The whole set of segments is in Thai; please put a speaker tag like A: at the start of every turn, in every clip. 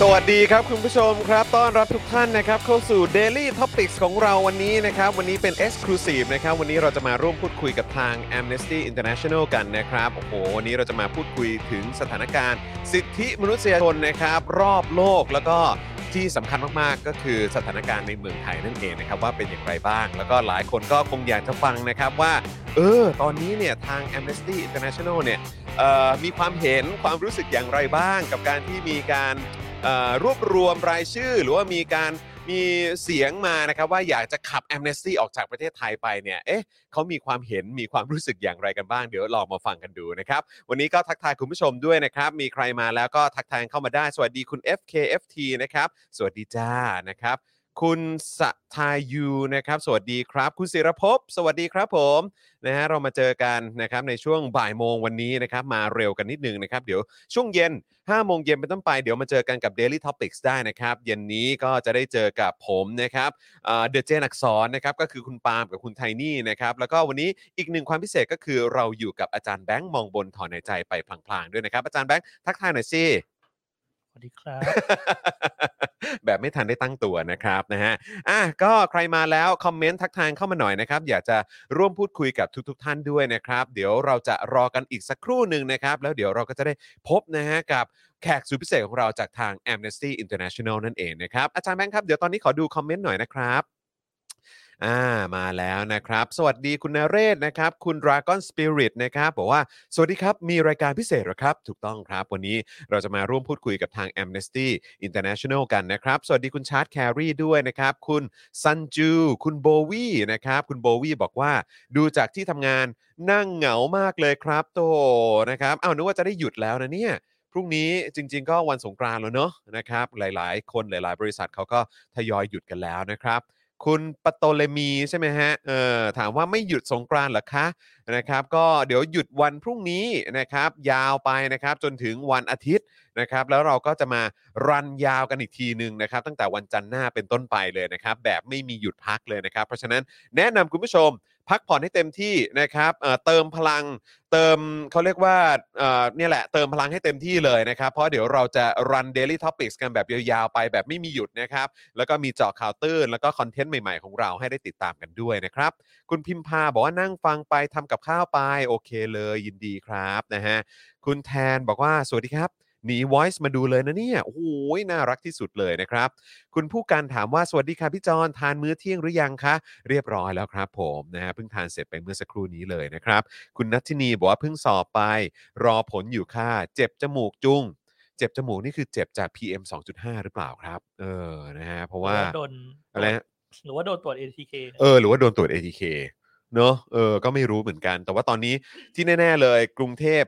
A: สวัสดีครับคุณผู้ชมครับต้อนรับทุกท่านนะครับเข้าสู่ Daily Topics ของเราวันนี้นะครับ วันนี้เป็น Exclusive นะครับ วันนี้เราจะมาร่วมพูดคุยกับทาง Amnesty International กันนะครับโอ้โหวันนี้เราจะมาพูดคุยถึงสถานการณ์ สิทธิมนุษยชนนะครับ รอบโลกแล้วก็ที่สำคัญมากๆ ก็คือสถานการณ์ในเมืองไทยนั่นเองนะครับว่าเป็นอย่างไรบ้าง แล้วก็หลายคนก็คงอยากจะฟังนะครับว่า เออ ตอนนี้เนี่ยทาง Amnesty International เนี่ยเอ่อมีความเห็นความรู้สึกอย่างไรบ้าง กับการที่มีการ เอ่อรวบรวมรายชื่อ หรือว่ามีการมีเสียงมานะครับว่าอยากจะขับแอมเนสตี้ออกจากประเทศไทยไปเนี่ยเอ๊ะเขามีความเห็นมีความรู้สึกอย่างไรกันบ้าง เดี๋ยวลองมาฟังกันดูนะครับ วันนี้ก็ทักทายคุณผู้ชมด้วยนะครับ มีใครมาแล้วก็ทักทายเข้ามาได้ สวัสดีคุณ FKFT นะครับ สวัสดีจ้านะครับ คุณสทายูนะครับสวัสดีครับ คุณศิรภพสวัสดีครับผมนะฮะเรามาเจอกันนะครับในช่วงบ่ายโมงวันนี้นะครับมาเร็วกันนิดนึงนะครับเดี๋ยวช่วงเย็น5โมงเย็นเป็นต้นไปเดี๋ยวมาเจอกันกับ Daily Topics ได้นะครับ เย็นนี้ก็จะได้เจอกับผมนะครับเดอะเจนักษรนนะครับก็คือคุณปาล์มกับคุณไทนี่นะครับแล้วก็วันนี้อีกหนึ่งความพิเศษก็คือเราอยู่กับอาจารย์แบงค์มองบนถอนในใจไปพลางๆด้วยนะครับอาจารย์แบงค์ทักทายหน่อยสิ
B: วัสดีครับ
A: แบบไม่ทันได้ตั้งตัวนะครับนะฮะอะก็ใครมาแล้ว คอมเมนต์ทักทายเข้ามาหน่อยนะครับ อยากจะร่วมพูดคุยกับทุกๆทท่านด้วยนะครับ เดี๋ยวเราจะรอกันอีกสักครู่หนึ่งนะครับ แล้วเดี๋ยวเราก็จะได้พบนะฮะกับแขกสุดพิเศษของเราจากทาง Amnesty International นั่นเองนะครับ อาจารย์แบงค์ครับ เดี๋ยวตอนนี้ขอดูคอมเมนต์หน่อยนะครับ อ่ามาแล้วนะครับ สวัสดีคุณนเรศนะครับ คุณ Dragon Spirit นะครับบอกว่า สวัสดีครับ มีรายการพิเศษหรอครับ ถูกต้องครับ วันนี้เราจะมาร่วมพูดคุยกับทาง Amnesty International กันนะครับ สวัสดีคุณชาร์ตแครีด้วยนะครับ คุณซันจู คุณโบวี่นะครับ คุณโบวี่บอกว่าดูจากที่ทำงานนั่งเหงามากเลยครับ โตนะครับเอานึกว่าจะได้หยุดแล้วนะเนี่ยพรุ่งนี้จริง ๆ ก็วันสงกรานต์แล้วเนอะนะครับ หลาย ๆ คนหลาย ๆ บริษัทเขาก็ทยอยหยุดกันแล้วนะครับ คุณปโตเลมีใช่ไหมฮะเออถามว่าไม่หยุดสงกรานต์เหรอคะนะครับ ก็เดี๋ยวหยุดวันพรุ่งนี้นะครับ ยาวไปนะครับจนถึงวันอาทิตย์นะครับ แล้วเราก็จะมารันยาวกันอีกทีหนึ่งนะครับ ตั้งแต่วันจันทร์หน้าเป็นต้นไปเลยนะครับ แบบไม่มีหยุดพักเลยนะครับ เพราะฉะนั้นแนะนำคุณผู้ชม พักผ่อนให้เต็มที่นะครับเอ่อเติมพลัง เติมเขาเรียกว่าเอ่อเนี่ยแหละเติมพลังให้เต็มที่เลยนะครับ เพราะเดี๋ยวเราจะรัน Daily Topics กันแบบยาวๆไปแบบไม่มีหยุดนะครับ แล้วก็มีเจาะข่าวตื้น แล้วก็คอนเทนต์ใหม่ๆของเราให้ได้ติดตามกันด้วยนะครับ คุณพิมพาบอกว่านั่งฟังไปทำกับข้าวไป โอเคเลยยินดีครับนะฮะคุณแทนบอกว่าสวัสดีครับ หนี Voice มาดูเลยนะเนี่ยโอ้โหน่ารักที่สุดเลยนะครับ คุณผู้การถามว่าสวัสดีค่ะพี่จอนทานมื้อเที่ยงหรือยังคะ เรียบร้อยแล้วครับผมนะฮะเพิ่งทานเสร็จไปเมื่อสักครู่นี้เลยนะครับ คุณนัทธินีบอกว่าเพิ่งสอบไป รอผลอยู่ค่ะ เจ็บจมูกจุงเจ็บจมูกนี่คือเจ็บจาก PM 2.5 หรือเปล่าครับ เออนะฮะเพราะว่า
C: โดน
A: อะไรฮะ
C: หรือว่าโดนตรวจ ATK
A: เออหรือว่าโดนตรวจ ATK เนอะเออก็ไม่รู้เหมือนกัน แต่ว่าตอนนี้ที่แน่ ๆ เลย กรุงเทพ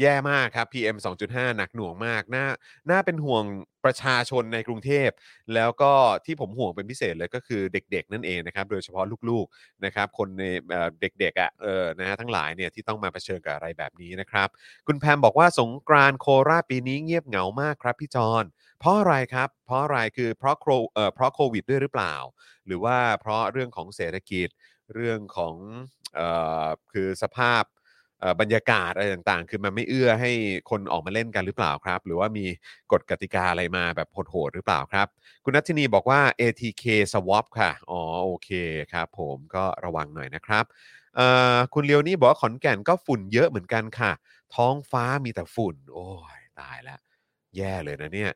A: แย่มากครับ PM 2.5 หนักหน่วงมากน่าน่าเป็นห่วงประชาชนในกรุงเทพ แล้วก็ที่ผมห่วงเป็นพิเศษเลยก็คือเด็กๆ นั่นเองนะครับ โดยเฉพาะลูกๆนะครับ คนในเอ่อเด็กๆอะเออนะฮะทั้งหลายเนี่ยที่ต้องมาเผชิญกับอะไรแบบนี้นะครับ คุณแพมบอกว่าสงกรานต์โคราชปีนี้เงียบเหงามากครับพี่จอนเพราะอะไรครับ เพราะอะไรคือเพราะโควิดเอ่อเพราะโควิดด้วยหรือเปล่า หรือว่าเพราะเรื่องของเศรษฐกิจเรื่องของเอ่อคือสภาพ บรรยากาศอะไรต่างๆ คือมันไม่เอื้อให้คนออกมาเล่นกันหรือเปล่าครับ หรือว่ามีกฎกติกาอะไรมาแบบโหดๆหรือเปล่าครับ คุณนัทธินีบอกว่า ATK swap ค่ะ อ๋อโอเคครับ ผมก็ระวังหน่อยนะครับคุณเลียวนี่บอกว่าขอนแก่นก็ฝุ่นเยอะเหมือนกันค่ะ ท้องฟ้ามีแต่ฝุ่น โอ้ยตายแล้วแย่เลยนะเนี่ย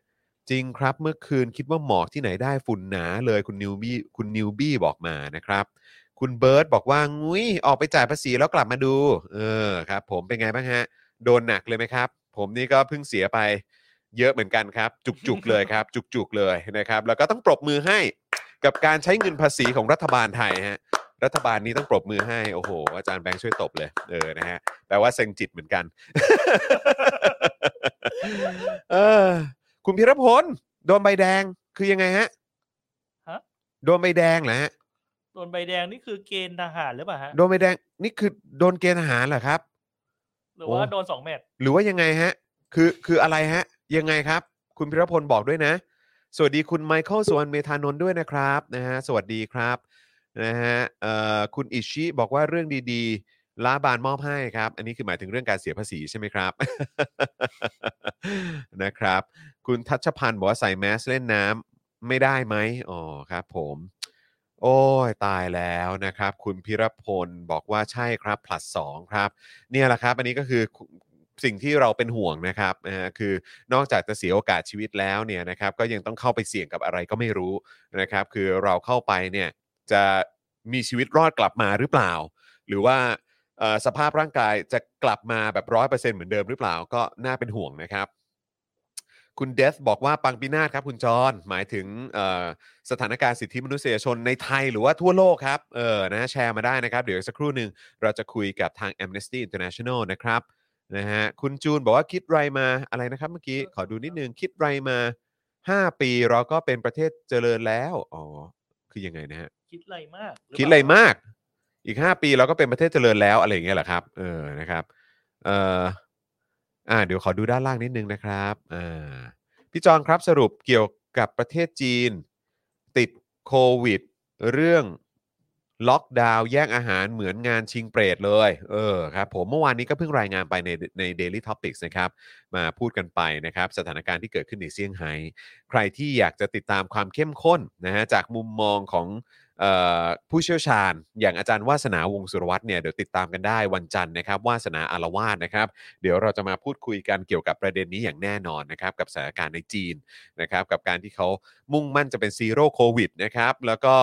A: จริงครับเมื่อคืนคิดว่าหมอกที่ไหนได้ฝุ่นหนาเลยคุณนิวบี้คุณนิวบี้บอกมานะครับ คุณเบิร์ตบอกว่างุ้ยออกไปจ่ายภาษีแล้วกลับมาดู เออครับ ผมเป็นไงบ้างฮะ โดนหนักเลยไหมครับ ผมนี่ก็เพิ่งเสียไปเยอะเหมือนกันครับ จุกๆเลยครับ จุกๆเลยนะครับ แล้วก็ต้องปรบมือให้กับการใช้เงินภาษีของรัฐบาลไทยฮะรัฐบาลนี้ต้องปรบมือให้โอ้โห อาจารย์แบงค์ช่วยตบเลยเออนะฮะแปลว่าเซ็งจิตเหมือนกัน เออ คุณพิรพลโดนใบแดงคือยังไงฮะ
C: ฮะ
A: โดนใบแดงเหรอฮะ
C: โดนใบแดงนี่คือเกณฑ์ทหารหรือเปล่าฮะ
A: โดนใบแดงนี่คือโดนเกณฑ์ทหารเหรอครับ
C: หรือว่า
A: โอ้
C: โดนสองเม็ด
A: หรือว่ายังไงฮะ คือคืออะไรฮะ ยังไงครับ คุณพิรพลบอกด้วยนะ สวัสดีคุณไมเคิลสวนเมธานนท์ด้วยนะครับนะฮะสวัสดีครับนะฮะเอ่อคุณอิชิบอกว่าเรื่องดีๆลาบานมอบให้ครับ อันนี้คือหมายถึงเรื่องการเสียภาษีใช่ไหมครับ นะครับ คุณทัชพันธ์บอกว่าใส่แมสเล่นน้ำไม่ได้ไหมอ๋อครับ ผม โอ้ยตายแล้วนะครับ คุณพิรพลบอกว่าใช่ครับผลัดสองครับ เนี่ยแหละครับ อันนี้ก็คือสิ่งที่เราเป็นห่วงนะครับนะฮะคือนอกจากจะเสียโอกาสชีวิตแล้วเนี่ยนะครับ ก็ยังต้องเข้าไปเสี่ยงกับอะไรก็ไม่รู้นะครับ คือเราเข้าไปเนี่ยจะมีชีวิตรอดกลับมาหรือเปล่า หรือว่าสภาพร่างกายจะกลับมาแบบร้อยเปอร์เซ็นต์เหมือนเดิมหรือเปล่าก็น่าเป็นห่วงนะครับ คุณเดฟบอกว่าปังปีนาศครับคุณจรหมายถึงเอ่อสถานการณ์สิทธิมนุษยชนในไทยหรือว่าทั่วโลกครับเออนะแชร์มาได้นะครับ เดี๋ยวอีกสักครู่หนึ่งเราจะคุยกับทาง Amnesty International นะครับนะฮะคุณจูนบอกว่าคิดไรมาอะไรนะครับเมื่อกี้ขอดูนิดนึงคิดไรมา 5 ปีเราก็เป็นประเทศเจริญแล้วอ๋อคือยังไงนะฮะ
C: คิดอะไรมากห
A: คิดอะไร
C: เปล่
A: มาก อีก 5 ปีเราก็เป็นประเทศเจริญแล้วอะไรอย่างเงี้ยเหรอครับเออนะครับเอ่อ อ่าเดี๋ยวขอดูด้านล่างนิดนึงนะครับอ่าพี่จองครับสรุปเกี่ยวกับประเทศจีน ติดโควิด เรื่องล็อกดาวน์แย่งอาหารเหมือนงานชิงเปรตเลย เออครับผมเมื่อวานนี้ก็เพิ่งรายงานไปในใน Daily Topics นะครับ มาพูดกันไปนะครับ สถานการณ์ที่เกิดขึ้นในเซี่ยงไฮ้ใครที่อยากจะติดตามความเข้มข้นนะฮะจากมุมมองของ ผู้เชี่ยวชาญ อย่างอาจารย์วาสนาวงสุรวัตรเนี่ยเดี๋ยวติดตามกันได้วันจันทร์นะครับวาสนาอารวาสนะครับเดี๋ยวเราจะมาพูดคุยกันเกี่ยวกับประเด็นนี้อย่างแน่นอนนะครับกับสถานการณ์ในจีนนะครับกับการที่เขามุ่งมั่นจะเป็นซีโร่โควิดนะครับแล้วก็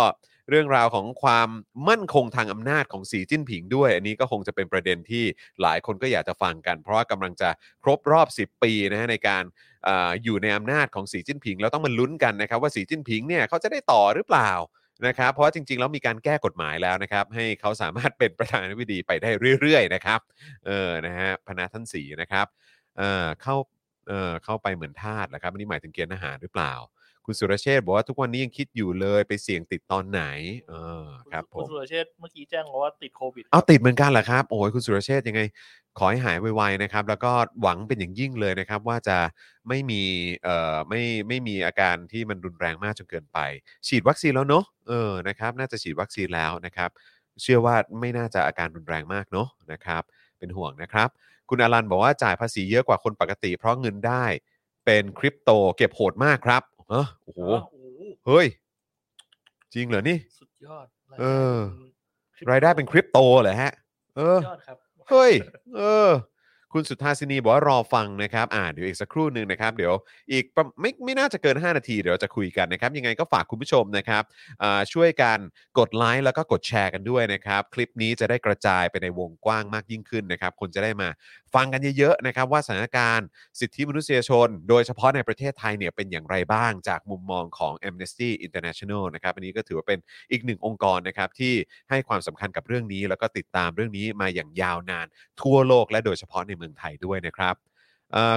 A: เรื่องราวของความมั่นคงทางอำนาจของสีจิ้นผิงด้วย อันนี้ก็คงจะเป็นประเด็นที่หลายคนก็อยากจะฟังกัน เพราะว่ากำลังจะครบรอบ 10 ปีนะฮะในการออยู่ในอำนาจของสีจิ้นผิงแล้วต้องมาลุ้นกันนะครับว่าสีจิ้นผิงเนี่ยเขาจะได้ต่อหรือเปล่า นะครับเพราะว่าจริง ๆ แล้วมีการแก้กฎหมายแล้วนะครับ ให้เขาสามารถเป็นประธานาธิบดีไปได้เรื่อยๆนะครับเออนะฮะพนาท่านสีนะครับเออเข้าเออเข้าไปเหมือนทาสนะครับอันนี้หมายถึงเกณฑ์อาหารหรือเปล่า คุณสุรเชษฐ์บอกว่าทุกวันนี้ยังคิดอยู่เลยไปเสี่ยงติดตอนไหนเออครับผ
C: คุณ
A: ม
C: สุรเชษฐ์เมื่อกี้แจ้งมาว่าติดโควิด
A: เอาติดเหมือนกันเหรอครับ โอ้ยคุณสุรเชษฐ์ยังไง ขอให้หายไวๆนะครับ แล้วก็หวังเป็นอย่างยิ่งเลยนะครับ ว่าจะไม่มีเอ่อไม่ไม่มีอาการที่มันรุนแรงมากจนเกินไป ฉีดวัคซีนแล้วเนอะเออนะครับ น่าจะฉีดวัคซีนแล้วนะครับ เชื่อว่าไม่น่าจะอาการรุนแรงมากเนอะนะครับ เป็นห่วงนะครับ คุณอลันบอกว่าจ่ายภาษีเยอะกว่าคนปกติ เพราะเงินได้เป็นคริปโตเก็บโหดมากครับ เออโอ้โห
C: อ๋อโอ้โห
A: เฮ้ย จริงเหรอนี่
C: สุดยอด
A: เออ รายได้เป็นคริปโตเหรอฮะ เออ
C: ยอดครับ
A: เฮ้ย เออ คุณสุทธาสินีบอกว่ารอฟังนะครับอ่าเดี๋ยวอีกสักครู่หนึ่งนะครับ เดี๋ยวอีกประไม่ไม่น่าจะเกิน 5 นาทีเดี๋ยวจะคุยกันนะครับ ยังไงก็ฝากคุณผู้ชมนะครับอ่าช่วยกันกดไลค์แล้วก็กดแชร์กันด้วยนะครับ คลิปนี้จะได้กระจายไปในวงกว้างมากยิ่งขึ้นนะครับ คนจะได้มาฟังกันเยอะๆนะครับ ว่าสถานการณ์สิทธิมนุษยชน โดยเฉพาะในประเทศไทยเนี่ยเป็นอย่างไรบ้างจากมุมมองของ Amnesty International นะครับอันนี้ก็ถือว่าเป็นอีกหนึ่งองค์กรนะครับที่ให้ความสำคัญกับเรื่องนี้ แล้วก็ติดตามเรื่องนี้มาอย่างยาวนานทั่วโลกและโดยเฉพาะในเมืองไทยด้วยนะครับ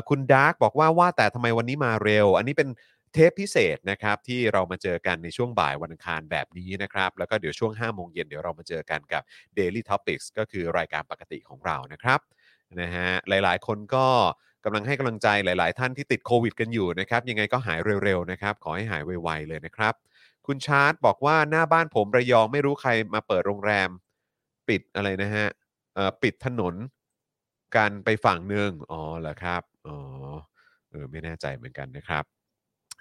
A: คุณดาร์กบอกว่าว่าแต่ทำไมวันนี้มาเร็ว อันนี้เป็นเทปพิเศษนะครับที่เรามาเจอกันในช่วงบ่ายวันอังคารแบบนี้นะครับ แล้วก็เดี๋ยวช่วง5โมงเย็นเดี๋ยวเรามาเจอกันกับ Daily Topics ก็คือรายการปกติของเรานะครับนะฮะหลายๆ คนก็กำลังให้กำลังใจหลาย ๆ ท่านที่ติดโควิดกันอยู่นะครับ ยังไงก็หายเร็ว ๆ นะครับ ขอให้หายไว ๆ เลยนะครับ คุณชาร์ตบอกว่าหน้าบ้านผมระยองไม่รู้ใครมาเปิดโรงแรม ปิดอะไรนะฮะปิดถนน กันไปฝั่งหนึ่งอ๋อเหรอครับอ๋อเออไม่แน่ใจเหมือนกันนะครับ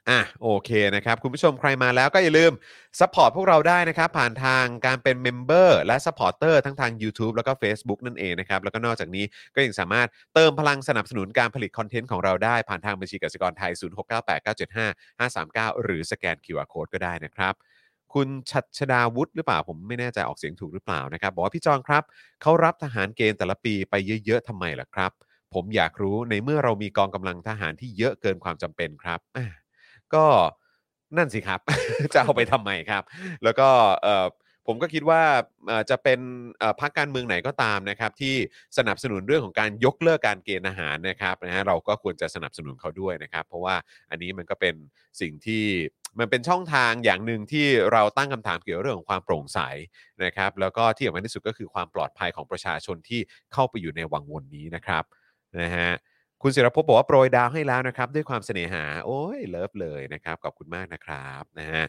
A: อะโอเคนะครับ คุณผู้ชมใครมาแล้วก็อย่าลืม support พวกเราได้นะครับ ผ่านทางการเป็น member และ supporter ทั้งทาง YouTube แล้วก็ Facebook นั่นเองนะครับ แล้วก็นอกจากนี้ก็ยังสามารถเติมพลังสนับสนุนการผลิต content ของเราได้ ผ่านทางบัญชีกสิกรไทย 0698975539 หรือสแกน QR Code ก็ได้นะครับ คุณชัดชดาวุฒิหรือเปล่าผมไม่แน่ใจออกเสียงถูกหรือเปล่านะครับ บอกว่าพี่จอห์นครับเขารับทหารเกณฑ์แต่ละปีไปเยอะๆทำไมล่ะครับ ผมอยากรู้ในเมื่อเรามีกองกำลังทหารที่เยอะเกินความจำเป็นครับก็นั่นสิครับ จะเอาไปทำไมครับ แล้วก็เออผมก็คิดว่าจะเป็นพรรคการเมืองไหนก็ตามนะครับ ที่สนับสนุนเรื่องของการยกเลิกการเกณฑ์อาหารนะครับนะฮะเราก็ควรจะสนับสนุนเขาด้วยนะครับ เพราะว่าอันนี้มันก็เป็นสิ่งที่ มันเป็นช่องทางอย่างหนึ่งที่เราตั้งคำถามเกี่ยวกับเรื่องของความโปร่งใสนะครับ แล้วก็ที่สำคัญที่สุดก็คือความปลอดภัยของประชาชนที่เข้าไปอยู่ในวังวนนี้นะครับนะฮะคุณศิรภพบอกว่าโปรยดาวให้แล้วนะครับ ด้วยความเสน่หา โอ้ยเลิฟเลยนะครับขอบคุณมากนะครับนะฮะ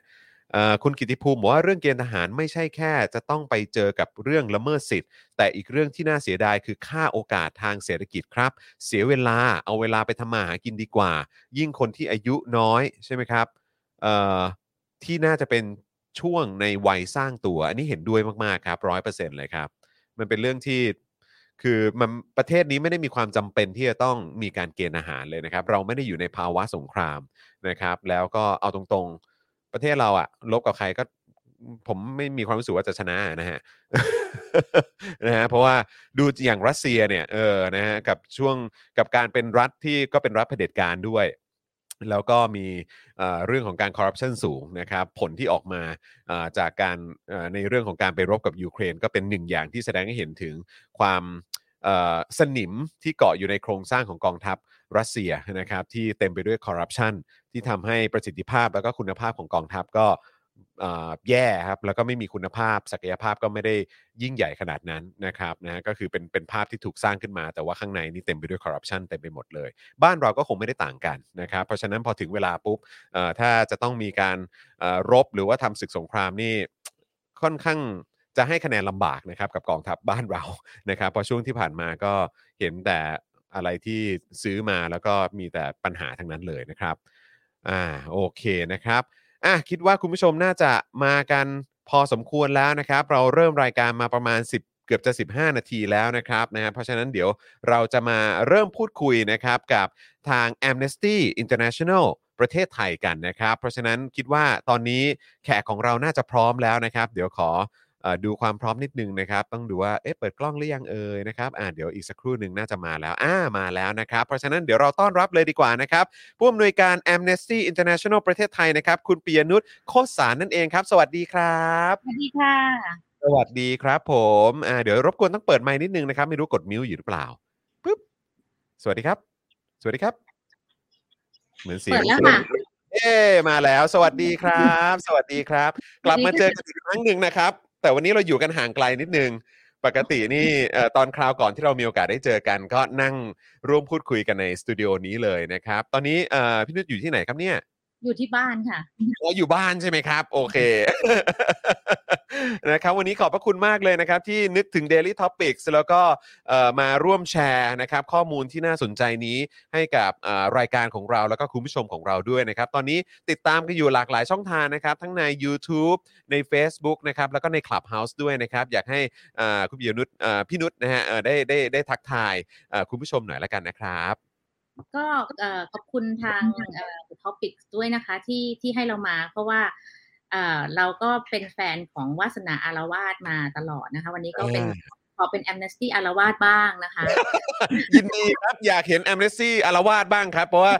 A: คุณกิติภูมิบอกว่าเรื่องเกณฑ์ทหารไม่ใช่แค่ จะต้องไปเจอกับเรื่องละเมิดสิทธิ์ แต่อีกเรื่องที่น่าเสียดายคือค่าโอกาสทางเศรษฐกิจครับ เสียเวลาเอาเวลาไปทำมาหากินดีกว่า ยิ่งคนที่อายุน้อยใช่ไหมครับ ที่น่าจะเป็นช่วงในวัยสร้างตัว อันนี้เห็นด้วยมากๆครับร้อยเปอร์เซ็นต์เลยครับ มันเป็นเรื่องที่คือมันประเทศนี้ไม่ได้มีความจำเป็นที่จะต้องมีการเกณฑ์อาหารเลยนะครับ เราไม่ได้อยู่ในภาวะสงครามนะครับ แล้วก็เอาตรงๆประเทศเราอะลบกับใครก็ผมไม่มีความรู้สึกว่าจะชนะนะฮะนะฮะเพราะว่าดูอย่างรัสเซียเนี่ยเออนะฮะกับช่วงกับการเป็นรัฐที่ก็เป็นรัฐเผด็จการด้วย แล้วก็มีเรื่องของการคอร์รัปชันสูงนะครับ ผลที่ออกมาจากการในเรื่องของการไปรบกับยูเครน ก็เป็นหนึ่งอย่างที่แสดงให้เห็นถึงความสนิมที่เกาะอยู่ในโครงสร้างของกองทัพรัสเซียนะครับที่เต็มไปด้วยคอร์รัปชันที่ทำให้ประสิทธิภาพและก็คุณภาพของกองทัพก็ แย่ครับแล้วก็ไม่มีคุณภาพศักยภาพก็ไม่ได้ยิ่งใหญ่ขนาดนั้นนะครับนะฮะก็คือเป็นเป็นภาพที่ถูกสร้างขึ้นมา แต่ว่าข้างในนี่เต็มไปด้วยคอร์รัปชันเต็มไปหมดเลย บ้านเราก็คงไม่ได้ต่างกันนะครับเพราะฉะนั้นพอถึงเวลาปุ๊บถ้าจะต้องมีการรบหรือว่าทำศึกสงครามนี่ค่อนข้างจะให้คะแนนลำบากนะครับกับกองทัพบ้านเรานะครับเพราะช่วงที่ผ่านมาก็เห็นแต่อะไรที่ซื้อมาแล้วก็มีแต่ปัญหาทั้งนั้นเลยนะครับอ่าโอเคนะครับ อะคิดว่าคุณผู้ชมน่าจะมากันพอสมควรแล้วนะครับ เราเริ่มรายการมาประมาณ 10เกือบจะ 15 นาทีแล้วนะครับนะฮะเพราะฉะนั้นเดี๋ยวเราจะมาเริ่มพูดคุยนะครับกับทาง Amnesty International ประเทศไทยกันนะครับ เพราะฉะนั้นคิดว่าตอนนี้แขกของเราน่าจะพร้อมแล้วนะครับ เดี๋ยวขอเออ ดูความพร้อมนิดนึงนะครับ ต้องดูว่าเอ๊ะเปิดกล้องหรือยังเอ่ยนะครับอ่าเดี๋ยวอีกสักครู่หนึ่งน่าจะมาแล้วอ่ามาแล้วนะครับ เพราะฉะนั้นเดี๋ยวเราต้อนรับเลยดีกว่านะครับ ผู้อำนวยการ Amnesty International ประเทศไทยนะครับ คุณปียนุชโคตรสารนั่นเองครับ สวัสดีครับ
D: สวัสดีค่ะ
A: สวัสดีครับผมอ่าเดี๋ยวรบกวนต้องเปิดไมค์นิดนึงนะครับ ไม่รู้กดมิวอยู่หรือเปล่าปึ๊บสวัสดีครับ สวัสดีครับ เหมือนเสียง
D: เปิดแล้วค่ะ
A: เอ๊มาแล้ว สวัสดีครับ สวัสดีครับ กลับมาเจอกันอีกครั้งหนึ่งนะครับ แต่วันนี้เราอยู่กันห่างไกลนิดนึง ปกตินี่เอ่อตอนคราวก่อนที่เรามีโอกาสได้เจอกัน ก็นั่งร่วมพูดคุยกันในสตูดิโอนี้เลยนะครับ ตอนนี้เอ่อพี่นุชอยู่ที่ไหนครับเนี่ย
D: อยู่ที่บ้านค่ะ
A: อ๋ออยู่บ้านใช่ไหมครับ โอเคนะครับวันนี้ขอบพระคุณมากเลยนะครับ ที่นึกถึง Daily Topics แล้วก็มาร่วมแชร์นะครับ ข้อมูลที่น่าสนใจนี้ให้กับรายการของเราแล้วก็คุณผู้ชมของเราด้วยนะครับ ตอนนี้ติดตามกันอยู่หลากหลายช่องทางนะครับ ทั้งใน YouTube ใน Facebook นะครับแล้วก็ใน Clubhouse ด้วยนะครับ อยากให้คุณปิยนุชพี่นุชนะฮะได้ได้ได้ทักทายคุณผู้ชมหน่อยละกันนะครับ
D: ก็เอ่อขอบคุณทางเอ่อ Topics ด้วยนะคะที่ที่ให้เรามาเพราะว่าเอ่อเราก็เป็นแฟนของวาสนาอารวาสมาตลอดนะคะ วันนี้ก็เป็นขอเป็น Amnesty อารวาสบ้างนะคะ
A: ยินดีครับอยากเห็น Amnesty อารวาสบ้างครับ เพราะว่า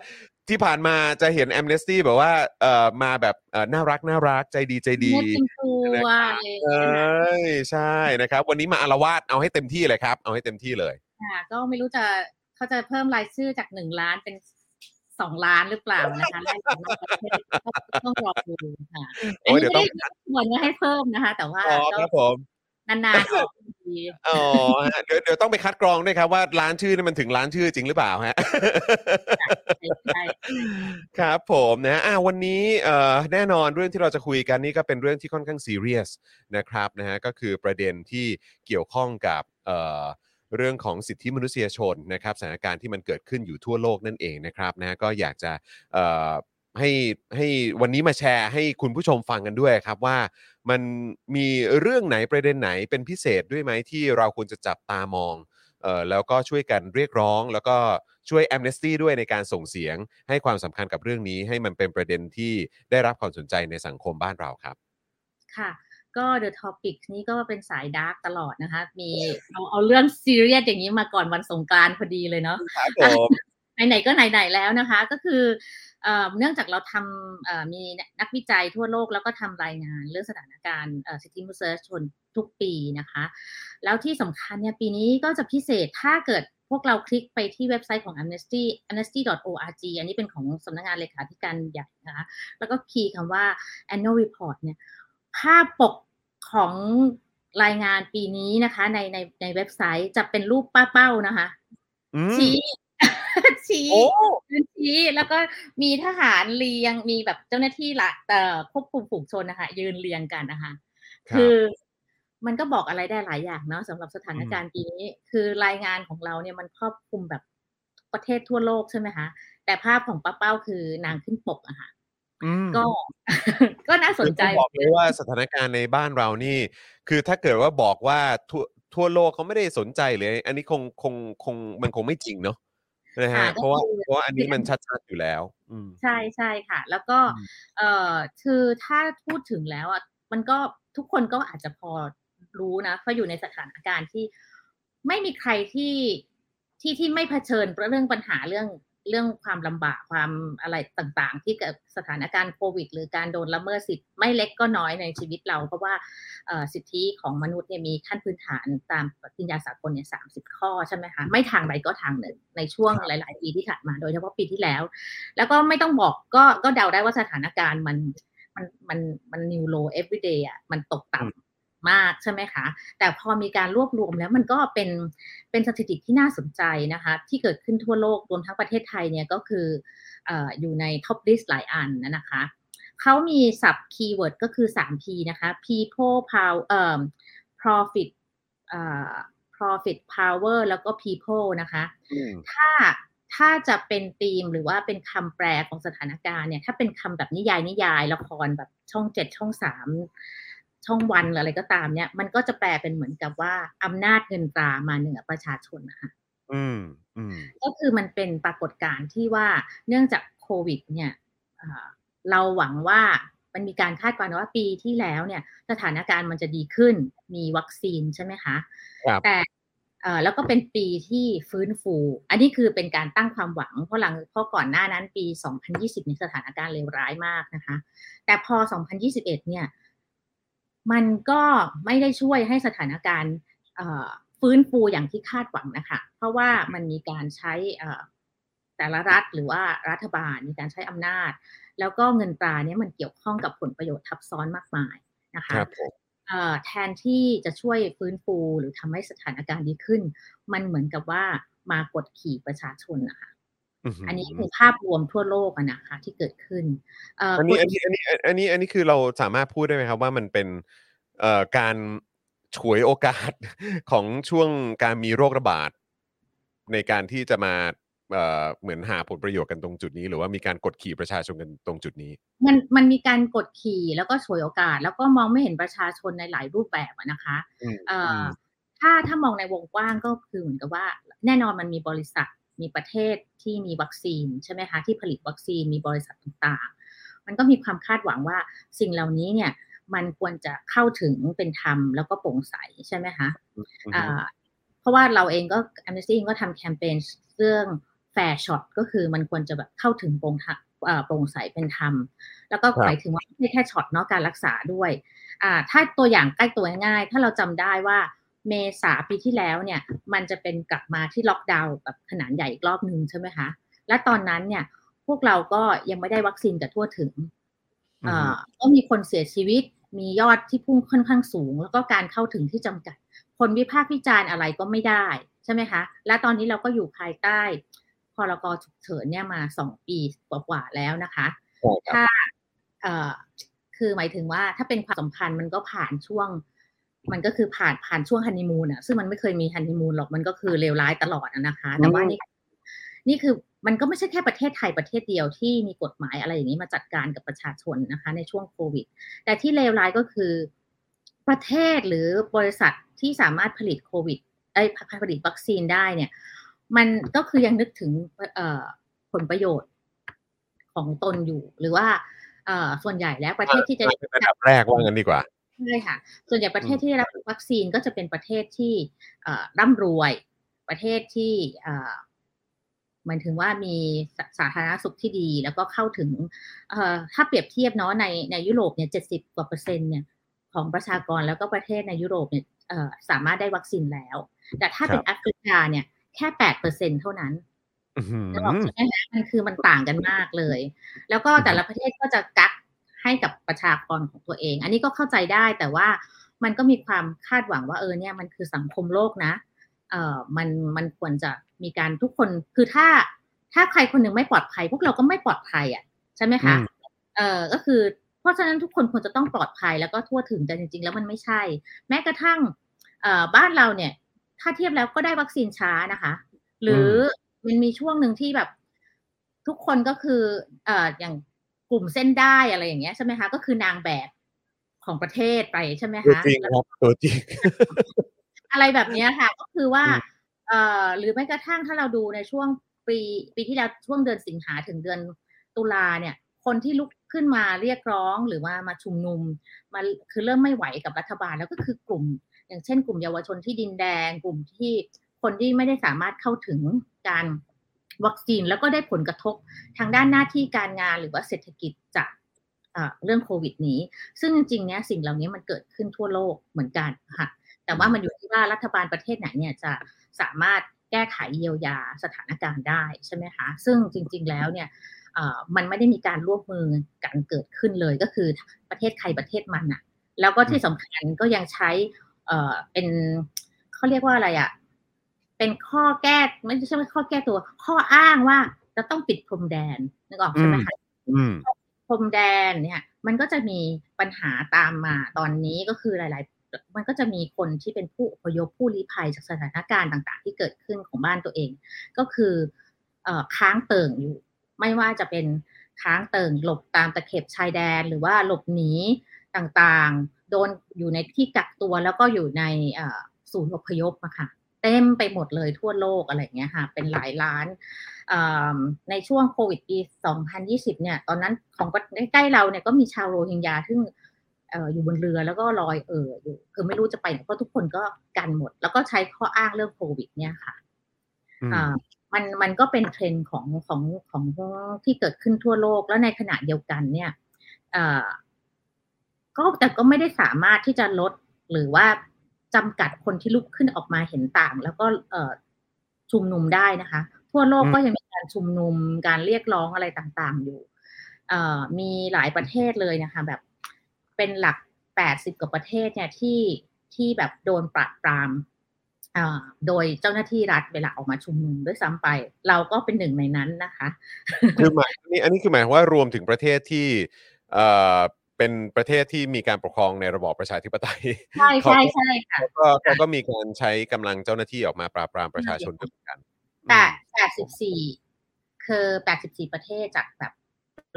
A: ที่ผ่านมาจะเห็น Amnesty แบบว่าเอ่อมาแบบเอ่อน่ารักน่ารักใจดีใจดี
D: เนื้อเป็นตัวอะไรอย่าง
A: เอ
D: เงี้ยค่ะ้
A: ยใช่นะครับ วันนี้มาอารวาสเอาให้เต็มที่เลยครับ เอาให้เต็มที่เลย
D: ค่ะก็ไม่รู้จะ เขาจะเพิ่มรายชื่อจากหนึ่งล้านเป็นสองล้านหรือเปล่านะคะไล่จากนอกประเทศก็ต้องรอดูค่ะ
A: โอ้ยเดี๋ยวต้อง
D: นนี้ไม่ได้ชวนว่าให้เพิ่มนะคะ แต่ว่า
A: อ๋อ
D: ก็
A: ครับผม
D: นานๆออกที
A: อ๋อฮะเดี๋ยวเดี๋ยวต้องไปคัดกรองด้วยครับว่าร้านชื่อนี่มันถึงร้านชื่อจริงหรือเปล่าฮะ
D: ใช่
A: ครับผมนะอะวันนี้เอ่อแน่นอนเรื่องที่เราจะคุยกันนี่ก็เป็นเรื่องที่ค่อนข้างซีเรียสนะครับนะฮะก็คือประเด็นที่เกี่ยวข้องกับเอ่อ เรื่องของสิทธิมนุษยชนนะครับสถานการณ์ที่มันเกิดขึ้นอยู่ทั่วโลกนั่นเองนะครับนะก็อยากจะให้ให้วันนี้มาแชร์ให้คุณผู้ชมฟังกันด้วยครับว่ามันมีเรื่องไหนประเด็นไหนเป็นพิเศษด้วยไหมที่เราควรจะจับตามองเออแล้วก็ช่วยกันเรียกร้อง แล้วก็ช่วย Amnesty ด้วยในการส่งเสียง ให้ความสำคัญกับเรื่องนี้ให้มันเป็นประเด็นที่ได้รับความสนใจในสังคมบ้านเราครับ
D: ค่ะ ก็ The Topic นี่ก็เป็นสายดาร์กตลอดนะคะ มีเอาเอาเรื่องซีเรียสอย่างนี้มาก่อนวันสงกรานต์พอดีเลยเนาะ
A: ครับผม
D: ไหนๆก็ไหนๆแล้วนะคะ ก็คือเอ่อเนื่องจากเราทำเอ่อมีนักวิจัยทั่วโลกแล้วก็ทำรายงานเรื่องสถานการณ์เอ่อสิทธิมนุษยชนทุกปีนะคะ แล้วที่สำคัญเนี่ยปีนี้ก็จะพิเศษถ้าเกิดพวกเราคลิกไปที่เว็บไซต์ของ Amnesty amnesty.org อันนี้เป็นของสำนักงานเลขาธิการใหญ่นะคะ แล้วก็คีย์คำว่า annual report เนี่ยภาพปก ของรายงานปีนี้นะคะ ในในในเว็บไซต์จะเป็นรูปป้าเป้านะคะ
A: อืม
D: ชี้ชี้
A: โอ้
D: ยืนชี้แล้วก็มีทหารเรียงมีแบบเจ้าหน้าที่ละเอ่อควบคุมฝูงชนนะคะยืนเรียงกันนะคะ
A: ครับ
D: คือมันก็บอกอะไรได้หลายอย่างเนาะสำหรับสถานการณ์ปีนี้ คือรายงานของเราเนี่ยมันครอบคลุมแบบประเทศทั่วโลกใช่ไหมคะแต่ภาพของป้าเป้าคือนางขึ้นปกอะค่ะ
A: อืม
D: ก็ก็น่าสนใจ
A: คือต้องบอกเลยว่าสถานการณ์ในบ้านเรานี่ คือถ้าเกิดว่าบอกว่าทั่วทั่วโลกเขาไม่ได้สนใจเลยอันนี้คงคงคงมันคงไม่จริงเนาะนะฮะ
D: ค่ะ
A: เพราะว่า
D: ก็คือ
A: เพราะว่าอันนี้มันชัดๆอยู่แล้วอืม
D: ใช่ใช่ค่ะ แล้วก็
A: อืม
D: เอ่อคือถ้าพูดถึงแล้วอะมันก็ทุกคนก็อาจจะพอรู้นะเพราะอยู่ในสถานการณ์ที่ไม่มีใครที่ที่ที่ไม่เผชิญเรื่องปัญหาเรื่อง เรื่องความลำบากความอะไรต่างๆ ที่เกิดสถานการณ์โควิด หรือการโดนละเมิดสิทธิ์ไม่เล็กก็น้อยในชีวิตเราเพราะว่าสิทธิของมนุษย์เนี่ยมีขั้นพื้นฐานตามปฏิญญาสากลเนี่ยสามสิบข้อใช่ไหมคะไม่ทางใดก็ทางหนึ่งในช่วงหลาย ๆ ปีที่ผ่านมาโดยเฉพาะปีที่แล้ว แล้วก็ไม่ต้องบอกก็ก็เดาได้ว่าสถานการณ์มันมันมันมันนิวโล everyday อะมันตกต่ำ มากใช่ไหมคะ แต่พอมีการรวบรวมแล้วมันก็เป็นเป็นสถิติที่น่าสนใจนะคะ ที่เกิดขึ้นทั่วโลกรวมทั้งประเทศไทยเนี่ยก็คือเอ่ออยู่ใน top list หลายอันนะคะเขามีศัพท์ keyword ก็คือ 3P นะคะ people power เอ่อ profit เอ่อ profit power แล้วก็ people นะคะ
A: อืม
D: ถ้าถ้าจะเป็นธีมหรือว่าเป็นคำแปลของสถานการณ์เนี่ย ถ้าเป็นคำแบบนิยายนิยายละครแบบช่องเจ็ดช่องสาม ช่องวันหรืออะไรก็ตามเนี่ย มันก็จะแปลเป็นเหมือนกับว่าอำนาจเงินตรามาเหนือประชาชนนะคะ
A: อืมอืม
D: ก็คือมันเป็นปรากฏการณ์ที่ว่าเนื่องจากโควิด เนี่ยเอ่อเราหวังว่ามันมีการคาดการณ์ว่าปีที่แล้วเนี่ย สถานการณ์มันจะดีขึ้น มีวัคซีนใช่ไหมคะ
A: ครับ
D: แต่เอ่อแล้วก็เป็นปีที่ฟื้นฟู อันนี้คือเป็นการตั้งความหวัง เพราะหลังเพราะก่อนหน้านั้นปี 2020เนี่ยสถานการณ์เลวร้ายมากนะคะ แต่พอ 2021 เนี่ย มันก็ไม่ได้ช่วยให้สถานการณ์เอ่อฟื้นฟูอย่างที่คาดหวังนะคะ เพราะว่ามันมีการใช้เอ่อแต่ละรัฐหรือว่ารัฐบาลมีการใช้อำนาจ แล้วก็เงินตราเนี่ยมันเกี่ยวข้องกับผลประโยชน์ทับซ้อนมากมายนะคะ
A: ครับผม
D: เอ่อแทนที่จะช่วยฟื้นฟูหรือทำให้สถานการณ์ดีขึ้น มันเหมือนกับว่ามากดขี่ประชาชนนะคะ อันนี้คือภาพรวมทั่วโลกอะนะคะที่เกิดขึ้นเอ่อ
A: อันนี้
D: ก
A: อั
D: ด
A: นนี้อันนี้อันนี้อันนี้คือเราสามารถพูดได้ไหมครับว่ามันเป็นเอ่อการฉวยโอกาสของช่วงการมีโรคระบาด ในการที่จะมาเอ่อเหมือนหาผลประโยชน์กันตรงจุดนี้ หรือว่ามีการกดขี่ประชาชนกันตรงจุดนี้
D: มันมันมีการกดขี่แล้วก็ฉวยโอกาส แล้วก็มองไม่เห็นประชาชนในหลายรูปแบบอะนะคะ
A: อืม
D: เอ่
A: อื
D: อ
A: ม
D: อถ้าถ้ามองในวงกว้างก็คือเหมือนกับว่า แน่นอนมันมีบริษัท มีประเทศที่มีวัคซีนใช่ไหมคะที่ผลิตวัคซีนมีบริษัทต่างๆ มันก็มีความคาดหวังว่าสิ่งเหล่านี้เนี่ยมันควรจะเข้าถึงเป็นธรรมแล้วก็โปร่งใสใช่ไหมคะ
A: อืม
D: อ่าเพราะว่าเราเองก็ Amnesty เองก็ทำแคมเปญเรื่องfair shot ก็คือมันควรจะแบบเข้าถึงโปร่งทะเอ่อโปร่งใสเป็นธรรม แล้วก็
A: ครับ
D: หมายถึงว่าไม่ใช่แค่ช็อตเนาะการรักษาด้วยอ่าถ้าตัวอย่างใกล้ตัวง่ายๆถ้าเราจำได้ว่า เมษาปีที่แล้วเนี่ยมันจะเป็นกลับมาที่ล็อกดาวน์แบบขนาดใหญ่อีกรอบหนึ่งใช่ไหมคะและตอนนั้นเนี่ยพวกเราก็ยังไม่ได้วัคซีนกันทั่วถึง
A: อือฮึ
D: อ่าก็มีคนเสียชีวิตมียอดที่พุ่งค่อนข้างสูง แล้วก็การเข้าถึงที่จำกัด คนวิพากษ์วิจารณ์อะไรก็ไม่ได้ใช่ไหมคะและตอนนี้เราก็อยู่ภายใต้พรกฉุกเฉินเนี่ยมาสองปีกว่าๆแล้วนะคะ
A: ใช่ครับ
D: ถ้าเอ่อคือหมายถึงว่าถ้าเป็นความสัมพันธ์มันก็ผ่านช่วง มันก็คือผ่านผ่านช่วงฮันนีมูนอะซึ่งมันไม่เคยมีฮันนีมูนหรอกมันก็คือเลวร้ายตลอดอะนะคะ แต่ว่านี่นี่คือมันก็ไม่ใช่แค่ประเทศไทยประเทศเดียวที่มีกฎหมายอะไรอย่างนี้มาจัดการกับประชาชนนะคะ ในช่วงโควิด แต่ที่เลวร้ายก็คือประเทศหรือบริษัทที่สามารถผลิตโควิดเอ้ยผลิตวัคซีนได้เนี่ย มันก็คือยังนึกถึงเอ่อผลประโยชน์ของตนอยู่ หรือว่าเอ่อส่วนใหญ่แล้วประเทศที่จะ
A: เป็นระดับแรกว่างั้นดีกว่า
D: ใช่ค่ะ ส่วนใหญ่ประเทศที่ได้รับวัคซีนก็จะเป็นประเทศที่เอ่อร่ำรวย ประเทศที่เอ่อหมายถึงว่ามีสสาธารณสุขที่ดี แล้วก็เข้าถึงเอ่อถ้าเปรียบเทียบเนาะในในยุโรปเนี่ยเจ็ดสิบกว่าเปอร์เซ็นต์เนี่ยของประชากรแล้วก็ประเทศในยุโรปเนี่ยเอ่อสามารถได้วัคซีนแล้ว แต่ถ้าเป็นแอฟริกาเนี่ยแค่แปดเปอร์เซ็นเท่านั้น
A: อื้อหือ
D: นึกออกใช่ไหมคะมันคือมันต่างกันมากเลย แล้วก็แต่ละประเทศก็จะกัก ให้กับประชากรของตัวเอง อันนี้ก็เข้าใจได้แต่ว่ามันก็มีความคาดหวังว่าเออเนี่ยมันคือสังคมโลกนะเอ่อมันมันควรจะมีการทุกคนคือถ้าถ้าใครคนหนึ่งไม่ปลอดภัย พวกเราก็ไม่ปลอดภัยอะใช่ไหมคะ
A: อืม
D: เอ่อก็คือ เพราะฉะนั้นทุกคนควรจะต้องปลอดภัยแล้วก็ทั่วถึงแต่จริง ๆ แล้วมันไม่ใช่ แม้กระทั่งเอ่อบ้านเราเนี่ย ถ้าเทียบแล้วก็ได้วัคซีนช้านะคะ หรือมันมีช่วงหนึ่งที่แบบทุกคนก็คือเอ่ออย่าง กลุ่มเส้นได้อะไรอย่างเงี้ยใช่ไหมคะก็คือนางแบบของประเทศไปใช่ไหม
A: ตัว
D: คะ
A: จริงครับตัวจริง
D: อะไรแบบเนี้ยค่ะ ก็คือว่า
A: อืม
D: เอ่อ หรือแม้กระทั่งถ้าเราดูในช่วงปีปีที่แล้วช่วงเดือนสิงหาถึงเดือนตุลาเนี่ย คนที่ลุกขึ้นมาเรียกร้องหรือว่ามาชุมนุมมาคือเริ่มไม่ไหวกับรัฐบาลแล้วก็คือกลุ่ม อย่างเช่น กลุ่มเยาวชนที่ดินแดง กลุ่มที่คนที่ไม่ได้สามารถเข้าถึงการ วัคซีนแล้วก็ได้ผลกระทบทางด้านหน้าที่การงานหรือว่าเศรษฐกิจจากเรื่องโควิดนี้ ซึ่งจริงๆเนี้ยสิ่งเหล่านี้มันเกิดขึ้นทั่วโลกเหมือนกันค่ะแต่ว่ามันอยู่ที่ว่ารัฐบาลประเทศไหนเนี่ยจะสามารถแก้ไขเยียวยาสถานการณ์ได้ใช่ไหมคะซึ่งจริง ๆแล้วเนี่ยมันไม่ได้มีการร่วมมือกันเกิดขึ้นเลยก็คือประเทศใครประเทศมันอะแล้วก็ที่สำคัญก็ยังใช้เป็นเขาเรียกว่าอะไรอะ เป็นข้อแก้ไม่ใช่ว่าข้อแก้ตัว ข้ออ้างว่าจะต้องปิดพรมแดนนึกออกใช่ไหมคะ
A: อืม
D: พรมแดนเนี่ย มันก็จะมีปัญหาตามมาตอนนี้ก็คือหลาย ๆ มันก็จะมีคนที่เป็นผู้อพยพผู้ลี้ภัยจากสถานการณ์ต่าง ๆ ที่เกิดขึ้นของบ้านตัวเอง ก็คือเอ่อค้างเติ่งอยู่ ไม่ว่าจะเป็นค้างเติ่งหลบตามตะเข็บชายแดนหรือว่าหลบหนีต่างๆ โดนอยู่ในที่กักตัวแล้วก็อยู่ในเอ่อศูนย์อพยพอะค่ะ เต็มไปหมดเลยทั่วโลกอะไรอย่างเงี้ยค่ะ เป็นหลายล้านอ่าในช่วงโควิดปี 2020 เนี่ย ตอนนั้นของใกล้ๆเราเนี่ยก็มีชาวโรฮิงญาซึ่งเอ่ออยู่บนเรือแล้วก็ลอยเอ่ออยู่คือไม่รู้จะไปไหนเพราะทุกคนก็กันหมด แล้วก็ใช้ข้ออ้างเรื่องโควิด เนี่ยค่ะ
A: อืม
D: อ่ามันมันก็เป็นเทรนด์ของของของที่เกิดขึ้นทั่วโลกแล้วในขณะเดียวกันเนี่ยอ่าก็แต่ก็ไม่ได้สามารถที่จะลดหรือว่า จำกัดคนที่ลุกขึ้นออกมาเห็นต่าง แล้วก็เอ่อชุมนุมได้นะคะ ทั่วโลก
A: อืม
D: ก็ยังมีการชุมนุมการเรียกร้องอะไรต่างๆ อยู่เอ่อมีหลายประเทศเลยนะคะ แบบเป็นหลักแปดสิบกว่าประเทศเนี่ยที่ที่แบบโดนปราบปรามอ่าโดยเจ้าหน้าที่รัฐเวลาออกมาชุมนุมด้วยซ้ำไป เราก็เป็นหนึ่งในนั้นนะคะ
A: คือหมายอันนี้อันนี้คือหมายความว่ารวมถึงประเทศที่ เอ่อเป็นประเทศที่มีการปกครองในระบอบประชาธิปไตย
D: ใช่ใช่ใช่ค่ะ
A: เขาก็เขาก็มีการใช้กำลังเจ้าหน้าที่ออกมาปราบปรามประชาชนด้วยเหมือนกัน
D: แปดแปดสิบสี่คือแปดสิบสี่ประเทศจากแบบ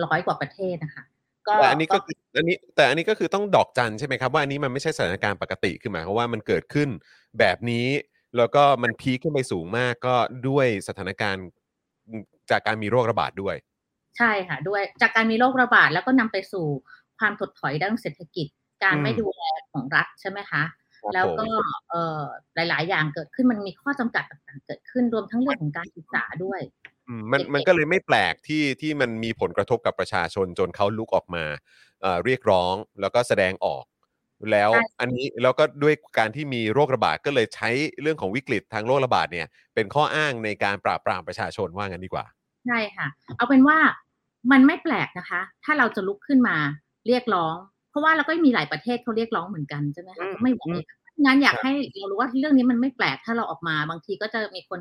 D: ร้อยกว่าประเทศนะคะก็
A: แต่อันนี้ก็คืออันนี้แต่อันนี้ก็คือต้องดอกจันใช่ไหมครับว่าอันนี้มันไม่ใช่สถานการณ์ปกติคือหมายความว่ามันเกิดขึ้นแบบนี้ แล้วก็มันพีคขึ้นไปสูงมากก็ด้วยสถานการณ์จากการมีโรคระบาดด้วย
D: ใช่ค่ะ ด้วยจากการมีโรคระบาดแล้วก็นำไปสู่ ความถดถอยด้านเศรษฐกิจ การ
A: อืม
D: ไม่ดูแลของรัฐใช่ไหมคะ
A: ครับ
D: แล้วก็
A: ผม
D: เอ่อหลาย ๆ อย่างเกิดขึ้นมันมีข้อจำกัดต่างๆเกิดขึ้นรวมทั้งเรื่องของการศึกษาด้วย
A: อืมมัน
D: เด็กๆ
A: มันก็เลยไม่แปลกที่ที่มันมีผลกระทบกับประชาชนจนเขาลุกออกมาเอ่อเรียกร้องแล้วก็แสดงออก แล้วอันนี้แล้วก็ด้วยการที่มีโรคระบาดก็เลยใช้เรื่องของวิกฤตทางโรคระบาดเนี่ย เป็นข้ออ้างในการปราบปรามประชาชนว่างั้นดีกว่า
D: ใช่ค่ะ เอาเป็นว่ามันไม่แปลกนะคะ ถ้าเราจะลุกขึ้นมา เรียกร้อง เพราะว่าเราก็มีหลายประเทศเขาเรียกร้องเหมือนกันใช่ไหม
A: อื
D: คะ
A: ม
D: ก็ไม่ไหว
A: อืม
D: งั้นอยาก
A: ครับ
D: ให้เรารู้ว่าเรื่องนี้มันไม่แปลกถ้าเราออกมา บางทีก็จะมีคน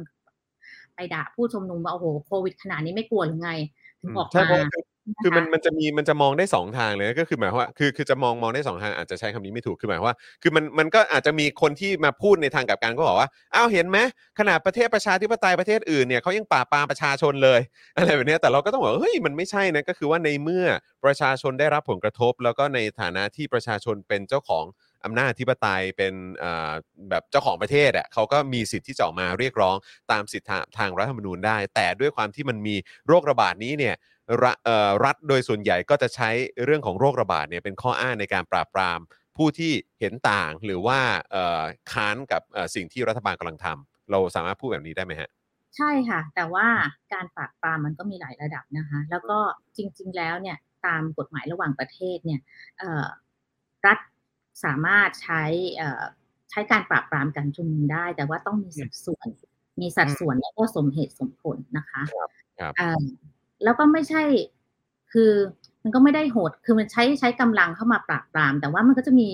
D: ไปด่าผู้ชุมนุมว่าโอ้โหโควิดขนาดนี้ไม่กลัวหรือไงถึงออก
A: ใช่
D: มา
A: เพราะ คือมันมันจะมีมันจะมองได้สองทางเลยก็คือหมายว่าคือคือจะมองมองได้สองทางอาจจะใช้คำนี้ไม่ถูกคือหมายว่า คือมันมันก็อาจจะมีคนที่มาพูดในทางกลับกันก็บอกว่าอ้าวเห็นไหมขนาดประเทศประชาธิปไตยประเทศอื่นเนี่ยเขายังปราปามประชาชนเลยอะไรแบบนี้แต่เราก็ต้องบอกเฮ้ยมันไม่ใช่นะก็คือว่าในเมื่อประชาชนได้รับผลกระทบ แล้วก็ในฐานะที่ประชาชนเป็นเจ้าของอำนาจอธิปไตยเป็นอ่าแบบเจ้าของประเทศอะเขาก็มีสิทธิ์ที่จะออกมาเรียกร้องตามสิทธิทางรัฐธรรมนูญได้ แต่ด้วยความที่มันมีโรคระบาดนี้เนี่ย รัฐเอ่อรัฐโดยส่วนใหญ่ก็จะใช้เรื่องของโรคระบาดเนี่ยเป็นข้ออ้างในการปราบปราม ผู้ที่เห็นต่างหรือว่าเอ่อค้านกับเอ่อสิ่งที่รัฐบาลกำลังทำเราสามารถพูดแบบนี้ได้ไหมฮะ
D: ใช่ค่ะ แต่ว่าการปราบปรามมันก็มีหลายระดับนะคะ แล้วก็จริง ๆ แล้วเนี่ยตามกฎหมายระหว่างประเทศเนี่ยเอ่อรัฐสามารถใช้เอ่อใช้การปราบปรามการชุมนุมได้ แต่ว่าต้องมีสัดส่วน มีสัดส่วนแล้วก็สมเหตุสมผลนะคะ แล้วก็ไม่ใช่ คือมันก็ไม่ได้โหด คือมันใช้ใช้กำลังเข้ามาปราบปราม แต่ว่ามันก็จะมี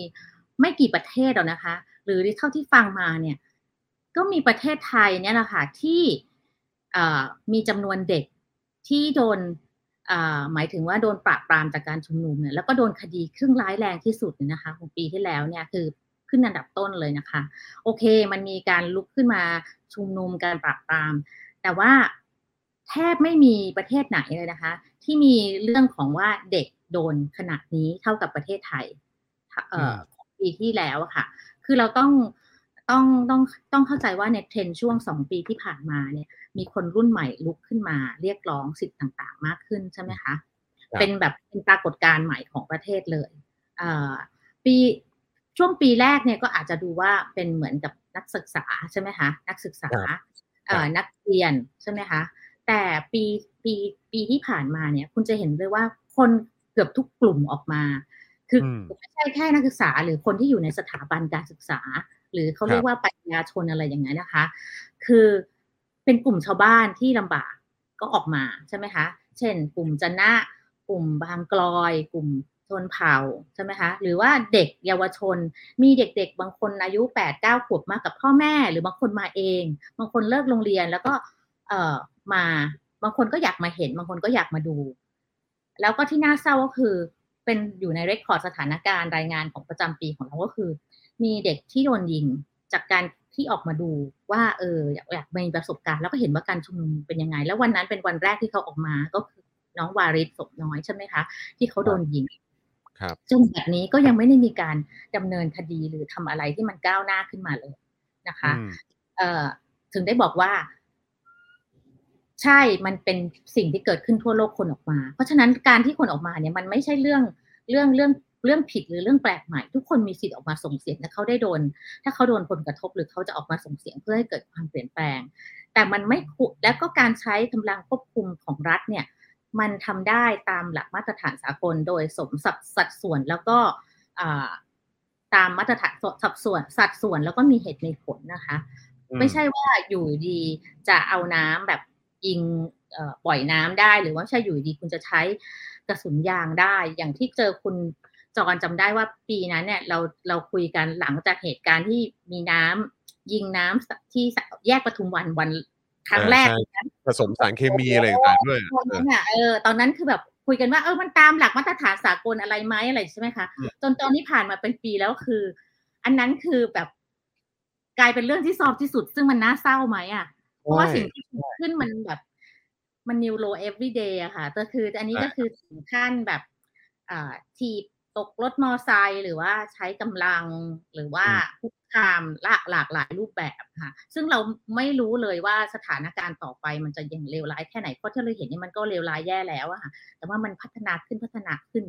D: ไม่กี่ประเทศหรอกนะคะ หรือเท่าที่ฟังมาเนี่ย ก็มีประเทศไทยเนี่ยแหละค่ะที่มีจำนวนเด็กที่โดนหมายถึงว่าโดนปราบปรามจากการชุมนุมเนี่ยแล้วก็โดนคดีครึ่งร้ายแรงที่สุดนะคะของปีที่แล้วเนี่ยคือขึ้นอันดับต้นเลยนะคะ โอเค มันมีการลุกขึ้นมาชุมนุมการปราบปราม แต่ว่า แทบไม่มีประเทศไหนเลยนะคะ ที่มีเรื่องของว่าเด็กโดนขนาดนี้เท่ากับประเทศไทยเอ่อของปีที่แล้วอะค่ะ คือเราต้องต้องต้องต้องเข้าใจว่าในเทรนด์ช่วงสองปีที่ผ่านมาเนี่ย มีคนรุ่นใหม่ลุกขึ้นมาเรียกร้องสิทธิ์ต่างๆ มากขึ้นใช่ไหมคะ
A: ครับ
D: เป็นแบบเป็นปรากฏการณ์ใหม่ของประเทศเลยเอ่อปีช่วงปีแรกเนี่ยก็อาจจะดูว่าเป็นเหมือนกับนักศึกษาใช่ไหมคะนักศึกษา
A: ครับ
D: เอ่อนักเรียนใช่ไหมคะ แต่ปีปีปีที่ผ่านมาเนี่ย คุณจะเห็นเลยว่าคนเกือบทุกกลุ่มออกมา คืออ
A: ม
D: ไม่ใช่แค่นักศึกษา หรือคนที่อยู่ในสถาบันการศึกษา หรือเขาเรียกว่าปัญญาชนอะไรอย่างนั้นนะคะ คือเป็นกลุ่มชาวบ้านที่ลำบากก็ออกมาใช่ไหมคะ เช่น กลุ่มจันนะกลุ่มบางกลอย กลุ่มชนเผ่าใช่ไหมคะ หรือว่าเด็กเยาวชน มีเด็กๆ บางคนอายุแปดเก้าขวบมากับพ่อแม่ หรือบางคนมาเอง บางคนเลิกโรงเรียนแล้วก็เอ่อ มา บางคนก็อยากมาเห็น บางคนก็อยากมาดู แล้วก็ที่น่าเศร้าก็คือเป็นอยู่ในเรคคอร์ดสถานการณ์รายงานของประจำปีของเราก็คือ มีเด็กที่โดนยิงจากการที่ออกมาดูว่าเอออยากอยากมีประสบการณ์แล้วก็เห็นว่าการชุมนุมเป็นยังไง แล้ววันนั้นเป็นวันแรกที่เขาออกมาก็คือน้องวาริศศพน้อยใช่ไหมคะ ที่เขาโดนยิง
A: ครับ
D: จนแบบนี้ก็ยังไม่ได้มีการดำเนินคดีหรือทำอะไรที่มันก้าวหน้าขึ้นมาเลยนะคะ
A: อืม
D: เอ่อถึงได้บอกว่า ใช่มันเป็นสิ่งที่เกิดขึ้นทั่วโลกคนออกมา เพราะฉะนั้นการที่คนออกมาเนี่ยมันไม่ใช่เรื่องเรื่องเรื่องเรื่องผิดหรือเรื่องแปลกใหม่ ทุกคนมีสิทธิ์ออกมาส่งเสียงถ้าเขาได้โดน ถ้าเขาโดนผลกระทบหรือเขาจะออกมาส่งเสียงเพื่อให้เกิดความเปลี่ยนแปลง แต่มันไม่คุแล้วก็การใช้กำลังควบคุมของรัฐเนี่ยมันทำได้ตามหลักมาตรฐานสากล โดยสมสัดสัดส่วนแล้วก็อ่าตามมาตรฐานสัดส่วนสัดส่วนแล้วก็มีเหตุมีผลนะคะ
A: อืม
D: ไม่ใช่ว่าอยู่ดีจะเอาน้ำแบบ ยิงเอ่อปล่อยน้ำได้ หรือว่าไม่ใช่อยู่ดีคุณจะใช้กระสุนยางได้ อย่างที่เจอคุณจรจำได้ว่าปีนั้นเนี่ยเราเราคุยกันหลังจากเหตุการณ์ที่มีน้ำยิงน้ำที่แยกปทุมวันวันครั้งแรก
A: อ่าใช่
D: นะ
A: ผสมสารเคมีอะไรต่างๆด้วย
D: ตอน
A: เอ
D: นั้
A: อน
D: อะเออตอนนั้นคือแบบคุยกันว่าเออมันตามหลักมาตรฐานสากลอะไรไหมอะไรใช่ไหมคะ
A: อืม
D: จนตอนนี้ผ่านมาเป็นปีแล้วคือ อันนั้นคือแบบกลายเป็นเรื่องที่ซอฟที่สุด ซึ่งมันน่าเศร้าไหมอะ เพราะว่าสิ่งที่เกิดขึ้นมันแบบมันนิวโร everyday อะค่ะก็คืออันนี้ก็คือถึงขั้นแบบอ่าทีบตกรถมอไซค์หรือว่าใช้กำลังหรือว่าคุกคามหลากหลากหลายรูปแบบค่ะ ซึ่งเราไม่รู้เลยว่าสถานการณ์ต่อไปมันจะยังเลวร้ายแค่ไหนเพราะที่เราเห็นนี่มันก็เลวร้ายแย่แล้วอะค่ะ แต่ว่ามันพัฒนาขึ้นพัฒนาขึ้น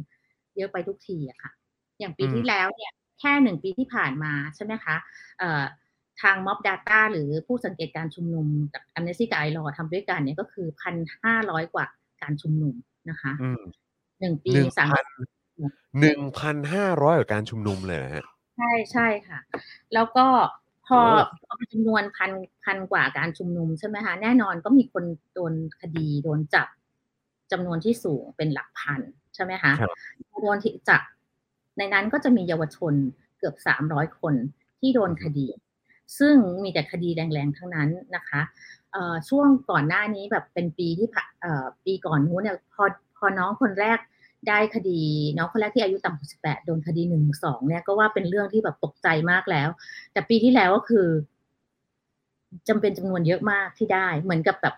D: เยอะไปทุกทีอะค่ะ อย่างปี
A: อืม
D: ที่แล้วเนี่ย แค่หนึ่งปีที่ผ่านมาใช่ไหมคะเอ่อ ทาง Mob Data หรือผู้สังเกตการชุมนุมกับ Amnesty กับ ILO ทำด้วยกันเนี่ยก็คือพันห้าร้อยกว่าการชุมนุมนะคะ
A: อืม
D: หนึ่งปี
A: หนึ่ง
D: สาม
A: พันหนึ่งพันห้าร้อยกับการชุมนุมเลยนะฮะ
D: ใช่ใช่ค่ะ แล้วก็พอ
A: โอ้
D: พอเป็นจำนวนพันพันกว่าการชุมนุมใช่ไหมคะแน่นอนก็มีคนโดนคดีโดนจับจำนวนที่สูงเป็นหลักพันใช่ไหมคะ
A: ครับ
D: โดนที่จับในนั้นก็จะมีเยาวชนเกือบสามร้อยคนที่โดนคดี ซึ่งมีแต่คดีแรงๆทั้งนั้นนะคะเอ่อช่วงก่อนหน้านี้แบบเป็นปีที่ผ่านเอ่อปีก่อนนู้นเนี่ยพอพพอน้องคนแรกได้คดีน้องคนแรกที่อายุต่ำกว่า18โดนคดีหนึ่งสองเนี่ยก็ว่าเป็นเรื่องที่แบบตกใจมากแล้ว แต่ปีที่แล้วก็คือจำเป็นจำนวนเยอะมากที่ได้ เหมือนกับแบบ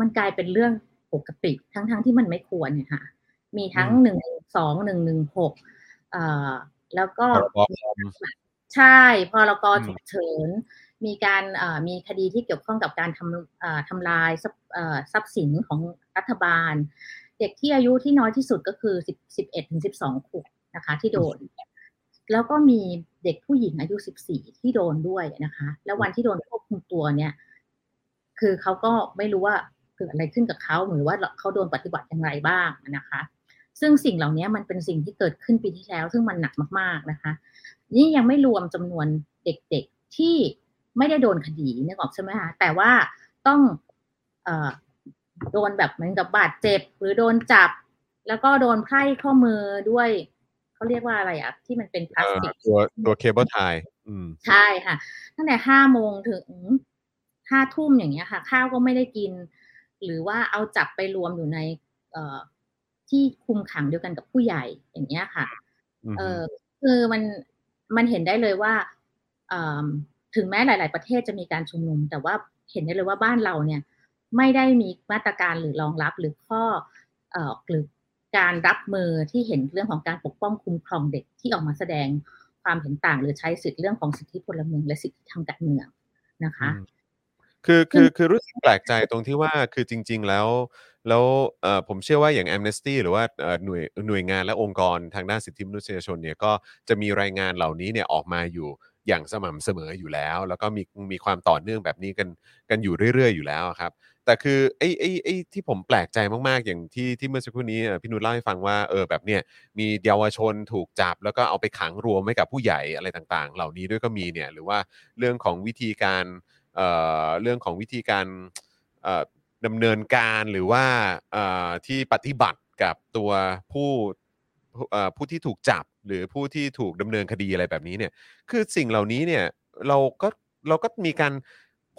D: มันกลายเป็นเรื่องปกติทั้งๆทที่มันไม่ควรเนี่ยค่ะ มีทั้งหนึ่งสองหนึ่งหนึ่งหกเอ่อแล้วก็
A: พรบคอม
D: ใช่พรก
A: อืม
D: ฉุกเฉินมีการเอ่อมีคดีที่เกี่ยวข้องกับการทำเอ่อทำลายทรัพย์เอ่อทรัพย์สินของรัฐบาล เด็กที่อายุที่น้อยที่สุดก็คือ10 11ถึง12 ขวบนะคะ ที่โดน แล้วก็มีเด็กผู้หญิงอายุ 14 ที่โดนด้วยนะคะ แล้ววันที่โดนควบคุมตัวเนี่ย คือเขาก็ไม่รู้ว่าเกิดอะไรขึ้นกับเขาหรือว่าเขาโดนปฏิบัติอย่างไรบ้างนะคะ ซึ่งสิ่งเหล่านี้มันเป็นสิ่งที่เกิดขึ้นปีที่แล้ว ซึ่งมันหนักมากๆนะคะ นี่ยังไม่รวมจำนวนเด็กๆที่ไม่ได้โดนคดีนึกออกใช่ไหมคะแต่ว่าต้องเอ่อโดนแบบเหมือนกับบาดเจ็บ หรือโดนจับ แล้วก็โดนไพร่ข้อมือด้วยเขาเรียกว่าอะไรอะที่มันเป็นพลา
A: เอ่
D: ส
A: อ
D: ติก
A: ตัวตัวเคเบิลไทอืม
D: ใช่ค่ะ ตั้งแต่ห้าโมงถึงห้าทุ่มอย่างเงี้ยค่ะ ข้าวก็ไม่ได้กิน หรือว่าเอาจับไปรวมอยู่ในเอ่อ ที่คุมขังเดียวกันกับผู้ใหญ่อย่างเงี้ยค่ะ
A: อืม
D: เออคือมันมันเห็นได้เลยว่าเอ่อถึงแม้หลาย ๆ ประเทศจะมีการชุมนุม แต่ว่าเห็นได้เลยว่าบ้านเราเนี่ย ไม่ได้มีมาตรการหรือรองรับหรือข้อเอ่อหรือการรับมือที่เห็นเรื่องของการปกป้องคุ้มครองเด็กที่ออกมาแสดงความเห็นต่าง หรือใช้สิทธิเรื่องของสิทธิพลเมืองและสิทธิทางการเมืองนะคะ
A: อืม คือคือคือรู้สึกแปลกใจตรงที่ว่าคือจริง ๆ แล้ว แล้วเอ่อผมเชื่อว่าอย่าง Amnesty หรือว่าเอ่อหน่วยหน่วยงานและองค์กรทางด้านสิทธิมนุษยชนเนี่ยก็จะมีรายงานเหล่านี้เนี่ยออกมาอยู่อย่างสม่ำเสมออยู่แล้ว แล้วก็มีมีความต่อเนื่องแบบนี้กันกันอยู่เรื่อย ๆ อยู่แล้วครับ แต่คือไอ้ไอ้ไอ้ที่ผมแปลกใจมากๆ อย่างที่ที่เมื่อสักครู่นี้เอ่อพี่นุชเล่าให้ฟังว่าเออแบบเนี้ยมีเยาวชนถูกจับ แล้วก็เอาไปขังรวมไว้กับผู้ใหญ่อะไรต่างๆ เหล่านี้ด้วยก็มีเนี่ยหรือว่าเรื่องของวิธีการ เเรื่องของวิธีการดำเนินการหรือว่าที่ปฏิบัติกับตัวผู้ผู้ที่ถูกจับหรือผู้ที่ถูกดำเนินคดีอะไรแบบนี้เนี่ย คือสิ่งเหล่านี้เนี่ยเราก็เราก็มีการ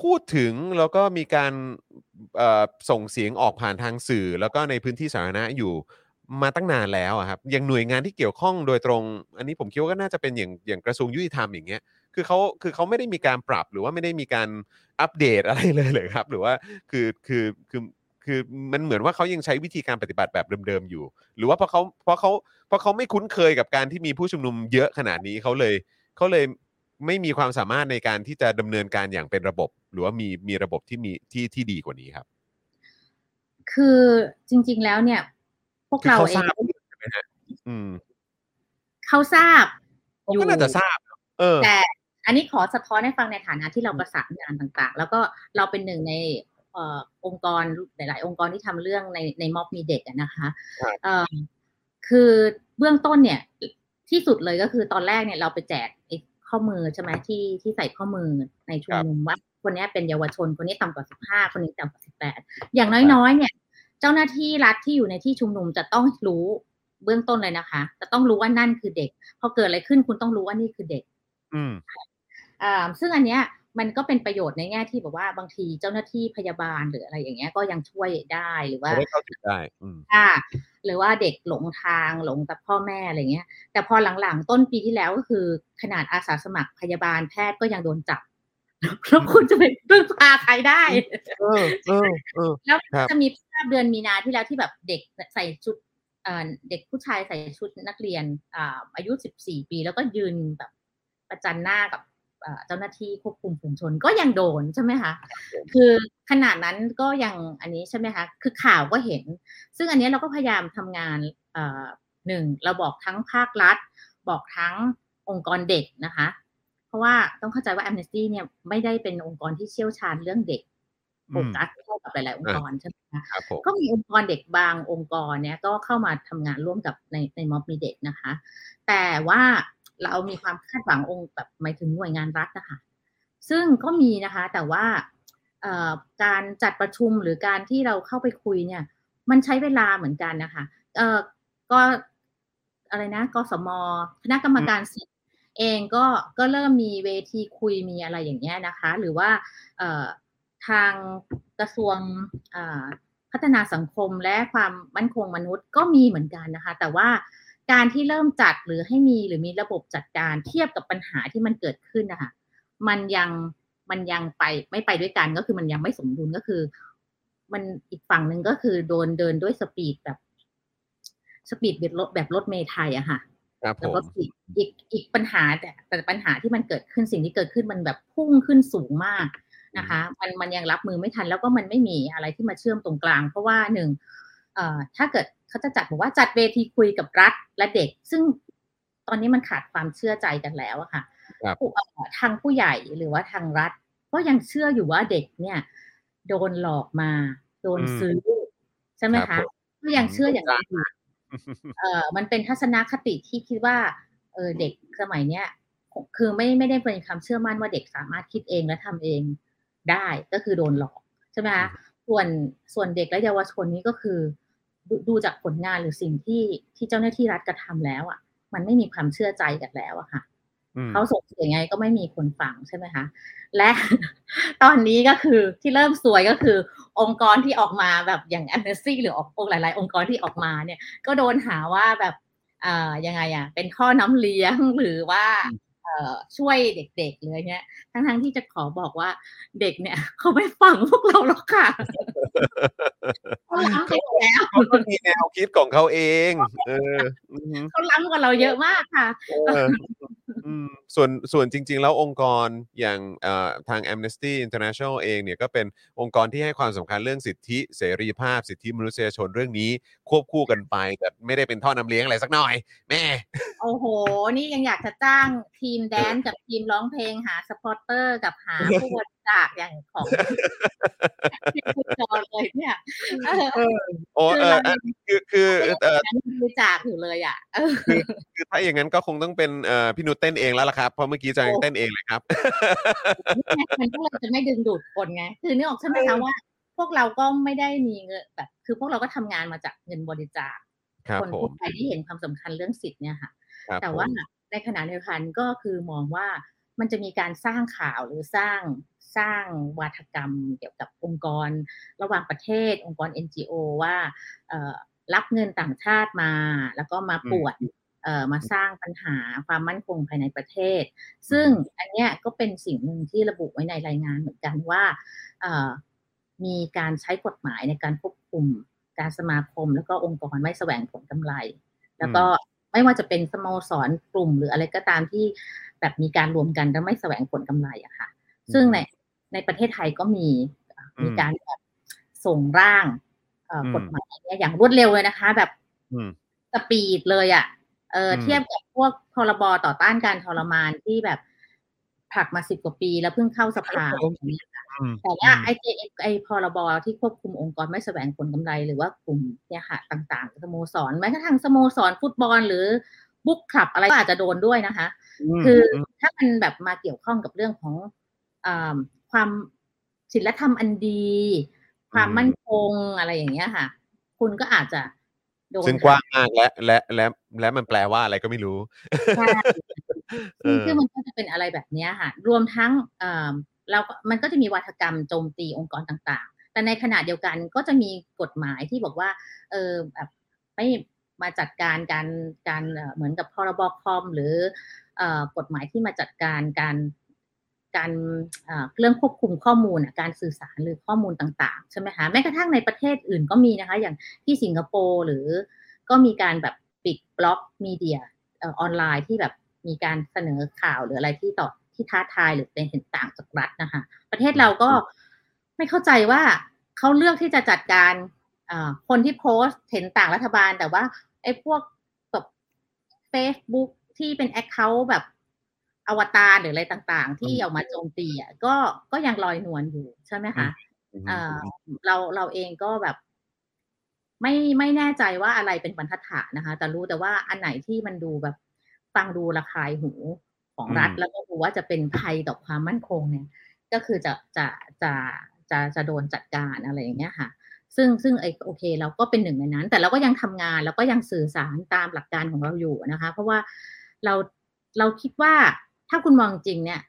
A: พูดถึงแล้วก็มีการส่งเสียงออกผ่านทางสื่อ แล้วก็ในพื้นที่สาธารณะอยู่มาตั้งนานแล้วครับอย่างหน่วยงานที่เกี่ยวข้องโดยตรง อันนี้ผมคิดว่าก็น่าจะเป็นอย่างอย่างกระทรวงยุติธรรมอย่างเงี้ย คือเขาคือเขาไม่ได้มีการปรับหรือว่าไม่ได้มีการอัปเดตอะไรเลยเลยครับ หรือว่าคือคือคือคือมันเหมือนว่าเขายังใช้วิธีการปฏิบัติแบบเดิมๆอยู่ หรือว่าเพราะเขาเพราะเขาเพราะเขาไม่คุ้นเคยกับการที่มีผู้ชุมนุมเยอะขนาดนี้เขาเลยเขาเลยไม่มีความสามารถในการที่จะดำเนินการอย่างเป็นระบบ หรือว่ามีมีระบบที่มีที่ที่ดีกว่านี้ครับ
D: คือจริง ๆแล้วเนี่ย พวก
A: คือ
D: เรา
A: เขา
D: เอ
A: ทรางบใช่ไหมฮะอืม
D: เขาทราบ
A: เขาก็น่าจะทราบเนอะเออ
D: แต่ อันนี้ขอสะท้อนให้ฟังในฐานะที่เราประสานงานต่างๆ แล้วก็เราเป็นหนึ่งในเอ่อองค์กรหลาย ๆ องค์กรที่ทำเรื่องในในม็อบมีเด็กอะนะคะ
A: ครับ
D: เอ่อคือเบื้องต้นเนี่ยที่สุดเลยก็คือตอนแรกเนี่ยเราไปแจกไอ้ข้อมือใช่ไหมที่ที่ใส่ข้อมือในชุมนุมว่าคนนี้เป็นเยาวชนคนนี้ต่ำกว่าสิบห้าคนนี้ต่ำกว่าสิบแปดอย่างน้อยๆ เนี่ย เจ้าหน้าที่รัฐที่อยู่ในที่ชุมนุมจะต้องรู้เบื้องต้นเลยนะคะ จะต้องรู้ว่านั่นคือเด็ก พอเกิดอะไรขึ้นคุณต้องรู้ว่านี่คือเด็ก
A: อืม
D: อ่าซึ่งอันเนี้ยมันก็เป็นประโยชน์ในแง่ที่แบบว่าบางทีเจ้าหน้าที่พยาบาลหรืออะไรอย่างเงี้ยก็ยังช่วยได้หรือว่า
A: เขาได้เข้าถึงได้อืม
D: ค่ะหรือว่าเด็กหลงทางหลงกับพ่อแม่อะไรเงี้ย แต่พอหลังๆ ต้นปีที่แล้วก็คือขนาดอาสาสมัครพยาบาลแพทย์ก็ยังโดนจับแล้วคุณจะไปพึ่งพาใครได้
A: เออเออเออ
D: แล้ว
A: ครับ
D: จะมีภาพเดือนมีนาที่แล้วที่แบบเด็กใส่ชุดเอ่อเด็กผู้ชายใส่ชุดนักเรียนอ่าอายุสิบสี่ปี แล้วก็ยืนแบบ ประจันหน้ากับเอ่อเจ้าหน้าที่ควบคุมฝูงชนก็ยังโดนใช่ไหมคะ คือขนาดนั้นก็ยังอันนี้ใช่ไหมคะ คือข่าวก็เห็น ซึ่งอันนี้เราก็พยายามทำงานเอ่อหนึ่งเราบอกทั้งภาครัฐ บอกทั้งองค์กรเด็กนะคะ เพราะว่าต้องเข้าใจว่า Amnesty เนี่ยไม่ได้เป็นองค์กรที่เชี่ยวชาญเรื่องเด็กโฟกัสเท่ากับหลาย ๆ องค์กรใช่ไหมคะ
A: ครับผม
D: ก็มีองค์กรเด็กบางองค์กรเนี่ยก็เข้ามาทำงานร่วมกับในในม็อบมีเด็กนะคะ แต่ว่า เรามีความคาดหวังองค์แบบหมายถึงหน่วยงานรัฐนะคะซึ่งก็มีนะคะแต่ว่าเอ่อการจัดประชุมหรือการที่เราเข้าไปคุยเนี่ย มันใช้เวลาเหมือนกันนะคะเออก็อะไรนะกสมคณะกรรมการสิทธิ์เองก็ก็เริ่มมีเวทีคุยมีอะไรอย่างเงี้ยนะคะ หรือว่าเอ่อทางกระทรวงอ่าพัฒนาสังคมและความมั่นคงมนุษย์ก็มีเหมือนกันนะคะ แต่ว่า การที่เริ่มจัดหรือให้มีหรือมีระบบจัดการเทียบกับปัญหาที่มันเกิดขึ้นนะคะมันยังมันยังไปไม่ไปด้วยกันก็คือมันยังไม่สมดุลก็คือ มันอีกฝั่งหนึ่งก็คือโดนเดินด้วยสปีดแบบสปีดแบบรถแบบรถเมล์ไทยอะค่ะ
A: ครับผ
D: แล้ว
A: ม
D: ก็อีกอีกอีกปัญหาแต่แต่ปัญหาที่มันเกิดขึ้นสิ่งที่เกิดขึ้นมันแบบพุ่งขึ้นสูงมากนะคะ มันมันยังรับมือไม่ทันแล้วก็มันไม่มีอะไรที่มาเชื่อมตรงกลาง เพราะว่าหนึ่งเอ่อถ้าเกิด เขาจะจัดบอกว่าจัดเวทีคุยกับรัฐและเด็ก ซึ่งตอนนี้มันขาดความเชื่อใจกันแล้วอะค่ะ
A: ครับ
D: ผู้เอ่อทางผู้ใหญ่หรือว่าทางรัฐ ก็ยังเชื่ออยู่ว่าเด็กเนี่ย โดนหลอกมา โดน
A: อืม
D: ซื้อ ใช่ไหม
A: ครั
D: คะ
A: บผม
D: ก็ยังเชื่ออย่างนั้นอยู่เอ่อมันเป็นทัศนคติที่คิดว่า เออเด็กสมัยเนี้ยคือไม่ไม่ได้เป็นความเชื่อมั่นว่าเด็กสามารถคิดเองและทำเองได้ก็คือโดนหลอกใช่ไหมคะส่วนส่วนเด็กและเยาวชนนี้ก็คือ ดดูจากผลงานหรือสิ่งที่ที่เจ้าหน้าที่รัฐกระทำแล้วอะ มันไม่มีความเชื่อใจกันแล้วอะค่ะ
A: อืม
D: เขาส่งเสียงไงก็ไม่มีคนฟังใช่ไหมคะและตอนนี้ก็คือที่เริ่มสวยก็คือ องค์กรที่ออกมาแบบอย่าง a m n e s t y หรือออกหลาย ๆ องค์กรที่ออกมาเนี่ย ก็โดนหาว่าแบบอ่ายังไงอะ เป็นข้อน้ำเลี้ยงหรือว่าเอ่อช่วยเด็กๆเลยเนี่ยทั้งๆที่จะขอบอกว่าเด็กเนี่ย เขาไม่ฟังพวกเราหรอกค่ะ เขาล้ำไปหมดแล้ว
A: เขาก็มีแนวคิดของเขาเองเอออือฮึ
D: เขาล้ำกว่าเราเยอะมากค่ะ
A: เอออืมส่วนส่วนจริง ๆ แล้วองค์กรอย่างเอ่อทาง Amnesty International เองเนี่ยก็เป็นองค์กรที่ให้ความสำคัญเรื่องสิทธิเสรีภาพสิทธิมนุษยชนเรื่องนี้ ควบคู่กันไปแต่ไม่ได้เป็นท่อน้ำเลี้ยงอะไรสักหน่อย แม่
D: โอ้โห นี่ยังอยากจะจ้างทีม dance กับทีมร้องเพลงหา supporter กับหาผู้บริ จาคอย่างของที่คุณจอห์นเลยเนี่ยเออ
A: โอ้เอออะคือคือเออ
D: ยังบริจาคอยู่เลยอะเออ
A: คือถ้าอย่างนั้นก็คงต้องเป็นเอ่อพี่นุชเต้นเองแล้วล่ะครับเพราะเมื่อกี้จอยยังเต้นเองเลยครับ
D: มันก็เลยจะไม่ดึงดูดคนไงคือนึกออกใช่ไหมคะว่า พวกเราก็ไม่ได้มีเงินแบบ คือพวกเราก็ทำงานมาจากเงินบริจาค
A: ครับ
D: คน
A: ผ
D: ทั่
A: ม
D: วไปที่เห็นความสำคัญเรื่องสิทธิ์เนี่ยค่ะ
A: ครับ
D: แต่
A: ผม
D: ว่าในขณะเดียวกันก็คือมองว่า มันจะมีการสร้างข่าวหรือสร้างสร้างวาทกรรมเกี่ยวกับองค์กร ระหว่างประเทศ องค์กร NGO ว่าเอ่อรับเงินต่างชาติมา แล้วก็มาปวดเอ่อมาสร้างปัญหาความมั่นคงภายในประเทศ ซึ่งอันเนี้ยก็เป็นสิ่งหนึ่งที่ระบุไว้ในรายงานเหมือนกันว่าเอ่อมีการใช้กฎหมายในการควบคุมการสมาคม แล้วก็องค์กรไม่แสวงผลกำไร แล้วก็ ไม่ว่าจะเป็นสโมสรกลุ่ม หรืออะไรก็ตามที่แบบมีการรวมกันแล้วไม่แสวงผลกำไรอะค่ะ ซึ่งในในประเทศไทยก็มีมีการแบบส่งร่างเอ่อ
A: อืม
D: กฎหมายเนี่ยอย่างรวดเร็วเลยนะคะ แบบ
A: อืม
D: สปีดเลยอะ่ะเอออ
A: ม
D: เทียบกับพวกพรบต่อต้านการทรมานที่แบบผลักมาสิบกว่าปีแล้วเพิ่งเข้าสภาอย่างเงี้ยค่ะ
A: อืม
D: แต่ว่าไอ้ไอ้ไอ้ไอ้พรบที่ควบคุมองค์กรไม่แสวงผลกำไรหรือว่ากลุ่มเนี่ยค่ะต่างๆ สโมสรแม้กระทั่งสโมสรฟุตบอลหรือบุ๊กคลับอะไรก็อาจจะโดนด้วยนะคะ คือถ้ามันแบบมาเกี่ยวข้องกับเรื่องของอาความศีลธรรมอันดี ความ
A: อืม
D: มั่นคงอะไรอย่างเงี้ยค่ะ คุณก็อาจจะโดน
A: ซึ่งกว้างมากและและและและมันแปลว่าอะไรก็ไม่รู้
D: ใช่
A: เอ
D: ซึ่ง
A: อ
D: ซึ่งมันก็จะเป็นอะไรแบบเนี้ยค่ะ รวมทั้ง เอ่อเรามันก็จะมีวาทกรรมโจมตีองค์กรต่างๆ แต่ในขณะเดียวกันก็จะมีกฎหมายที่บอกว่าเออแบบไม่มาจัดการการการเหมือนกับพรบคอม หรืออกฎหมายที่มาจัดการการการเรื่องควบคุมข้อมูลการสื่อสารหรือข้อมูลต่างๆใช่ไหมคะแม้กระทั่งในประเทศอื่นก็มีนะคะ อย่างที่สิงคโปร์หรือก็มีการแบบปิดบล็อกมีเดียออนไลน์ที่แบบมีการเสนอข่าวหรืออะไรที่ต่อ ที่ท้าทายหรือเป็นเห็นต่างจากรัฐนะคะ ประเทศเราก็ไม่เข้าใจว่าเขาเลือกที่จะจัดการเอ่อคนที่โพสต์เห็นต่างรัฐบาล แต่ว่าไอ้พวกแบบ Facebook ที่เป็นแอคเคาท์แบบอวตารหรืออะไรต่างๆ ที่
A: อืม
D: ออกมาโจมตีอะก็ก็ยังลอยนวลอยู่ใช่ไหมคะ
A: อืม
D: เอ่อเราเราเองก็แบบไม่ไม่แน่ใจว่าอะไรเป็นบรรทัดฐานนะคะ แต่รู้แต่ว่าอันไหนที่มันดูแบบฟังดูระคายหู ของรัฐ
A: อืม
D: แล้วก็ดูว่าจะเป็นภัยต่อความมั่นคงเนี่ย ก็คือจะจะจะจะจะโดนจัดการอะไรอย่างเงี้ยค่ะ ซึ่งซึ่งไอโอเค เราก็เป็นหนึ่งในนั้น แต่เราก็ยังทำงานแล้วก็ยังสื่อสารตามหลักการของเราอยู่นะคะ เพราะว่าเราเราคิดว่าถ้าคุณมองจริงเนี่ย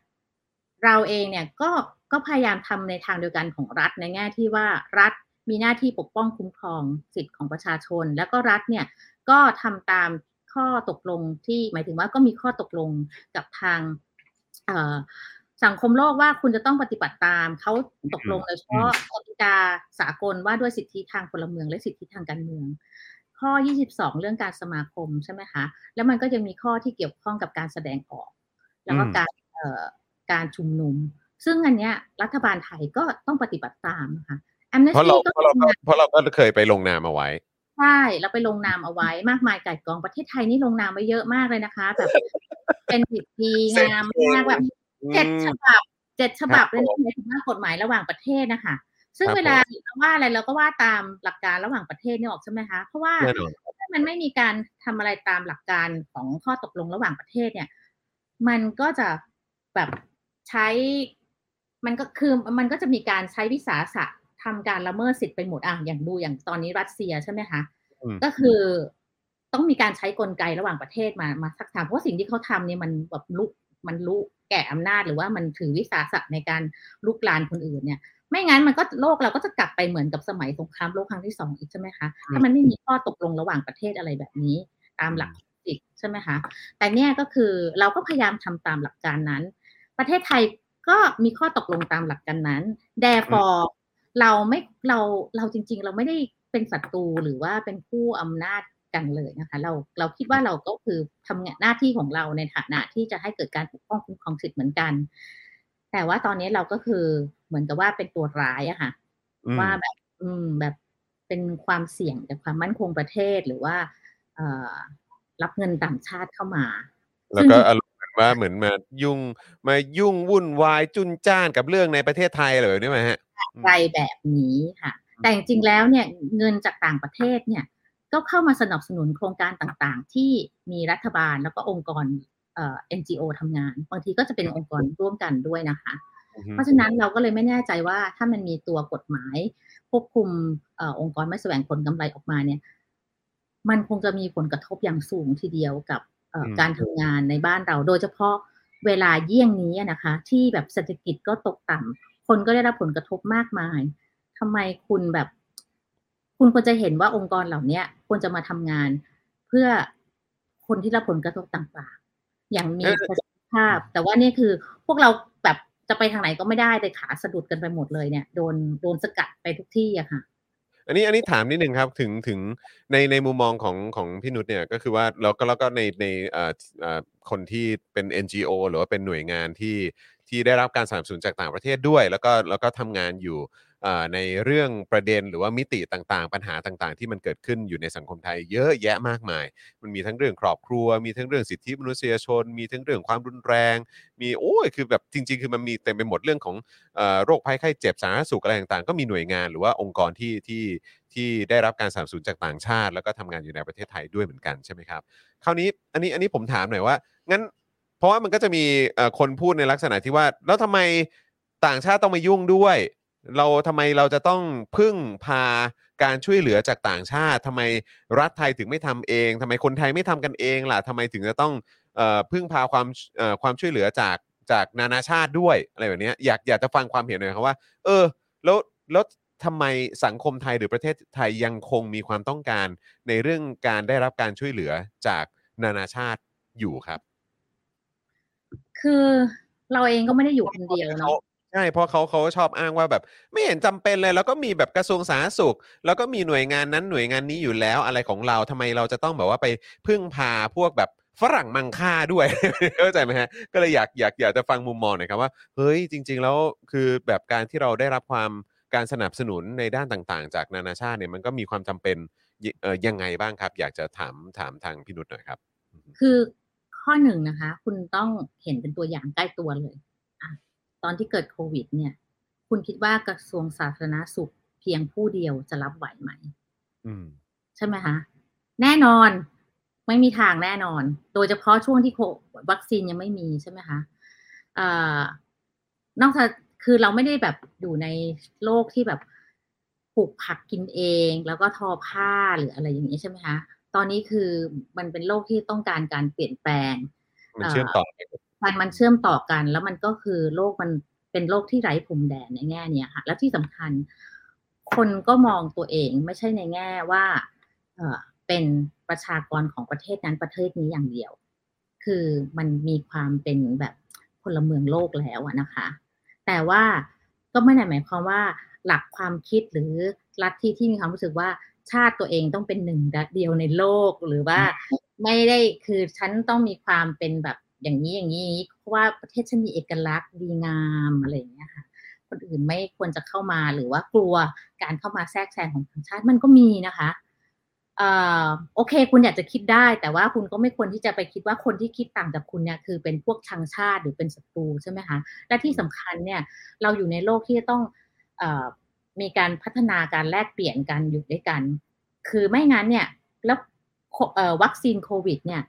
D: เราเองเนี่ยก็ก็พยายามทำในทางเดียวกันของรัฐในแง่ที่ว่ารัฐมีหน้าที่ปกป้องคุ้มครองสิทธิของประชาชน แล้วก็รัฐเนี่ยก็ทำตาม ข้อตกลงที่หมายถึงว่าก็มีข้อตกลงกับทางเอ่อสังคมโลกว่าคุณจะต้องปฏิบัติตาม เขาตกลงโดยเฉพาะกติกาสากลว่าด้วยสิทธิทางพลเมืองและสิทธิทางการเมือง ข้อ 22 เรื่องการสมาคมใช่ไหมคะ แล้วมันก็ยังมีข้อที่เกี่ยวข้องกับการแสดงออก แล้วก็
A: อืม
D: การเอ่อการชุมนุม ซึ่งอันเนี้ยรัฐบาลไทยก็ต้องปฏิบัติตามนะคะแอมเนส
A: เพราะเรา
D: ตี้ก็
A: เพราะเรา
D: ทำ
A: ก็
D: งาน
A: เพราะเราก็เคยไปลงนามเอาไว้
D: ใช่เราไปลงนามเอาไว้มากมายไก่ายกองประเทศไทยนี่ลงนามไว้เยอะมากเลยนะคะ แบบ เป็นสิทธิงามมากแบบเจ็ดฉบับเจ็ดฉบับเลยนะหมายถึงว่ากฎหมายระหว่างประเทศนะคะซึ่ง
A: ครับ
D: เวลาเราว่าอะไรเราก็ว่าตามหลักการระหว่างประเทศนี่ออกใช่ไหมคะเพราะว่า
A: แน่นอน
D: ถ้ามันไม่มีการทำอะไรตามหลักการของข้อตกลงระหว่างประเทศเนี่ย มันก็จะแบบใช้ มันก็คือมันก็จะมีการใช้วิสาสะ ทำการละเมิดสิทธิ์ไปหมดอะอย่างดูอย่างตอนนี้รัสเซียใช่ไหมคะ
A: อืม
D: ก็คือต้องมีการใช้กลไกระหว่างประเทศมามาสักถามเพราะว่าสิ่งที่เขาทำเนี่ยมันแบบลุกมันลุกแก่อำนาจหรือว่ามันถือวิสาสะในการลุกลานคนอื่นเนี่ย ไม่งั้นมันก็โลกเราก็จะกลับไปเหมือนกับสมัยสงครามโลกครั้งที่สองอีกใช่ไหมคะถ้ามันไม่มีข้อตกลงระหว่างประเทศอะไรแบบนี้ ตามหลักสิทธิ์ใช่ไหมคะแต่เนี่ยก็คือเราก็พยายามทำตามหลักการนั้น ประเทศไทยก็มีข้อตกลงตามหลักการนั้น therefore เราไม่เราเราจริง ๆ เราไม่ได้เป็นศัตรูหรือว่าเป็นผู้อำนาจกันเลยนะคะ เราเราคิดว่าเราก็คือทำงานหน้าที่ของเราในฐานะที่จะให้เกิดการปกป้องคุ้มครองสิทธิ์เหมือนกัน แต่ว่าตอนนี้เราก็คือเหมือนกับว่าเป็นตัวร้ายอะค่ะ
A: อืม
D: ว่าแบบ อืมแบบเป็นความเสี่ยงกับความมั่นคงประเทศหรือว่า เอ่อรับเงินต่างชาติเข้ามา
A: แล้วก็อารมณ์เหมือนว่าเหมือนมายุ่งมายุ่งวุ่นวายจุนจ้านกับเรื่องในประเทศไทยเลยนี่ไหมฮะ
D: ใจแบบนี้ค่ะ แต่จริงๆแล้วเนี่ยเงินจากต่างประเทศเนี่ยก็เข้ามาสนับสนุนโครงการต่างๆ ที่มีรัฐบาลแล้วก็องค์กรเอ่อ NGO ทำงาน บางทีก็จะเป็นองค์กรร่วมกันด้วยนะคะ
A: อือฮึ
D: เพราะฉะนั้นเราก็เลยไม่แน่ใจว่าถ้ามันมีตัวกฎหมายควบคุมเออองค์กรไม่แสวงผลกำไรออกมาเนี่ย มันคงจะมีผลกระทบอย่างสูงทีเดียวกับเอ่ออ
A: ม
D: การทำงานในบ้านเรา โดยเฉพาะเวลาเยี่ยงนี้นะคะ ที่แบบเศรษฐกิจก็ตกต่ำ คนก็ได้รับผลกระทบมากมายทำไมคุณแบบ คุณควรจะเห็นว่าองค์กรเหล่าเนี้ยควรจะมาทำงาน เพื่อคนที่รับผลกระทบต่างๆ อย่างมีประสิทธิภาพ แต่ว่านี่คือพวกเราแบบจะไปทางไหนก็ไม่ได้เลยขาสะดุดกันไปหมดเลยเนี่ยโดนโดนสกัดไปทุกที่อะค่ะ
A: อันนี้อันนี้ถามนิดนึงครับถึงถึงในในมุมมองของของพี่นุชเนี่ยก็คือว่าแล้วก็แล้วก็ในในเอ่อเอ่อคนที่เป็น NGO หรือว่าเป็นหน่วยงานที่ ที่ได้รับการสนับสนุนจากต่างประเทศด้วย แล้วก็แล้วก็ทำงานอยู่ในเรื่องประเด็นหรือว่ามิติต่างๆ ปัญหาต่างๆ ที่มันเกิดขึ้นอยู่ในสังคมไทยเยอะแยะมากมาย มันมีทั้งเรื่องครอบครัว มีทั้งเรื่องสิทธิมนุษยชน มีทั้งเรื่องความรุนแรง มีโอ้ยคือแบบจริง ๆ คือมันมีเต็มไปหมดเรื่องของอโรคภัยไข้เจ็บสาธารณสุขอะไรต่างๆ ก็มีหน่วยงานหรือว่าองค์กรที่ที่ที่ได้รับการสนับสนุนจากต่างชาติ แล้วก็ทำงานอยู่ในประเทศไทยด้วยเหมือนกันใช่ไหมครับคราวนี้อันนี้อันนี้ผมถามหน่อยว่างั้น เพราะว่ามันก็จะมีคนพูดในลักษณะที่ว่า แล้วทำไมต่างชาติต้องมายุ่งด้วย เราทำไมเราจะต้องพึ่งพาการช่วยเหลือจากต่างชาติทำไมรัฐไทยถึงไม่ทำเองทำไมคนไทยไม่ทำกันเองล่ะทำไมถึงจะต้องพึ่งพาความความช่วยเหลือจากจากนานาชาติด้วยอะไรแบบนี้อยากอยากจะฟังความเห็นหน่อยครับว่า เออ แล้วแล้วทำไมสังคมไทยหรือประเทศไทยยังคงมีความต้องการในเรื่องการได้รับการช่วยเหลือจากนานาชาติอยู่ครับ
D: คือเราเองก็ไม่ได้อยู่คนเดียวเนาะ
A: ใช่เพราะเขาเขาชอบอ้างว่าแบบ ไม่เห็นจำเป็นเลย แล้วก็มีแบบกระทรวงสาธารณสุข แล้วก็มีหน่วยงานนั้นหน่วยงานนี้อยู่แล้วอะไรของเราทำไมเราจะต้องแบบว่าไปพึ่งพาพวกแบบฝรั่งมังค่าด้วยเข้าใจไหมฮะก็เลยอยากอยากอยากจะฟังมุมมองหน่อยครับว่าเฮ้ยจริง ๆ แล้วคือแบบการที่เราได้รับความการสนับสนุนในด้านต่างๆ จากนานาชาติเนี่ยมันก็มีความจำเป็นยเอ่อยังไงบ้างครับ อยากจะถามถามทางพี่นุชหน่อยครับ
D: คือ ข้อหนึ่งนะคะ คุณต้องเห็นเป็นตัวอย่างใกล้ตัวเลยอะตอนที่เกิดโควิด เนี่ย คุณคิดว่ากระทรวงสาธารณสุขเพียงผู้เดียวจะรับไหวไหม
A: อืม
D: ใช่ไหมคะ แน่นอนไม่มีทางแน่นอน โดยเฉพาะช่วงที่โควัคซีนยังไม่มีใช่ไหมคะเอ่อนอกจากคือเราไม่ได้แบบอยู่ในโลกที่แบบปลูกผักกินเอง แล้วก็ทอผ้าหรืออะไรอย่างนี้ใช่ไหมคะ ตอนนี้คือมันเป็นโลกที่ต้องการการเปลี่ยนแปลง
A: มันเชื่อมต่อกัน
D: มันมันเชื่อมต่อกัน แล้วมันก็คือโลกมันเป็นโลกที่ไร้พรมแดนในแง่เนี้ยค่ะ แล้วที่สำคัญ คนก็มองตัวเองไม่ใช่ในแง่ว่าเออเป็นประชากรของประเทศนั้นประเทศนี้อย่างเดียว คือมันมีความเป็นแบบพลเมืองโลกแล้วอะนะคะ แต่ว่าก็ไม่ได้หมายความว่าหลักความคิดหรือลัทธิที่มีความรู้สึกว่า ชาติตัวเองต้องเป็นหนึ่งเดียวในโลกหรือว่าไม่ได้คือฉันต้องมีความเป็นแบบอย่างนี้อย่างนี้เพราะว่าประเทศฉันมีเอกลักษณ์ดีงามอะไรอย่างเงี้ยค่ะคนอื่นไม่ควรจะเข้ามาหรือว่ากลัวการเข้ามาแทรกแซงของต่างชาติมันก็มีนะคะเอ่อโอเค คุณอยากจะคิดได้ แต่ว่าคุณก็ไม่ควรที่จะไปคิดว่าคนที่คิดต่างจากคุณเนี่ยคือเป็นพวกชังชาติหรือเป็นศัตรูใช่ไหมคะและที่สำคัญเนี่ยเราอยู่ในโลกที่จะต้องเออ มีการพัฒนาการแลกเปลี่ยนกันอยู่ด้วยกัน คือไม่งั้นเนี่ยแล้วเอ่อวัคซีนโควิดเนี่ย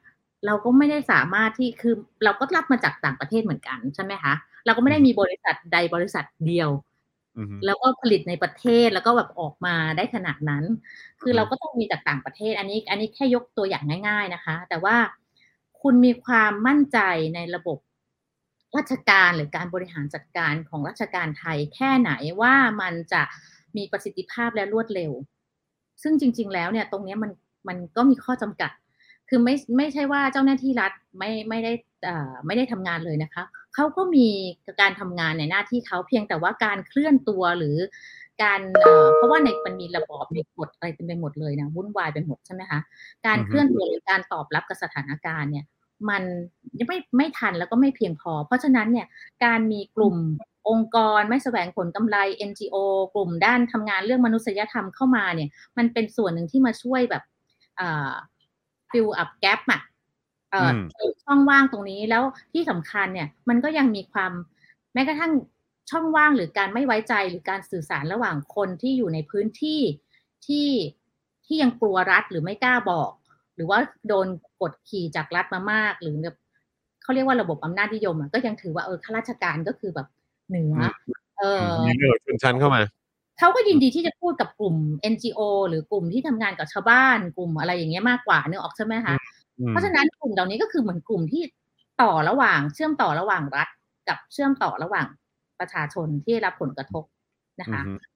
D: เราก็ไม่ได้สามารถที่คือเราก็รับมาจากต่างประเทศเหมือนกันใช่ไหมคะเราก็ไม่ได้มีบริษัทใดบริษัทเดียว
A: อือฮึ
D: แล้วก็ผลิตในประเทศแล้วก็แบบออกมาได้ขนาดนั้น คือเราก็ต้องมีจากต่างประเทศ อันนี้ อันนี้แค่ยกตัวอย่างง่าย ๆนะคะ แต่ว่าคุณมีความมั่นใจในระบบ ราชการหรือการบริหารจัดการของราชการไทยแค่ไหนว่ามันจะมีประสิทธิภาพและรวดเร็ว ซึ่งจริง ๆ แล้วเนี่ยตรงนี้มันมันก็มีข้อจำกัด คือไม่ไม่ใช่ว่าเจ้าหน้าที่รัฐไม่ไม่ได้อ่ไม่ได้ทำงานเลยนะคะเขาก็มีการทำงานในหน้าที่เขาเพียงแต่ว่าการเคลื่อนตัวหรือการเอ่อเพราะว่าในมันมีระบอบมีกฎอะไรเต็มไปหมดเลยนะวุ่นวายไปหมดใช่ไหมคะการเคลื่อนตัวหรือการตอบรับกับสถานการณ์เนี่ย มันยังไม่ไม่ทันแล้วก็ไม่เพียงพอ เพราะฉะนั้นเนี่ยการมีกลุ่มองค์กรไม่แสวงผลกำไร NGO กลุ่มด้านทำงานเรื่องมนุษยธรรมเข้ามาเนี่ย มันเป็นส่วนหนึ่งที่มาช่วยแบบอ่า fill up gap อะเอ่ออช่องว่างตรงนี้แล้วที่สำคัญเนี่ย มันก็ยังมีความแม้กระทั่งช่องว่างหรือการไม่ไว้ใจหรือการสื่อสารระหว่างคนที่อยู่ในพื้นที่ที่ที่ยังกลัวรัฐหรือไม่กล้าบอก หรือว่าโดนกดขี่จากรัฐมามาก หรือแบบเขาเรียกว่าระบบอำนาจนิยมอะก็ยังถือว่าเออข้าราชการก็คือแบบเหนืออเออ
A: มีเรื่องชนชั้นเข้ามา
D: เขาก็ยินดีที่จะพูดกับกลุ่ม NGO หรือกลุ่มที่ทำงานกับชาวบ้านกลุ่มอะไรอย่างเงี้ยมากกว่าเนื้อออกใช่ไหมคะ
A: อืม
D: เพราะฉะนั้นกลุ่มเหล่านี้ก็คือเหมือนกลุ่มที่ต่อระหว่าง เชื่อมต่อระหว่างรัฐ กับเชื่อมต่อระหว่างประชาชนที่ได้รับผลกระทบนะคะ
A: อือฮึ
D: อ่า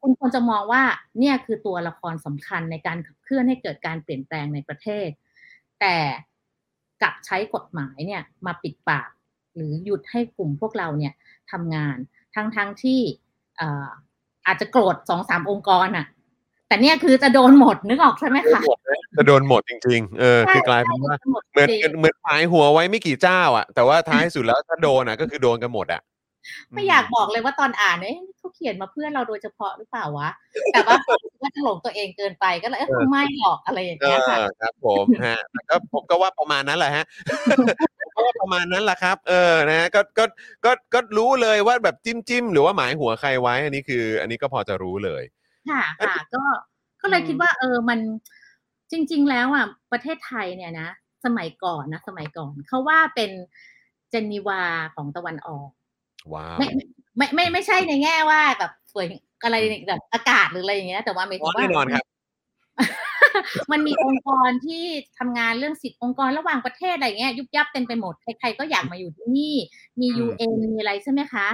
D: คุณควรจะมองว่าเนี่ยคือตัวละครสำคัญในการขับเคลื่อนให้เกิดการเปลี่ยนแปลงในประเทศ แต่กลับใช้กฎหมายเนี่ยมาปิดปาก หรือหยุดให้กลุ่มพวกเราเนี่ยทำงานทั้งทั้งที่อ่าอาจจะโกรธสองสามองค์กรอะแต่เนี่ยคือจะโดนหมดนึกออกใช่ไหมคะ
A: จะโดนหมดจริง ๆ เออ คือกลายเป็นว่า
D: ใช่หมด
A: เหมือน
D: จริง
A: เหมือนหมายหัวไว้ไม่กี่เจ้า อะ แต่ว่าท้ายสุดแล้วถ้าโดนอะ ก็คือโดนกันหมดอะ
D: ไม่อยากบอกเลยว่าตอนอ่านเนี่ยเขาเขียนมาเพื่อเราโดยเฉพาะหรือเปล่าวะ แต่ว่าว่าจะหลงตัวเองเกินไปก็เลยเออคงไม่หรอกอะไรอย่าง
A: เอ
D: เงี้ยค่ะ
A: อครับ ผมฮะแต่ก็ผมก็ว่าประมาณนั้นแหละฮะผมก็ว่าประมาณนั้นแหละครับ เออนะฮะก็ก็ก็ก็รู้เลยว่าแบบจิ้มจิ้มหรือว่าหมายหัวใครไว้ อันนี้คือ อันนี้ก็พอจะรู้เลย
D: ค่ะค่ะก็ก็เลยคิดว่า เออมันจริง ๆ แล้วอะประเทศไทยเนี่ยนะสมัยก่อนนะสมัยก่อนเขาว่าเป็นเจนีวาของตะวันออก
A: ว้าว
D: ไม่ไม่ไม่ไม่ใช่ในแง่ว่าแบบสวยอะไรแบบอากาศหรืออะไรอย่างเงี้ยแต่ว่าหมายถึ
A: อ๋อง
D: ว่า
A: แน่นอนครับ
D: มันมีองค์กรที่ทำงานเรื่องสิทธิองค์กรระหว่างประเทศอะไรเงี้ยยุบยับเต็มไปหมดใครๆก็อยากมาอยู่ที่นี่ มี
A: อืม
D: UN มีอะไรใช่ไหมคะ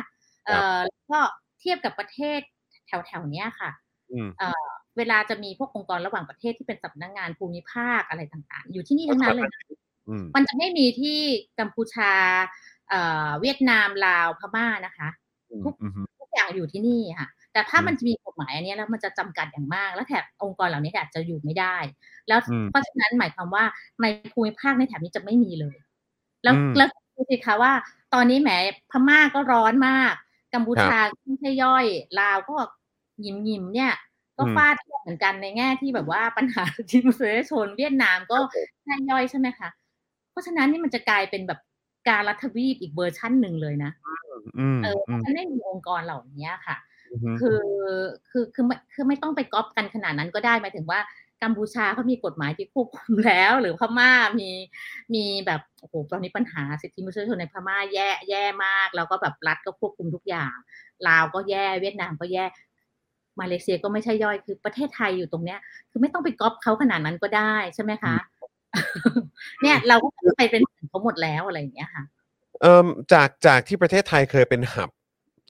D: เอ่
A: ครับ
D: อแล้วก็เทียบกับประเทศแถวๆเนี้ยค่ะ
A: อืม
D: เวลาจะมีพวกองค์กรระหว่างประเทศที่เป็นสำนักงานภูมิภาคอะไรต่างๆ อยู่ที่นี่ทั้งนั้นเลยนะ
A: อืม
D: มันจะไม่มีที่กัมพูชา เอ่อเวียดนามลาวพม่านะคะ
A: อืมอืม
D: ทุกอย่างอยู่ที่นี่ค่ะ แต่ถ้า
A: อืม
D: มันจะมีกฎหมายอันเนี้ยแล้วมันจะจำกัดอย่างมาก แล้วแถบองค์กรเหล่านี้อาจจะอยู่ไม่ได้ แล้ว
A: อืม
D: เพราะฉะนั้นหมายความว่าในภูมิภาคในแถบนี้จะไม่มีเลย แล้ว
A: อืม
D: แล้วดูสิคะว่า ตอนนี้แหมพม่าก็ร้อนมาก กัมพูชาก็ไม่ใช่ย่อย ลาวก็ยิมยิมๆเนี่ย ก็
A: อืม
D: ฟาดเทียบเหมือนกันในแง่ที่แบบว่าปัญหาที่มนุษยชนเวียดนามก็ใช่ย่อยใช่ไหมคะ เพราะฉะนั้นนี่มันจะกลายเป็นแบบ การรัฐวีปอีกเวอร์ชั่นหนึ่งเลยนะ
A: อืม
D: เออ
A: อืม
D: มันไม่มีองค์กรเหล่านี้ค่ะ
A: อืม
D: คือคือคือไม่คือไม่ต้องไปก๊อปกันขนาดนั้นก็ได้หมายถึงว่ากัมพูชาเขามีกฎหมายที่ควบคุมแล้ว หรือพม่ามีมีแบบโอ้โหตอนนี้ปัญหาสิทธิมนุษยชนในพม่าแย่แย่มาก แล้วก็แบบรัฐก็ควบคุมทุกอย่างลาวก็แย่เวียดนามก็แย่มาเลเซียก็ไม่ใช่ย่อยคือประเทศไทยอยู่ตรงเนี้ย คือไม่ต้องไปก๊อปเขาขนาดนั้นก็ได้ใช่ไหมคะ เนี่ยเราก็ไปเป็น เหมือนเขาหมดแล้วอะไรอย่างเงี้ยค่ะ
A: เอ่มจากจากที่ประเทศไทยเคยเป็นหับ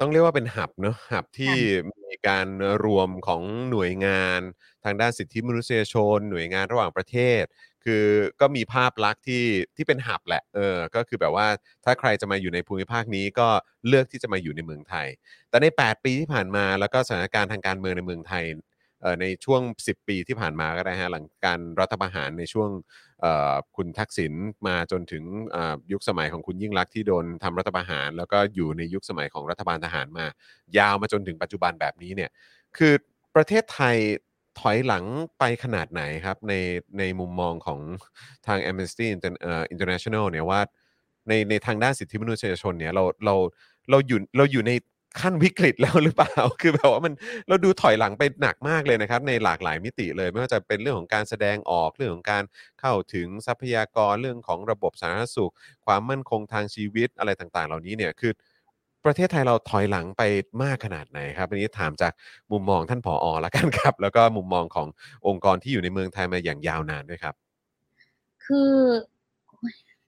A: ต้องเรียกว่าเป็นหับเนอะหับที่มีมีการรวมของหน่วยงานทางด้านสิทธิมนุษยชน หน่วยงานระหว่างประเทศ คือก็มีภาพลักษณ์ที่ที่เป็นหับแหละเออก็คือแบบว่าถ้าใครจะมาอยู่ในภูมิภาคนี้ก็เลือกที่จะมาอยู่ในเมืองไทย แต่ใน 8 ปีที่ผ่านมาแล้วก็สถานการณ์ทางการเมืองในเมืองไทยเอ่อในช่วง 10 ปีที่ผ่านมาก็ได้ฮะหลังการรัฐประหารในช่วงเอ่อ คุณทักษิณมาจนถึงยุคสมัยของคุณยิ่งรักษณ์ที่โดนทำรัฐประหาร แล้วก็อยู่ในยุคสมัยของรัฐบาลทหารมา ยาวมาจนถึงปัจจุบันแบบนี้เนี่ยคือประเทศไทยถอยหลังไปขนาดไหนครับในในมุมมองของทาง Amnesty Inter- เอ่อ International เนี่ยว่าในในทางด้านสิทธิมนุษยชนเนี่ยเราเราเราอยู่เราอยู่ใน ขั้นวิกฤตแล้วหรือเปล่า คือแบบว่ามันเราดูถอยหลังไปหนักมากเลยนะครับ ในหลากหลายมิติเลย ไม่ว่าจะเป็นเรื่องของการแสดงออกเรื่องของการเข้าถึงทรัพยากรเรื่องของระบบสาธารณสุข ความมั่นคงทางชีวิตอะไรต่างๆ เหล่านี้เนี่ยคือประเทศไทยเราถอยหลังไปมากขนาดไหนครับอันนี้ถามจากมุมมองท่านผออละกันครับ แล้วก็มุมมองขององค์กรที่อยู่ในเมืองไทยมาอย่างยาวนานด้วยครับ
D: คือ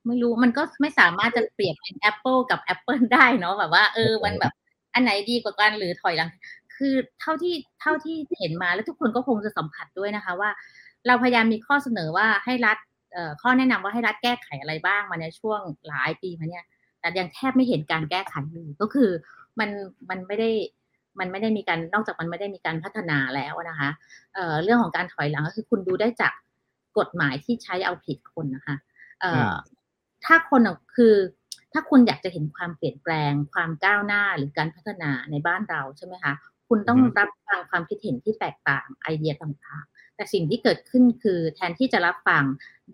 D: ไม่รู้มันก็ไม่สามารถจะเปรียบเป็น Apple กับ Apple ได้เนาะแบบว่าเออมันแบบ อันไหนดีกว่ากันหรือถอยหลัง คือเท่าที่เท่าที่เห็นมาแล้วทุกคนก็คงจะสัมผัสด้วยนะคะว่า เราพยายามมีข้อเสนอว่าให้รัฐเอ่อข้อแนะนำว่าให้รัฐแก้ไขอะไรบ้างมาในช่วงหลายปีมาเนี่ย แต่ยังแทบไม่เห็นการแก้ไขเลยก็คือมันมันไม่ได้มันไม่ได้มีการนอกจากมันไม่ได้มีการพัฒนาแล้วนะคะเอ่อเรื่องของการถอยหลังก็คือคุณดูได้จากกฎหมายที่ใช้เอาผิดคนนะคะเอ่ออถ้าคนอะคือ ถ้าคุณอยากจะเห็นความเปลี่ยนแปลง ความก้าวหน้าหรือการพัฒนาในบ้านเราใช่ไหมคะ คุณต้อง
A: อือฮึ
D: รับฟังความคิดเห็นที่แตกต่างไอเดียต่างๆ แต่สิ่งที่เกิดขึ้นคือแทนที่จะรับฟัง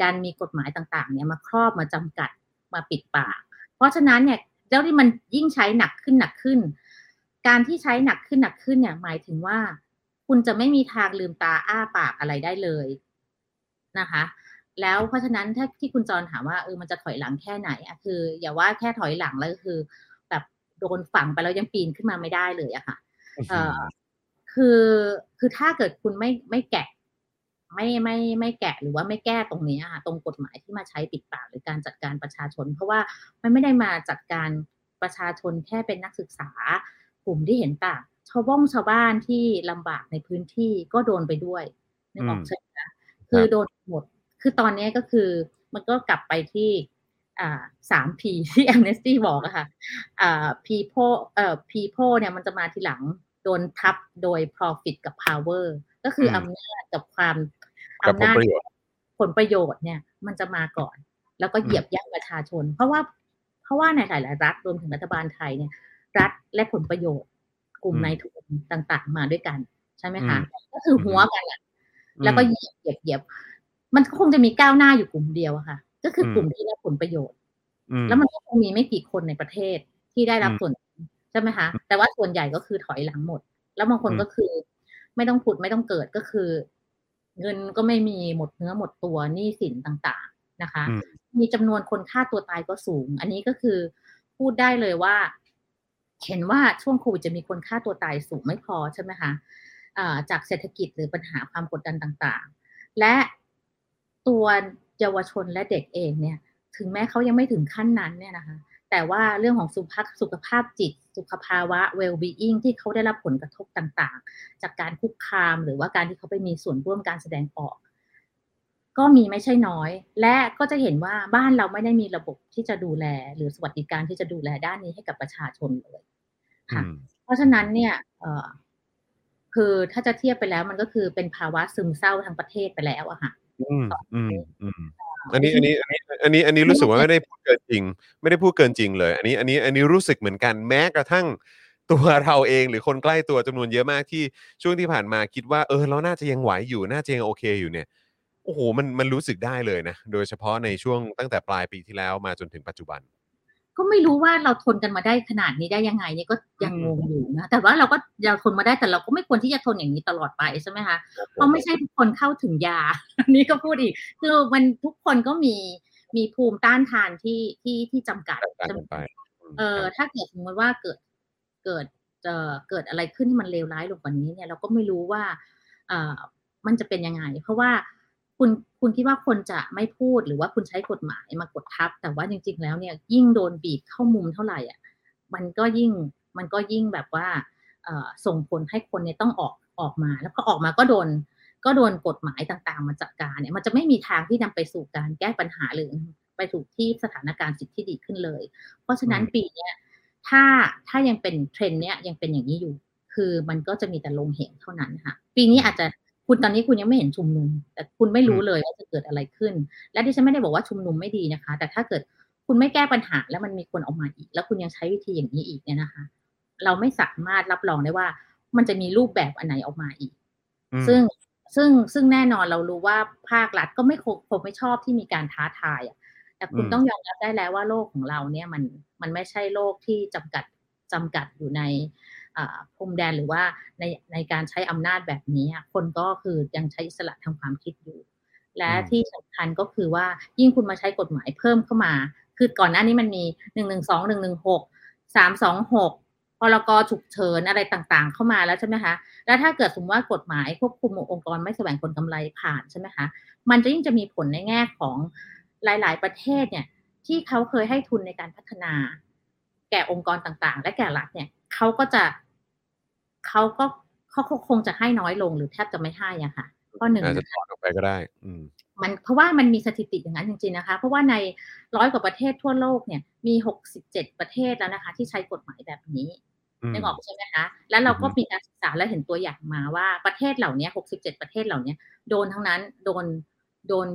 D: ดันมีกฎหมายต่างๆเนี่ยมาครอบมาจำกัดมาปิดปาก เพราะฉะนั้นเนี่ยเจ้าที่มันยิ่งใช้หนักขึ้นหนักขึ้น การที่ใช้หนักขึ้นหนักขึ้นเนี่ยหมายถึงว่า คุณจะไม่มีทางลืมตาอ้าปากอะไรได้เลยนะคะ แล้วเพราะฉะนั้นถ้าที่คุณจรถามว่าเออมันจะถอยหลังแค่ไหนอะคือ อย่าว่าแค่ถอยหลังแล้วก็คือ แบบโดนฝังไปแล้วยังปีนขึ้นมาไม่ได้เลยอะค่ะเออคือคือถ้าเกิดคุณไม่ไม่แกะ ไม่ไม่ไม่แกะหรือว่าไม่แก้ตรงนี้อะค่ะตรงกฎหมายที่มาใช้ปิดปากหรือการจัดการประชาชน เพราะว่ามันไม่ได้มาจัดการประชาชนแค่เป็นนักศึกษากลุ่มที่เห็นต่างชาวบ้องชาวบ้านที่ลำบากในพื้นที่ก็โดนไปด้วยนึกออกใช่ไหมคะคือโดนหมด คือตอนนี้ก็คือมันก็กลับไปที่อ่าสาม P ที่ Amnesty บอกอะค่ะอ่า people เอ่อ people เนี่ยมันจะมาทีหลังโดนทับโดย profit กับ power ก็คืออ
A: ม
D: อำนาจกับความ
A: กับผล
D: อำนาจ
A: ประโยชน์
D: ผลประโยชน์เนี่ย มันจะมาก่อน แล้วก็เหยียบย่ำประชาชน เพราะว่าเพราะว่าในหลายๆรัฐรวมถึงรัฐบาลไทยเนี่ย รัฐและผลประโยชน์ กลุ่ม
A: อืม
D: นายทุนต่างๆ มาด้วยกัน ใช่ไหมคะ
A: อืม
D: ก็คือหัวกันอะแล้วก็เหยียบเหยียบเหยียบ มันก็คงจะมีก้าวหน้าอยู่กลุ่มเดียวอะค่ะ ก็คืออ
A: ม
D: กลุ่มที่ได้ผลประโยชน์
A: อืม
D: แล้วมันก็คงมีไม่กี่คนในประเทศที่ได้รับ
A: อืม
D: ส่วนใช่ไหมคะ แต่ว่าส่วนใหญ่ก็คือถอยหลังหมด แล้วบางคน
A: อืม
D: ก็คือ ไม่ต้องผุดไม่ต้องเกิดก็คือ เงินก็ไม่มีหมดเนื้อหมดตัวหนี้สินต่างๆนะคะ
A: อืม
D: มีจำนวนคนฆ่าตัวตายก็สูง อันนี้ก็คือพูดได้เลยว่า เห็นว่าช่วงโควิดจะมีคนฆ่าตัวตายสูงไม่พอใช่ไหมคะอ่าจากเศรษฐกิจหรือปัญหาความกดดันต่างๆ และ ตัวเยาวชนและเด็กเองเนี่ย ถึงแม้เขายังไม่ถึงขั้นนั้นเนี่ยนะคะ แต่ว่าเรื่องของสุขภาพสุขภาพจิต สุขภาวะ well-being ที่เขาได้รับผลกระทบต่างๆ จากการคุกคามหรือว่าการที่เขาไปมีส่วนร่วมการแสดงออก ก็มีไม่ใช่น้อย และก็จะเห็นว่าบ้านเราไม่ได้มีระบบที่จะดูแล หรือสวัสดิการที่จะดูแลด้านนี้ให้กับประชาชนเลยค่ะ
A: อืม
D: เพราะฉะนั้นเนี่ยเอ่อคือถ้าจะเทียบไปแล้วมันก็คือเป็นภาวะซึมเศร้าทั้งประเทศไปแล้วอะค่ะ
A: อืมอืมอืมอันนี้อันนี้อันนี้อันนี้อันนี้รู้สึกว่าไม่ได้พูดเกินจริง ไม่ได้พูดเกินจริงเลย อันนี้อันนี้อันนี้รู้สึกเหมือนกันแม้กระทั่งตัวเราเองหรือคนใกล้ตัวจำนวนเยอะมากที่ช่วงที่ผ่านมาคิดว่าเออเราน่าจะยังไหวอยู่น่าจะยังโอเคอยู่เนี่ยโอ้โหมันมันรู้สึกได้เลยนะ โดยเฉพาะในช่วงตั้งแต่ปลายปีที่แล้วมาจนถึงปัจจุบัน
D: ก็ไม่รู้ว่าเราทนกันมาได้ขนาดนี้ได้ยังไงเนี่ยก็ยัง
A: อื
D: ง
A: ม
D: งอยู่นะแต่ว่าเราก็เราทนมาได้แต่เราก็ไม่ควรที่จะทนอย่างนี้ตลอดไปใช่ไหมคะเพราะไม่ใช่ทุกคนเข้าถึงยาอันนี้ก็พูดอีกคือมันทุกคนก็มีมีภูมิต้านทานที่ที่ที่จำกัด
A: แตกต่าง
D: ใช่ไหม
A: กันไปม
D: เออ
A: ครับ
D: ถ้าเกิดสมมติว่าเกิดเกิดเอ่อเกิดอะไรขึ้นที่มันเลวร้ายลงกว่านี้เนี่ยเราก็ไม่รู้ว่าเอ่อมันจะเป็นยังไง เพราะว่า คุณคุณคิดว่าคนจะไม่พูดหรือว่าคุณใช้กฎหมายมากดทับ แต่ว่าจริง ๆ แล้วเนี่ยยิ่งโดนบีบเข้ามุมเท่าไหร่อะมันก็ยิ่งมันก็ยิ่งแบบว่าเอ่อส่งผลให้คนเนี่ยต้องออกออกมา แล้วก็ออกมาก็โดนก็โดนกฎหมายต่างๆ มาจัดการเนี่ยมันจะไม่มีทางที่นำไปสู่การแก้ปัญหาหรือไปสู่ที่สถานการณ์สิทธิที่ดีขึ้นเลย เพราะฉะนั้น
A: อืม
D: ปีเนี้ยถ้าถ้ายังเป็นเทรนด์เนี้ยยังเป็นอย่างนี้อยู่ คือมันก็จะมีแต่ลมเหงเท่านั้นค่ะ ปีนี้อาจจะ คุณตอนนี้คุณยังไม่เห็นชุมนุม แต่คุณไม่รู้เลยว่าจะเกิดอะไรขึ้น และดิฉันไม่ได้บอกว่าชุมนุมไม่ดีนะคะ แต่ถ้าเกิดคุณไม่แก้ปัญหาแล้วมันมีคนออกมาอีก แล้วคุณยังใช้วิธีอย่างนี้อีกเนี่ยนะคะ เราไม่สามารถรับรองได้ว่ามันจะมีรูปแบบอันไหนออกมาอีก
A: อืม
D: ซึ่งซึ่งซึ่งแน่นอนเรารู้ว่าภาครัฐก็ไม่คงคงไม่ชอบที่มีการท้าทายอะแต่คุณ
A: อืม
D: ต้องยอมรับได้แล้วว่าโลกของเราเนี่ยมันมันไม่ใช่โลกที่จำกัดจำกัดอยู่ในอ่า พรมแดนหรือว่าในในการใช้อำนาจแบบนี้อะคนก็คือยังใช้อิสระทางความคิดอยู่ และ
A: อืม
D: ที่สำคัญก็คือว่ายิ่งคุณมาใช้กฎหมายเพิ่มเข้ามา คือก่อนหน้านี้มันมีหนึ่งหนึ่งสองหนึ่งหนึ่งหกสามสองหกพรกฉุกเฉินอะไรต่างๆ เข้ามาแล้วใช่ไหมคะ แล้วถ้าเกิดสมมติว่ากฎหมายควบคุมองค์กรไม่แสวงผลกำไรผ่านใช่ไหมคะ มันจะยิ่งจะมีผลในแง่ของหลาย ๆ ประเทศเนี่ยที่เขาเคยให้ทุนในการพัฒนา แก่องค์กรต่างๆ และแก่รัฐเนี่ยเขาก็จะ เขาก็เขาคงจะให้น้อยลงหรือแทบจะไม่ให้อะค่ะข้อหนึ่ง
A: อาจจะ
D: นะ
A: ถอนออกไปก็ได้ อืม
D: มันเพราะว่ามันมีสถิติอย่างนั้นจริงๆนะคะ เพราะว่าในร้อยกว่าประเทศทั่วโลกเนี่ยมีหกสิบเจ็ดประเทศแล้วนะคะ ที่ใช้กฎหมายแบบนี้
A: อืม
D: นึกออกใช่ไหมคะแล้วเราก็
A: อือฮึ
D: มีการศึกษาและเห็นตัวอย่างมาว่าประเทศเหล่านี้67ประเทศเหล่านี้โดนทั้งนั้นโดนโดน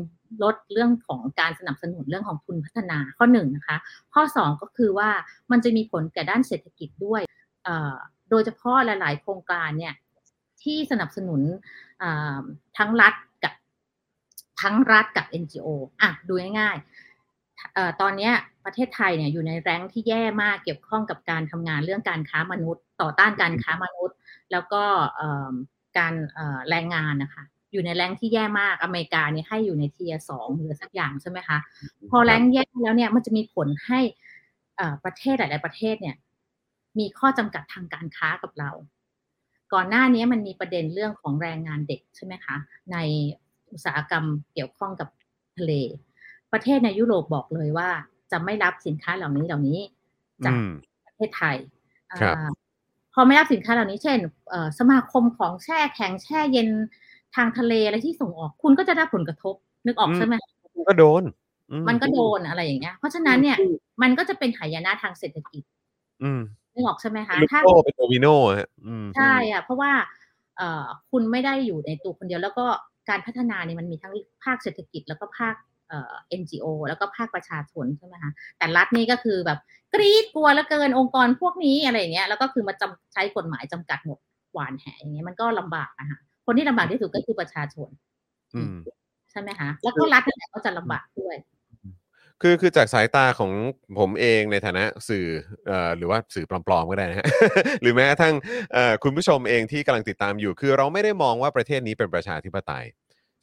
D: ลดเรื่องของการสนับสนุนเรื่องของทุนพัฒนาข้อหนึ่งนะคะ ข้อสองก็คือว่ามันจะมีผลแก่ด้านเศรษฐกิจด้วยเอ่อ โดยเฉพาะหลาย ๆ โครงการเนี่ยที่สนับสนุนทั้งรัฐกับทั้งรัฐกับ NGO อะดูง่ายๆตอนนี้ประเทศไทยเนี่ยอยู่ในแรงที่แย่มากเกี่ยวข้องกับการทำงานเรื่องการค้ามนุษย์ ต่อต้านการค้ามนุษย์ แล้วก็การแรงงานนะคะอยู่ในแรงที่แย่มากอเมริกาเนี่ยให้อยู่ในเทียสองหรือสักอย่างใช่ไหมคะ พอแรงแย่แล้วเนี่ยมันจะมีผลให้ประเทศหลาย ๆ ประเทศเนี่ย มีข้อจำกัดทางการค้ากับเรา ก่อนหน้านี้มันมีประเด็นเรื่องของแรงงานเด็กใช่ไหมคะ ในอุตสาหกรรมเกี่ยวข้องกับทะเล ประเทศในยุโรปบอกเลยว่า จะไม่รับสินค้าเหล่านี้เหล่านี้จาก
A: อืม
D: ประเทศไทย
A: ครับ
D: อ่าพอไม่รับสินค้าเหล่านี้ เช่นเอ่อสมาคมของแช่แข็งแช่เย็นทางทะเลอะไรที่ส่งออก คุณก็จะได้ผลกระทบ นึกออก
A: อืม
D: ใช่ไหม
A: ก็โดนอื
D: มันก็โดนอะไรอย่างเงี้ย เพราะฉะนั้นเนี่ย มันก็จะเป็นหายนะทางเศรษฐกิจ
A: อืม
D: นึกออกใช่ไหมคะ
A: ลูก
D: ถ้า
A: โซ่เป็นโดมิโนฮะอืม
D: ใช่อะเพราะว่าเอ่อคุณไม่ได้อยู่ในตัวคนเดียว แล้วก็การพัฒนาเนี่ยมันมีทั้งภาคเศรษฐกิจแล้วก็ภาคเอ่อ NGO แล้วก็ภาคประชาชนใช่ไหมคะแต่รัฐนี่ก็คือแบบกรีดกลัวแล้วเกินองค์กรพวกนี้อะไรอย่างเงี้ยแล้วก็คือมาจำใช้กฎหมายจำกัดหมดหวานแหอย่างเงี้ยมันก็ลำบากอะค่ะคนที่ลำบากที่สุดก็คือประชาชน
A: อืม
D: ใช่ไหมคะแล้วก็รัฐนี่แหละก็จะลำบากด้วย
A: คือคือจากสายตาของผมเองในฐานะสื่อเอ่อหรือว่าสื่อปลอมๆก็ได้นะฮะ หรือแม้กระทั่งเอ่อคุณผู้ชมเองที่กำลังติดตามอยู่ คือเราไม่ได้มองว่าประเทศนี้เป็นประชาธิปไตย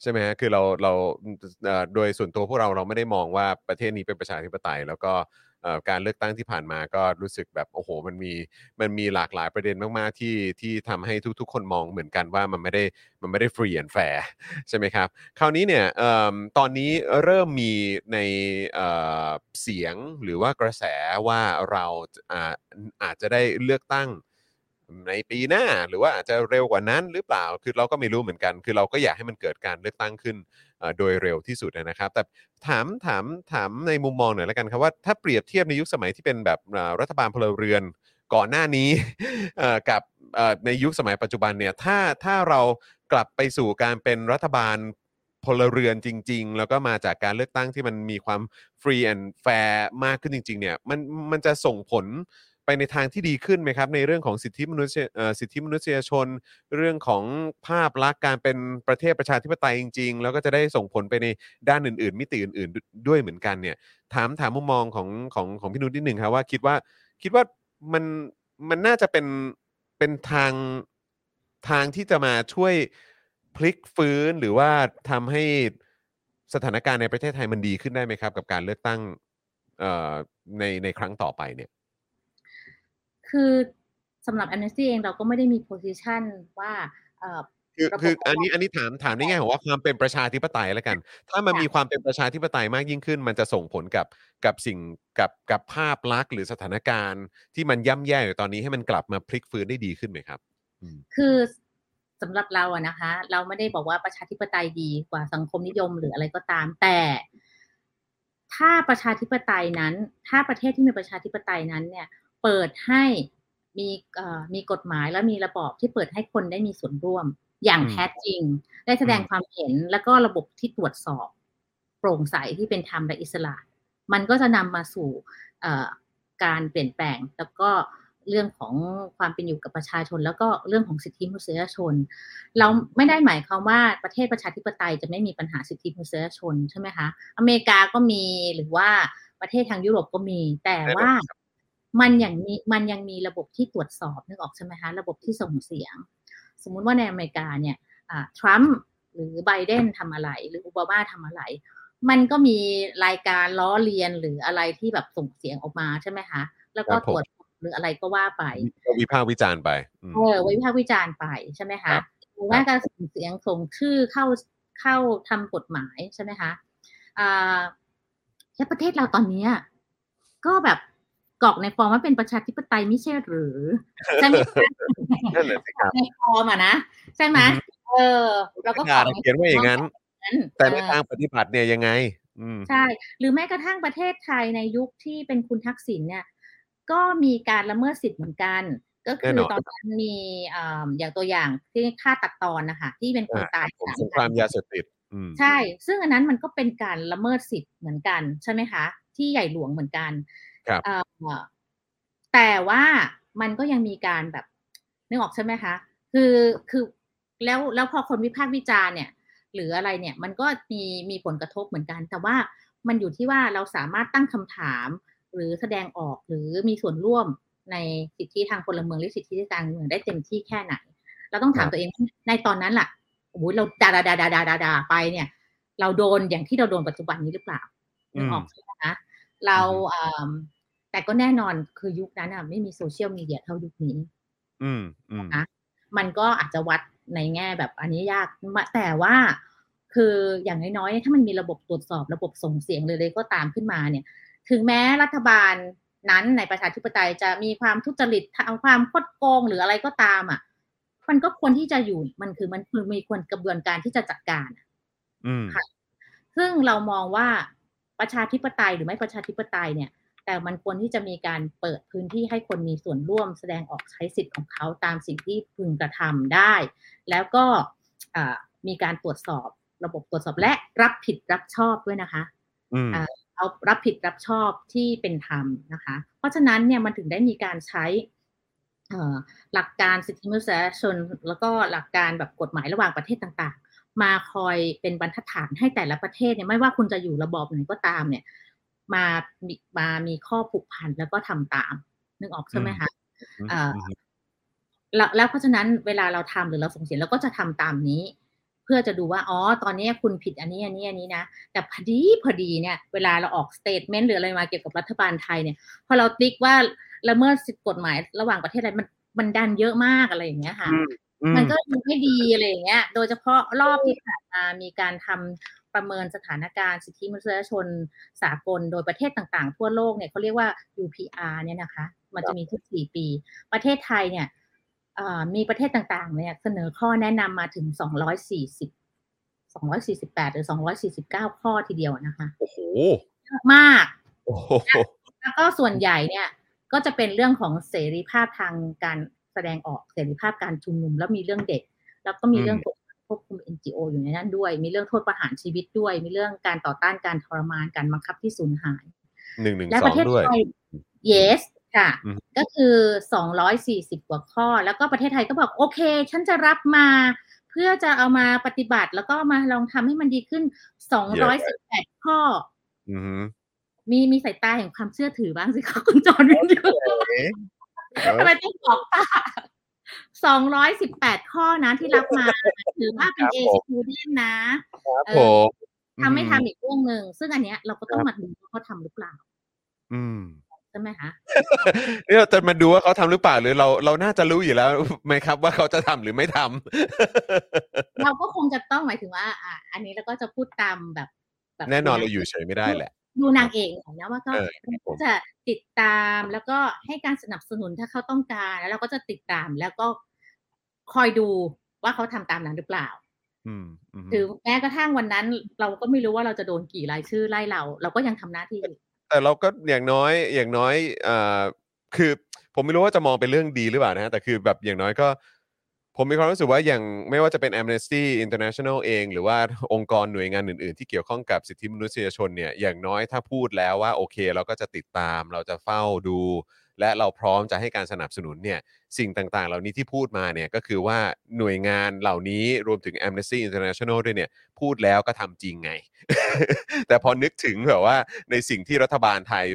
A: ใช่ไหมฮะคือเราเราเอ่อโดยส่วนตัวพวกเราเราไม่ได้มองว่าประเทศนี้เป็นประชาธิปไตย แล้วก็ การเลือกตั้งที่ผ่านมาก็รู้สึกแบบโอ้โห มันมีมันมีหลากหลายประเด็นมากๆที่ที่ทำให้ทุกๆ คนมองเหมือนกันว่ามันไม่ได้มันไม่ได้ free and fair ใช่ไหมครับ คราวนี้เนี่ยเอิ่มตอนนี้เริ่มมีมีเสียงหรือว่ากระแสว่าเราอาอาจจะได้เลือกตั้งในปีหน้าหรือว่าอาจจะเร็วกว่านั้นหรือเปล่า คือเราก็ไม่รู้เหมือนกัน คือเราก็อยากให้มันเกิดการเลือกตั้งขึ้น โดยเร็วที่สุดนะครับ แต่ถามถามถามในมุมมองหน่อยแล้วกันครับว่าถ้าเปรียบเทียบในยุคสมัยที่เป็นแบบรัฐบาลพลเรือนก่อนหน้านี้กับในยุคสมัยปัจจุบันเนี่ยถ้าถ้าเรากลับไปสู่การเป็นรัฐบาลพลเรือนจริง ๆ แล้วก็มาจากการเลือกตั้งที่มันมีความ free and fair มากขึ้นจริง ๆ เนี่ยมันมันจะส่งผล ไปในทางที่ดีขึ้นไหมครับ ในเรื่องของสิทธิมนุษยเอ่อสิทธิมนุษยชน เรื่องของภาพลักษณ์การเป็นประเทศประชาธิปไตยจริง ๆ แล้วก็จะได้ส่งผลไปในด้านอื่น ๆ มิติอื่น ๆ ด้วยเหมือนกันเนี่ย ถามถามมุมมองของของของพี่นุชนิดหนึ่งครับว่าคิดว่าคิดว่ามันมันน่าจะเป็นเป็นทางทางที่จะมาช่วยพลิกฟื้นหรือว่าทำให้สถานการณ์ในประเทศไทยมันดีขึ้นได้ไหมครับ กับการเลือกตั้งในในครั้งต่อไปเนี่ย
D: คือสำหรับ Amnesty เองเราก็ไม่ได้มีโพ i ิชันว่าเอ่อ
A: คือ
D: ระบบ
A: คืออันนี้อันนี้ถามถามในแง่ของว่าความเป็นประชาธิปไตยแล้วกัน ถ้ามัน
D: ค่ะ
A: มีความเป็นประชาธิปไตยมากยิ่งขึ้น มันจะส่งผลกับกับสิ่งกับกับภาพลักษณ์หรือสถานการณ์ ที่มันย่ำแย่อยู่ตอนนี้ให้มันกลับมาพลิกฟื้นได้ดีขึ้นไหมครับอืม
D: คือสำหรับเราอะนะคะ เราไม่ได้บอกว่าประชาธิปไตยดีกว่าสังคมนิยมหรืออะไรก็ตาม แต่ ถ้าประชาธิปไตยนั้น ถ้าประเทศที่มีประชาธิปไตยนั้นเนี่ย เปิดให้มีเอ่อมีกฎหมายและมีระบอบที่เปิดให้คนได้มีส่วนร่วม อย่าง
A: อืม
D: แท้จริง ได้แสดง
A: อืม
D: ความเห็นแล้วก็ระบบที่ตรวจสอบ โปร่งใสที่เป็นธรรมและอิสระ มันก็จะนำมาสู่เอ่อการเปลี่ยนแปลงแล้วก็เรื่องของความเป็นอยู่กับประชาชน แล้วก็เรื่องของสิทธิมนุษยชน เราไม่ได้หมายความว่าประเทศประชาธิปไตยจะไม่มีปัญหาสิทธิมนุษยชนใช่ไหมคะ อเมริกาก็มีหรือว่าประเทศทางยุโรปก็มี แต่ว่า มันอย่างมีมันยังมีระบบที่ตรวจสอบนึกออกใช่ไหมคะระบบที่ส่งเสียง สมมุติว่าในอเมริกาเนี่ยทรัมป์หรือไบเดนทำอะไร หรือโอบามาทำอะไร มันก็มีรายการล้อเลียนหรืออะไรที่แบบส่งเสียงออกมาใช่ไหมคะแล้วก็
A: ครับผม
D: ตรวจสอบหรืออะไรก็ว่าไป
A: ก็วิพากษ์วิจารณ์ไปอืม
D: เออไว้วิพากษ์วิจารณ์ไปใช่ไหม
A: ครั
D: คะ
A: บ
D: หรือว่าการส่งเสียงส่งชื่อเข้าเข้าทำกฎหมายใช่ไหมคะอ่าแค่ประเทศเราตอนเนี้ยก็แบบ กรอกในฟอร์มว่าเป็นประชาธิปไตยไม่ใช่หรือใช่ไหมคะ
A: นั่นแหละสิครับ
D: ในฟอร์มอะนะใช่ไหมเออเราก็
A: ประกาศเขียนว่าอย่างนั้น
D: นั้น
A: แต่ใน
D: เออ
A: ทางปฏิบัติเนี่ยยังไงอืม
D: ใช่ หรือแม้กระทั่งประเทศไทยในยุคที่เป็นคุณทักษิณเนี่ย ก็มีการละเมิดสิทธิ์เหมือนกัน ก็คื
A: แน่
D: อน
A: อน
D: ตอนนั้นมีอ่าอย่างตัวอย่างที่ฆ่าตัดตอนนะคะที่เป็นคน
A: อ่า
D: ตาย
A: ผม
D: สาม
A: สงครามยาเสพติดอืม
D: ใช่ ซึ่งอันนั้นมันก็เป็นการละเมิดสิทธิ์เหมือนกัน ใช่ไหมคะ ที่ใหญ่หลวงเหมือนกัน
A: ครับ
D: เอ่อแต่ว่ามันก็ยังมีการแบบนึกออกใช่ไหมคะ คือคือแล้วแล้วพอคนวิพากษ์วิจารณ์เนี่ย หรืออะไรเนี่ยมันก็มีมีผลกระทบเหมือนกัน แต่ว่ามันอยู่ที่ว่าเราสามารถตั้งคำถาม หรือแสดงออกหรือมีส่วนร่วมในสิทธิทางพลเมืองหรือสิทธิทางเมืองได้เต็มที่แค่ไหน เราต้องถาม
A: ครับ
D: ตัวเองในตอนนั้นล่ะโอ้โหเราด่าด่าด่าด่าด่าด่าด่าไปเนี่ย เราโดนอย่างที่เราโดนปัจจุบันนี้หรือเปล่านึกออกใช่ไหมคะเราอ่า แต่ก็แน่นอนคือยุคนั้นอะไม่มีโซเชียลมีเดียเท่ายุคนี้
A: อืมอืม
D: นะมันก็อาจจะวัดในแง่แบบอันนี้ยากมากแต่ว่าคืออย่างน้อยๆ ถ้ามันมีระบบตรวจสอบระบบส่งเสียงเลยเลยก็ตามขึ้นมาเนี่ย ถึงแม้รัฐบาลนั้นในประชาธิปไตยจะมีความทุจริตทางความคดโกงหรืออะไรก็ตามอะ มันก็ควรที่จะอยู่มันคือมันคือมีควรกระบวนการที่จะจัดการอะ
A: อืม
D: ค่ะซึ่งเรามองว่าประชาธิปไตยหรือไม่ประชาธิปไตยเนี่ย แต่มันควรที่จะมีการเปิดพื้นที่ให้คนมีส่วนร่วมแสดงออกใช้สิทธิ์ของเขาตามสิ่งที่พึงกระทำได้ แล้วก็อ่ามีการตรวจสอบระบบตรวจสอบและรับผิดรับชอบด้วยนะคะ
A: อืม
D: อ่าเอารับผิดรับชอบที่เป็นธรรมนะคะ เพราะฉะนั้นเนี่ยมันถึงได้มีการใช้เอ่อหลักการสิทธิมนุษยชน แล้วก็หลักการแบบกฎหมายระหว่างประเทศต่างๆ มาคอยเป็นบรรทัดฐานให้แต่ละประเทศเนี่ยไม่ว่าคุณจะอยู่ระบอบไหนก็ตามเนี่ย มามีมามีข้อผูกพันแล้วก็ทำตาม นึกออกใช่ไหมคะ
A: อืม
D: อ่า
A: อืม
D: แล้วแล้วเพราะฉะนั้นเวลาเราทำหรือเราส่งเสียงเราก็จะทำตามนี้ เพื่อจะดูว่าอ๋อตอนนี้คุณผิดอันนี้อันนี้อันนี้นะแต่พอดีพอดีเนี่ย เวลาเราออก statement หรืออะไรมาเกี่ยวกับรัฐบาลไทยเนี่ยพอเรา tick ว่าละเมิดสิทธิกฎหมายระหว่างประเทศอะไรมันมันดันเยอะมากอะไรอย่างเงี้ยค่ะ
A: อื
D: มันก็ดูไม่ดีอะไรอย่างเงี้ย โดยเฉพาะรอบที่ผ่านมามีการทำ ประเมินสถานการณ์สิทธิมนุษยชนสากลโดยประเทศต่างๆ ทั่วโลกเนี่ยเขาเรียกว่า UPR เนี่ยนะคะ มันจะมีทุกสี่ปี ประเทศไทยเนี่ยเอ่อมีประเทศต่างๆเนี่ยเสนอข้อแนะนำมาถึง 240 248 หรือ 249 ข้อทีเดียวนะคะ
A: โอ้โห
D: เยอะมาก
A: โอ้โห
D: แล้วก็ส่วนใหญ่เนี่ยก็จะเป็นเรื่องของเสรีภาพทางการแสดงออกเสรีภาพการชุมนุมแล้วมีเรื่องเด็ก แล้วก็มีเรื่องกฎหมาย ควบคุม NGO อยู่ในนั้นด้วย มีเรื่องโทษประหารชีวิตด้วย มีเรื่องการต่อต้านการทรมานการบังคับที่สูญหาย
A: หนึ่งหนึ่ง
D: และ
A: ส
D: ป
A: อ
D: ระ
A: ง
D: เทศ
A: ด้วย
D: ไทย yes ค่ะ
A: อืม
D: ก็คือ240กว่าข้อ แล้วก็ประเทศไทยก็บอกโอเค ฉันจะรับมา เพื่อจะเอามาปฏิบัติแล้วก็มาลองทำให้มันดีขึ้น218ข้อ
A: อือฮึ
D: มีมีสายตาแห่งความเชื่อถือบ้างสิคะคุณจอห์นวินยู
A: เอ๊ะ
D: ทำไมต้องบอกตา สองร้อยสิบแปดข้อนะที่รับมา ถือว่าเป็น
A: ครับ
D: เอ
A: ผม
D: สตูเดียนนะ
A: ครับ
D: เอ
A: ผ
D: อ
A: ม
D: ทำไม่ทำอีกเรื่องหนึ่งซึ่งอันเนี้ยเราก็ต้องมาดูว่าเขาทำหรือเปล่า
A: อืม
D: ใช่ช่ไหมคะ
A: นี่เราจะมาดูว่าเขาทำหรือเปล่าหรือเราเราน่าจะรู้อยู่แล้วไหมครับ ว่าเขาจะทำหรือไม่ทำ
D: เราก็คงจะต้องหมายถึงว่า อะอันนี้เราก็จะพูดตามแบบ แบบ
A: แน่นอนเราอยู่เฉยไม่ได้แหละ
D: ดูนางเอกหน่อยนะว่าก็
A: เออครับผม
D: จะติดตามแล้วก็ให้การสนับสนุนถ้าเขาต้องการ แล้วเราก็จะติดตามแล้วก็คอยดูว่าเขาทำตามนั้นหรือเปล่า
A: อืมอืม
D: หรือแม้กระทั่งวันนั้น เราก็ไม่รู้ว่าเราจะโดนกี่รายชื่อไล่เรา เราก็ยังทำหน้าที่
A: แต่เราก็อย่างน้อยอย่างน้อยเอ่อคือผมไม่รู้ว่าจะมองเป็นเรื่องดีหรือเปล่านะฮะแต่คือแบบอย่างน้อยก็ ผมมีความรู้สึกว่าอย่างไม่ว่าจะเป็น Amnesty International เอง หรือว่าองค์กรหน่วยงานอื่น ๆ ที่เกี่ยวข้องกับสิทธิมนุษยชนเนี่ยอย่างน้อยถ้าพูดแล้วว่าโอเค เราก็จะติดตามเราจะเฝ้าดู และเราพร้อมจะให้การสนับสนุนเนี่ยสิ่งต่างๆ เหล่านี้ที่พูดมาเนี่ยก็คือว่าหน่วยงานเหล่านี้รวมถึง Amnesty International ด้วยเนี่ยพูดแล้วก็ทำจริงไง แต่พอนึกถึงแบบว่าในสิ่งที่รัฐบาลไทย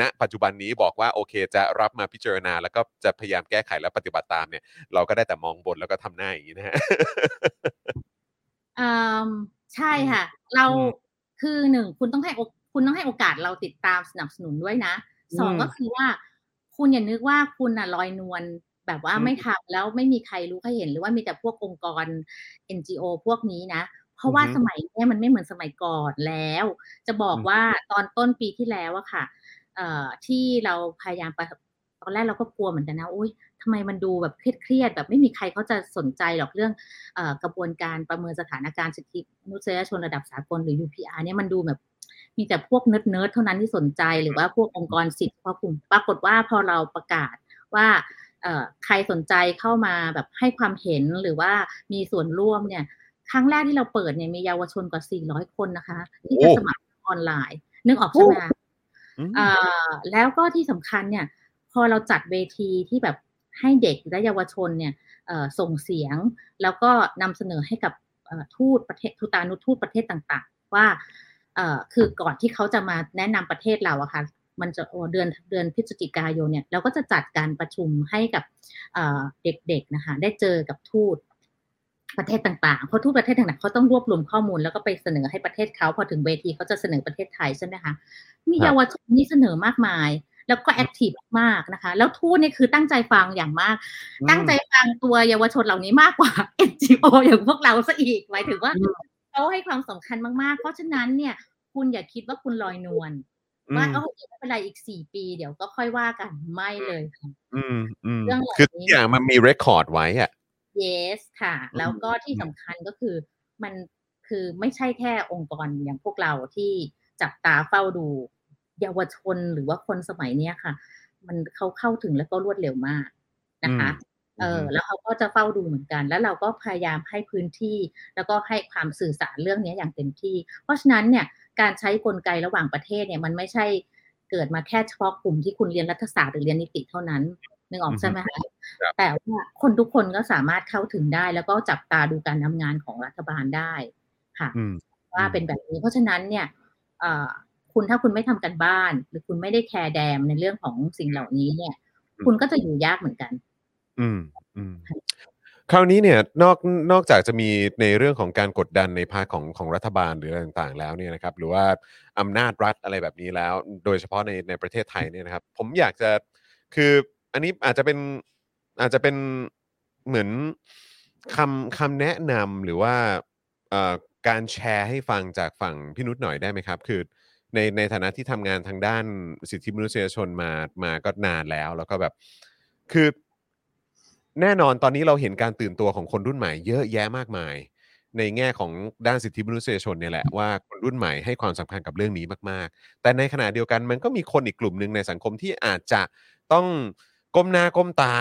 A: ณปัจจุบันนี้บอกว่าโอเค จะรับมาพิจารณา แล้วก็จะพยายามแก้ไขและปฏิบัติตามเนี่ย เราก็ได้แต่มองบนแล้วก็ทำหน้าอย่างนี้นะฮะ
D: อืมใช่ค่ะ เรา
A: อืม
D: คือหนึ่งคุณต้องให้โอคุณต้องให้โอกาสเราติดตามสนับสนุนด้วยนะสอง
A: อืม
D: ก็คือว่า คุณอย่านึกว่าคุณน่ะลอยนวลแบบว่า
A: อืม
D: ไม่ทำแล้วไม่มีใครรู้ใครเห็นหรือว่ามีแต่พวกองค์กร NGO พวกนี้นะเพราะว่า
A: อือฮึ
D: สมัยเนี้ยมันไม่เหมือนสมัยก่อนแล้ว จะบอก
A: อืม
D: ว่าตอนต้นปีที่แล้วอะค่ะเอ่อ ที่เราพยายามไปตอนแรกเราก็กลัวเหมือนกันนะอุ้ยทำไมมันดูแบบเครียดๆแบบไม่มีใครเขาจะสนใจหรอกเรื่องเอ่อกระบวนการประเมินสถานการณ์สิทธิมนุษยชนระดับสากลหรือ UPR เนี่ยมันดูแบบมีแต่พวกเนิร์ดๆเท่านั้นที่สนใจหรือว่าพวกองค์กรสิทธิเฉพาะกลุ่มปรากฏว่าพอเราประกาศว่าเอ่อใครสนใจเข้ามาแบบให้ความเห็นหรือว่ามีส่วนร่วมเนี่ย ครั้งแรกที่เราเปิดเนี่ยมีเยาวชนกว่า 400 คนนะคะ ที่จะ
A: โอ้
D: สมัครออนไลน์ นึกออกใช่ไหมคะ
A: อืม
D: เอ่อ แล้วก็ที่สำคัญเนี่ย พอเราจัดเวทีที่แบบให้เด็กและเยาวชนเนี่ยส่งเสียง แล้วก็นำเสนอให้กับทูตประเทศทูตานุทูตประเทศต่างๆ ว่าคือก่อนที่เขาจะมาแนะนำประเทศเราอะค่ะมันจะเดือนเดือนพฤศจิกายนเนี่ยเราก็จะจัดการประชุมให้กับเด็กๆนะคะได้เจอกับทูต ประเทศต่างๆ เพราะทุกประเทศต่างๆเขาต้องรวบรวมข้อมูลแล้วก็ไปเสนอให้ประเทศเขาพอถึงเวทีเขาจะเสนอประเทศไทยใช่ไหมคะ มี
A: ครับ
D: เยาวชนนี่เสนอมากมาย แล้วก็ active มากนะคะ แล้วทูตเนี่ยคือตั้งใจฟังอย่างมาก
A: อืม
D: ตั้งใจฟังตัวเยาวชนเหล่านี้มากกว่า NGO อย่างพวกเราซะอีกหมายถึงว่าเขาให้ความสำคัญมากๆ เพราะฉะนั้นเนี่ย คุณอย่าคิดว่าคุณลอยนวลว่า
A: อืม
D: เออไม่เป็นไรอีกสี่ปี เดี๋ยวก็ค่อยว่ากันไม่เลยค่ะ
A: อืมอืม
D: เรื่องเหล่านี้
A: คือทุกอย่างมันมีเรคคอร์ดไว้อะ
D: yes ค่ะ แล้วก็ที่สำคัญก็คือมันคือไม่ใช่แค่องค์กรอย่างพวกเราที่จับตาเฝ้าดูเยาวชนหรือว่าคนสมัยเนี้ยค่ะ มันเขาเข้าถึงแล้วก็รวดเร็วมากนะคะเออแล้วเขาก็จะเฝ้าดูเหมือนกัน แล้วเราก็พยายามให้พื้นที่ แล้วก็ให้ความสื่อสารเรื่องนี้อย่างเต็มที่ เพราะฉะนั้นเนี่ยการใช้กลไกระหว่างประเทศเนี่ยมันไม่ใช่เกิดมาแค่เฉพาะกลุ่มที่คุณเรียนรัฐศาสตร์หรือเรียนนิติเท่านั้น นึกออกใช่ไหมคะ
A: ครับ
D: แต่ว่าคนทุกคนก็สามารถเข้าถึงได้ แล้วก็จับตาดูการทำงานของรัฐบาลได้ค่ะ
A: อืม
D: ว่าเป็นแบบนี้ เพราะฉะนั้นเนี่ยเอ่อคุณถ้าคุณไม่ทำกันบ้าน หรือคุณไม่ได้แคร์แดมในเรื่องของสิ่งเหล่านี้เนี่ย
A: อืม
D: คุณก็จะอยู่ยากเหมือนกัน
A: อืมอืมคราวนี้เนี่ยนอกนอกจากจะมีในเรื่องของการกดดันในภาคของของรัฐบาลหรืออะไรต่างๆ แล้วเนี่ยนะครับ หรือว่าอำนาจรัฐอะไรแบบนี้แล้ว โดยเฉพาะในในประเทศไทยเนี่ยนะครับ ผมอยากจะคือ อันนี้อาจจะเป็นอาจจะเป็นเหมือนคำคำแนะนำหรือว่าเอ่อการแชร์ให้ฟังจากฝั่งพี่นุชหน่อยได้ไหมครับ คือในในฐานะที่ทำงานทางด้านสิทธิมนุษยชนมามาก็นานแล้ว แล้วก็แบบคือแน่นอนตอนนี้เราเห็นการตื่นตัวของคนรุ่นใหม่เยอะแยะมากมาย ในแง่ของด้านสิทธิมนุษยชนเนี่ยแหละว่าคนรุ่นใหม่ให้ความสำคัญกับเรื่องนี้มาก ๆ แต่ในขณะเดียวกันมันก็มีคนอีกกลุ่มหนึ่งในสังคมที่อาจจะต้อง ก้มหน้าก้มตา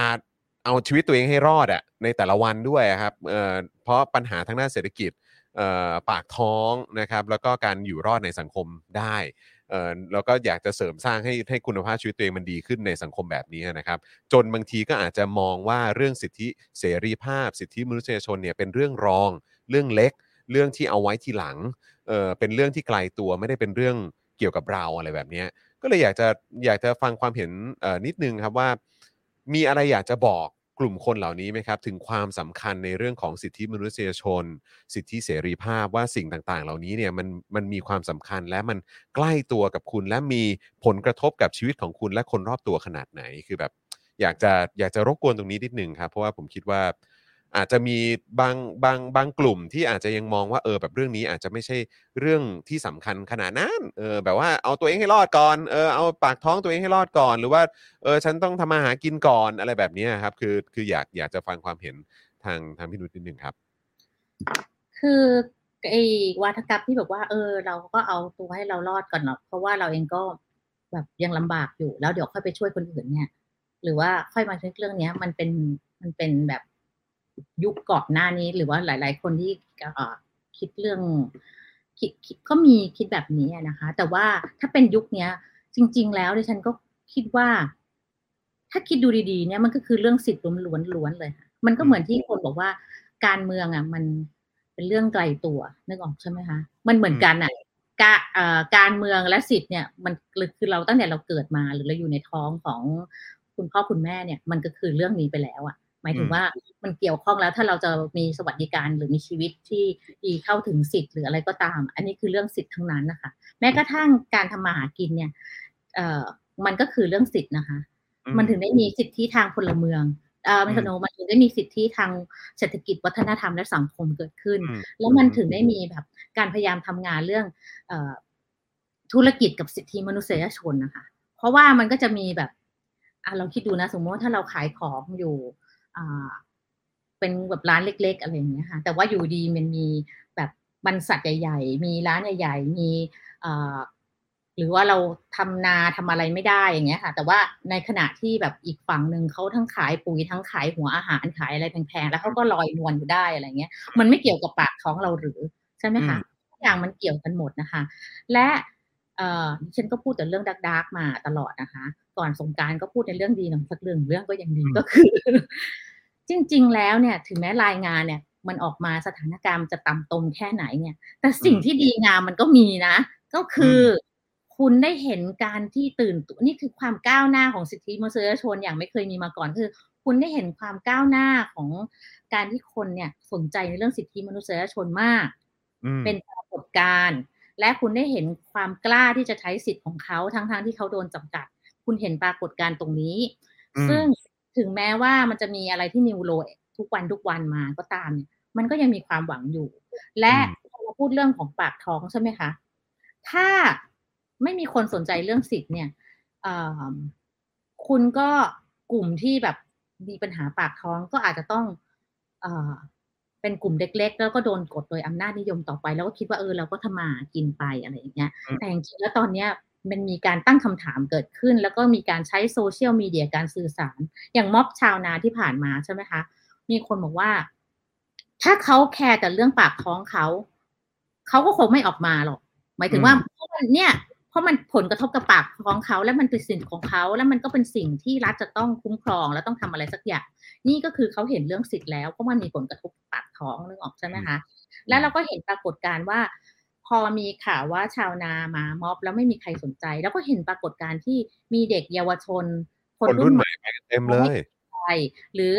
A: เอาชีวิตตัวเองให้รอดอะในแต่ละวันด้วยครับเอ่อเพราะปัญหาทางด้านเศรษฐกิจเอ่อปากท้องนะครับแล้วก็การอยู่รอดในสังคมได้เออแล้วก็อยากจะเสริมสร้างให้ให้คุณภาพชีวิตตัวเองมันดีขึ้นในสังคมแบบนี้นะครับ จนบางทีก็อาจจะมองว่าเรื่องสิทธิเสรีภาพ สิทธิมนุษยชนเนี่ยเป็นเรื่องรอง เรื่องเล็ก เรื่องที่เอาไว้ทีหลังเออเป็นเรื่องที่ไกลตัวไม่ได้เป็นเรื่องเกี่ยวกับเราอะไรแบบนี้ก็เลยอยากจะอยากจะฟังความเห็นนิดนึงครับว่า มีอะไรอยากจะบอกกลุ่มคนเหล่านี้ไหมครับ ถึงความสำคัญในเรื่องของสิทธิมนุษยชน สิทธิเสรีภาพว่าสิ่งต่างๆ เหล่านี้เนี่ยมันมันมีความสำคัญและมันใกล้ตัวกับคุณ และมีผลกระทบกับชีวิตของคุณและคนรอบตัวขนาดไหนคือแบบ อยากจะอยากจะรบกวนตรงนี้นิดนึงครับ เพราะว่าผมคิดว่า อาจจะมีบางบางบางกลุ่มที่อาจจะยังมองว่าเออแบบเรื่องนี้อาจจะไม่ใช่เรื่องที่สำคัญขนาดนั้นเออแบบว่าเอาตัวเองให้รอดก่อนเออเอาปากท้องตัวเองให้รอดก่อน หรือว่าเออฉันต้องทำมาหากินก่อนอะไรแบบนี้ครับ คือคืออยากอยากจะฟังความเห็นทางทางพี่นุชนิดนึงครับ
D: คือไอ้วาทกรรมที่แบบว่า เออ เราก็เอาตัวให้เรารอดก่อนเนาะเพราะว่าเราเองก็แบบยังลำบากอยู่แล้วเดี๋ยวค่อยไปช่วยคนอื่นเนี่ย หรือว่าค่อยมาคิดเรื่องเนี้ย มันเป็นมันเป็นแบบ ยุคก่อนหน้านี้ หรือว่าหลาย ๆ คนที่คิดเรื่องคิดคดก็มีคิดแบบนี้นะคะ แต่ว่าถ้าเป็นยุคเนี้ย จริง ๆ แล้วดิฉันก็คิดว่า ถ้าคิดดูดีๆเนี่ยมันก็คือเรื่องสิทธิ์ล้วนๆเลยมันก็เหมือนที่คนบอกว่าการเมืองอะ มันเป็นเรื่องไกลตัวนึกออกใช่ไหมคะมันเหมือนกันอะกาการเมืองและสิทธิ์เนี่ยมันคือเราตั้งแต่เราเกิดมาหรือเราอยู่ในท้องของคุณพ่อคุณแม่เนี่ย มันก็คือเรื่องนี้ไปแล้วอะ หมายถึงว่ามันเกี่ยวข้องแล้วถ้าเราจะมีสวัสดิการหรือมีชีวิตที่ดีเข้าถึงสิทธิ์หรืออะไรก็ตาม อันนี้คือเรื่องสิทธิ์ทั้งนั้นนะคะ แม้กระทั่งการทำมาหากินเนี่ยเอ่อมันก็คือเรื่องสิทธิ์นะคะ
A: อืม
D: มันถึงได้มีสิทธิทางพลเมืองเอ่อมัน
A: อืม
D: โนมันถึงได้มีสิทธิทางเศรษฐกิจวัฒนธรรมและสังคมเกิดขึ้น
A: อืม
D: แล้วมันถึงได้มีแบบการพยายามทำงานเรื่องเอ่อธุรกิจกับสิทธิมนุษยชนนะคะ เพราะว่ามันก็จะมีแบบอะเราคิดดูนะ สมมติว่าถ้าเราขายของอยู่อ่า เป็นแบบร้านเล็ก ๆ อะไรอย่างเงี้ยค่ะ แต่ว่าอยู่ดีมันมีแบบบรรษัทใหญ่ ๆ มีร้านใหญ่ ๆ มีเอ่อหรือว่าเราทำนาทำอะไรไม่ได้อย่างเงี้ยค่ะ แต่ว่าในขณะที่แบบอีกฝั่งหนึ่งเขาทั้งขายปุ๋ยทั้งขายหัวอาหารขายอะไรแพงๆแล้วเขาก็ลอยนวลอยู่ได้อะไรเงี้ย มันไม่เกี่ยวกับปากท้องเราหรือใช่ไหมคะทุกอย่างมันเกี่ยวกันหมดนะคะ และเอ่อดิฉันก็พูดแต่เรื่องดักดักๆมาตลอดนะคะ ก่อนสงกรารก็พูดในเรื่องดีหน่อยสักเรื่องเรื่องก็ยังดีก็คือ จริง ๆ แล้วเนี่ยถึงแม้รายงานเนี่ย มันออกมาสถานการณ์มันจะต่ำตมแค่ไหนเนี่ย แต่สิ่งที่ดีงามมันก็มีนะ ก็คือคุณได้เห็นการที่ตื่นตัวนี่คือความก้าวหน้าของสิทธิมนุษยชนอย่างไม่เคยมีมาก่อนคือ คุณได้เห็นความก้าวหน้าของการที่คนเนี่ยสนใจในเรื่องสิทธิมนุษยชนมาก
A: อืม
D: เป็นปรากฏการณ์และคุณได้เห็นความกล้าที่จะใช้สิทธิ์ของเขาทั้งๆทที่เขาโดนจำกัด คุณเห็นปรากฏการณ์ตรงนี้
A: อืม
D: ซึ่ง ถึงแม้ว่ามันจะมีอะไรที่นิวโรทุกวันทุกวันมาก็ตามเนี่ยมันก็ยังมีความหวังอยู่ และพอเราพูดเรื่องของปากท้องใช่ไหมคะ ถ้าไม่มีคนสนใจเรื่องสิทธิ์เนี่ยเอ่อคุณก็กลุ่มที่แบบมีปัญหาปากท้องก็อาจจะต้องเอ่อเป็นกลุ่มเล็ก ๆ แล้วก็โดนกดโดยอำนาจนิยมต่อไป แล้วก็คิดว่าเออเราก็ทำมาหากินไปอะไรอย่างเงี้ย
A: อืม
D: แต่จริงๆแล้วตอนเนี้ย มันมีการตั้งคำถามเกิดขึ้น แล้วก็มีการใช้โซเชียลมีเดียการสื่อสาร อย่างม็อบชาวนาที่ผ่านมาใช่ไหมคะ มีคนบอกว่า ถ้าเขาแคร์แต่เรื่องปากท้องเขา เขาก็คงไม่ออกมาหรอก หมายถึงว่าเพราะมันเนี่ยเพราะมันผลกระทบกับปากท้องเขา และมันเป็นสิทธิ์ของเขา แล้วมันก็เป็นสิ่งที่รัฐจะต้องคุ้มครอง และต้องทำอะไรสักอย่าง นี่ก็คือเขาเห็นเรื่องสิทธิ์แล้วเพราะมันมีผลกระทบกับปากท้องนึกออกใช่ไหมคะ แล้วเราก็เห็นปรากฏการณ์ว่า พอมีข่าวว่าชาวนามาม็อบแล้วไม่มีใครสนใจ แล้วก็เห็นปรากฏการณ์ที่มีเด็กเยาวชน
A: คนรุ่นใหม่ไปกันเต็มเลย
D: ใช่หรือ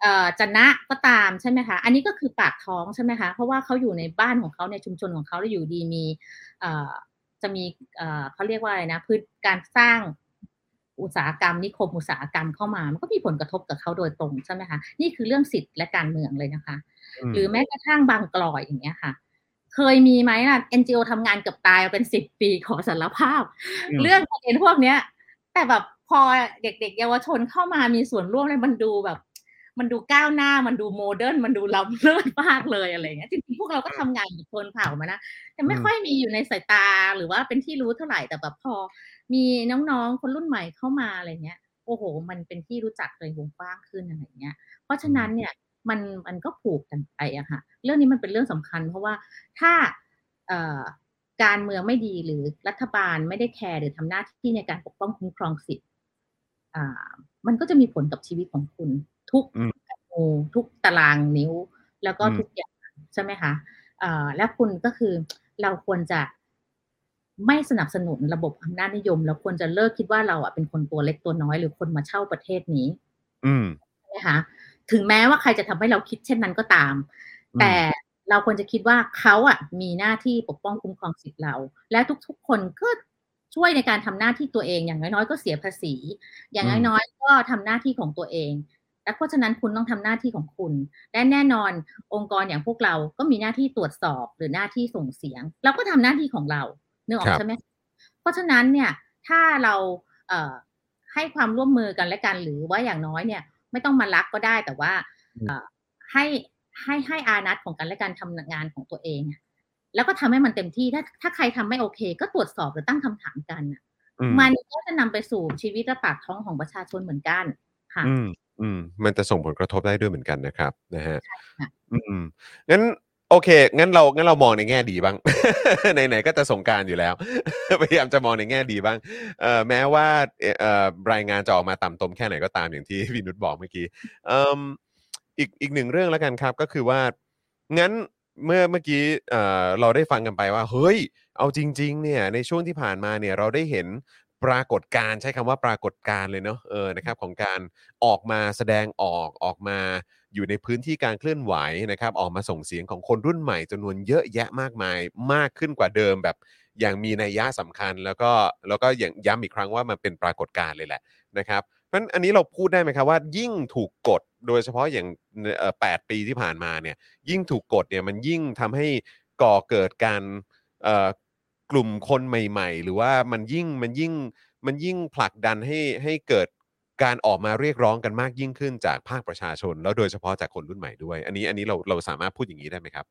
D: เอ่อจะนะก็ตามใช่ไหมคะ อันนี้ก็คือปากท้องใช่ไหมคะ เพราะว่าเขาอยู่ในบ้านของเขาในชุมชนของเขาแล้วอยู่ดีมีเอ่อจะมีเอ่อเขาเรียกว่าอะไรนะพื้นการสร้างอุตสาหกรรมนิคมอุตสาหกรรมเข้ามา มันก็มีผลกระทบกับเขาโดยตรงใช่ไหมคะ นี่คือเรื่องสิทธิ์และการเมืองเลยนะคะ หรือแม้กระทั่งบางกลอยอย่างเงี้ยค่ะ เคยมีไหมล่ะ NGO ทำงานเกือบตายมาเป็นสิบปีขอสารภาพ
A: อืม
D: เรื่องประเด็นพวกเนี้ย แต่แบบพอเด็กๆเยาวชนเข้ามามีส่วนร่วมเลยมันดูแบบ มันดูก้าวหน้ามันดูโมเดิร์นมันดูล้ำเลิศมากเลยอะไรอย่างเงี้ยจริงๆพวกเราก็ทำงานกับคนเผ่ามานะแต่ไม่ค่อยมีอยู่ในสายตาหรือว่าเป็นที่รู้เท่าไหร่แต่แบบพอ มีน้องๆคนรุ่นใหม่เข้ามาอะไรเงี้ยโอ้โห มันเป็นที่รู้จักเลยวงกว้างขึ้นอะไรเงี้ย เพราะฉะนั้นเนี่ย มันมันก็ผูกกันไปอะค่ะ เรื่องนี้มันเป็นเรื่องสำคัญ เพราะว่าถ้าเอ่อการเมืองไม่ดีหรือรัฐบาลไม่ได้แคร์หรือทำหน้าที่ในการปกป้องคุ้มครองสิทธิ์อ่ามันก็จะมีผลกับชีวิตของคุณ ทุก
A: อืม
D: อนูทุกตารางนิ้ว แล้วก็
A: อืม
D: ทุกอย่างใช่ไหมคะอ่าและคุณก็คือเราควรจะไม่สนับสนุนระบบอำนาจนิยมแล้วควรจะเลิกคิดว่าเราอะเป็นคนตัวเล็กตัวน้อยหรือคนมาเช่าประเทศนี้
A: อืม
D: นะคะ ถึงแม้ว่าใครจะทำให้เราคิดเช่นนั้นก็ตาม
A: อืม
D: แต่เราควรจะคิดว่าเขาอะมีหน้าที่ปกป้องคุ้มครองสิทธิ์เรา และทุกๆคนก็ช่วยในการทำหน้าที่ตัวเองอย่างน้อยๆก็เสียภาษี อย่าง
A: อืม
D: น้อยๆก็ทำหน้าที่ของตัวเองและเพราะฉะนั้นคุณต้องทำหน้าที่ของคุณ และแน่นอนองค์กรอย่างพวกเราก็มีหน้าที่ตรวจสอบหรือหน้าที่ส่งเสียง เราก็ทำหน้าที่ของเราเนื้อออ
A: ครั
D: ก
A: บ
D: ใช่ไหมเพราะฉะนั้นเนี่ยถ้าเราเอ่อให้ความร่วมมือกันและกันหรือว่าอย่างน้อยเนี่ย ไม่ต้องมารักก็ได้แต่ว่าเอ่อให้ให้ให้อานัตของกันและการทำงานของตัวเองอะแล้วก็ทำให้มันเต็มที่ถ้าถ้าใครทำไม่โอเค ก็ตรวจสอบหรือตั้งคำถามกันอะ
A: อืม
D: มันก็จะนำไปสู่ชีวิตและปากท้องของประชาชนเหมือนกันค่ะ
A: อืมอืมมันจะส่งผลกระทบได้ด้วยเหมือนกันนะครับ นะฮะ
D: ค่ะ
A: อืมงั้น โอเค งั้นเรางั้นเรามองในแง่ดีบ้าง ไหนๆก็จะสงการอยู่แล้ว พยายามจะมองในแง่ดีบ้างเอ่อแม้ว่าเอ่อรายงานจะออกมาต่ำตมแค่ไหนก็ตามอย่างที่พี่นุชบอกเมื่อกี้เอิ่มอีกอีกหนึ่งเรื่องแล้วกันครับ ก็คือว่า งั้นเมื่อเมื่อกี้เอ่อเราได้ฟังกันไปว่า เฮ้ย เอาจริง ๆ เนี่ย ในช่วงที่ผ่านมาเนี่ยเราได้เห็นปรากฏการใช้คำว่าปรากฏการเลยเนาะเออนะครับของการออกมาแสดงออกออกมา อยู่ในพื้นที่การเคลื่อนไหวนะครับออกมาส่งเสียงของคนรุ่นใหม่จำนวนเยอะแยะมากมายมากขึ้นกว่าเดิมแบบ อย่างมีนัยยะสำคัญ แล้วก็แล้วก็อย่างย้ำอีกครั้งว่ามันเป็นปรากฏการณ์เลยแหละนะครับเพราะฉะนั้นอันนี้เราพูดได้ไหมครับว่า ยิ่งถูกกดโดยเฉพาะอย่างแปดปีที่ผ่านมาเนี่ยยิ่งถูกกดเนี่ยมันยิ่งทำให้ก่อเกิดการกลุ่มคนใหม่ ๆ หรือว่ามันยิ่งมันยิ่งมันยิ่งผลักดันให้ให้เกิด การออกมาเรียกร้องกันมากยิ่งขึ้นจากภาคประชาชน แล้วโดยเฉพาะจากคนรุ่นใหม่ด้วย อันนี้อันนี้เราเราสามารถพูดอย่างนี้ได้ไหมครับ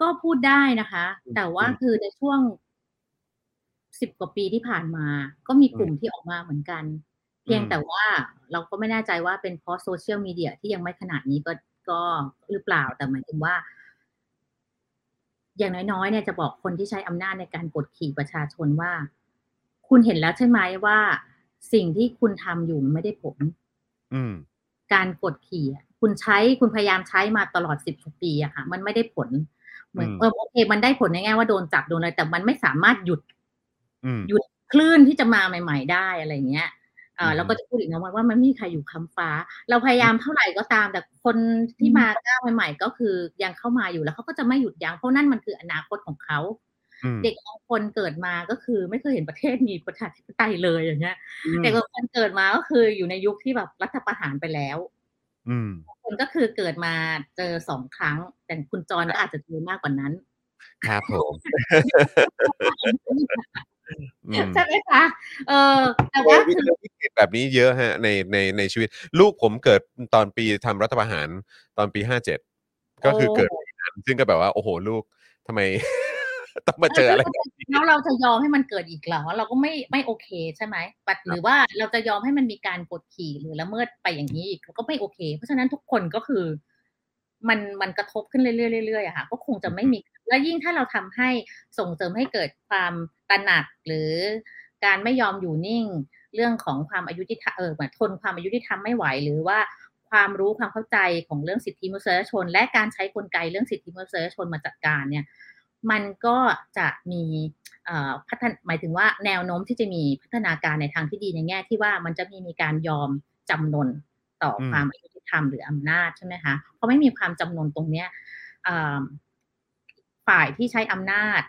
D: ก็พูดได้นะคะ
A: อืม
D: แต่ว่า
A: อืม
D: คือในช่วงสิบกว่าปีที่ผ่านมา ก็มีกลุ่มที่ออกมาเหมือนกัน เพียง
A: อืม
D: แต่ว่าเราก็ไม่แน่ใจว่าเป็นเพราะโซเชียลมีเดียที่ยังไม่ขนาดนี้ก็ก็หรือเปล่าแต่หมายถึงว่า อย่างน้อยๆเนี่ยจะบอกคนที่ใช้อำนาจในการกดขี่ประชาชนว่า คุณเห็นแล้วใช่ไหมว่า สิ่งที่คุณทำอยู่มันไม่ได้ผล
A: อืม
D: การกดขี่อะคุณใช้คุณพยายามใช้มาตลอดสิบปีอะค่ะ มันไม่ได้ผล เหมือน
A: อืม
D: เออโอเค มันได้ผลในแง่ว่าโดนจับโดนอะไรแต่มันไม่สามารถหยุด
A: อืม
D: หยุดคลื่นที่จะมาใหม่ ๆ ได้อะไรเงี้ยอ่า
A: อืม
D: แล้วก็จะพูดอีกนะว่าว่ามันไม่มีใครอยู่คำฟ้า เราพยายามเท่าไหร่ก็ตาม แต่คนที่มาก้าวใหม่ ๆ ก็คือยังเข้ามาอยู่แล้วเขาก็จะไม่หยุดยั้งเพราะนั่นมันคืออนาคตของเขา
A: อืม
D: เด็กบางคนเกิดมาก็คือไม่เคยเห็นประเทศมีประชาธิปไตยเลยอย่างเงี้ย
A: อืม
D: เด็กบางคนเกิดมาก็คืออยู่ในยุคที่แบบรัฐประหารไปแล้ว
A: อืม
D: คนก็คือเกิดมาเจอสองครั้ง แต่คุณจรก็อาจจะเจอมากกว่านั้น
A: ครับผมอืม
D: ใช่ไหมคะเออแต่
A: เจ
D: ว่า
A: อวิ
D: คือ
A: กฤตแบบนี้เยอะฮะในในในชีวิต ลูกผมเกิดตอนปีทำรัฐประหารตอนปีห้าเจ็ดก็คือเกิดปีนั้นซึ่งก็แบบว่า โอ้โหลูกทำไม ต้องมาเจออะไรแบบนี้
D: แล้วเราจะยอมให้มันเกิดอีกเหรอเราก็ไม่ไม่โอเคใช่ไหมปัดหรือว่าเราจะยอมให้มันมีการกดขี่หรือละเมิดไปอย่างนี้อีกก็ไม่โอเค เพราะฉะนั้นทุกคนก็คือ มันมันกระทบขึ้นเรื่อยๆเรื่อยๆอะค่ะก็คงจะไม่มี และยิ่งถ้าเราทำให้ส่งเสริมให้เกิดความตระหนักหรือการไม่ยอมอยู่นิ่ง เรื่องของความอายุที่เออเหมือนทนความอายุที่ทำไม่ไหวหรือว่าความรู้ความเข้าใจของเรื่องสิทธิมนุษยชน และการใช้กลไกเรื่องสิทธิมนุษยชนมาจัดการเนี่ย มันก็จะมีพัฒนหมายถึงว่าแนวโน้มที่จะมีพัฒนาการในทางที่ดีในแง่ที่ว่ามันจะมีมีการยอมจำนนต่อความอายุติธรรมหรืออำนาจใช่ไหมคะเพราะไม่มีความจำนนตรงเนี้ยฝ่ายที่ใช้อำนาจ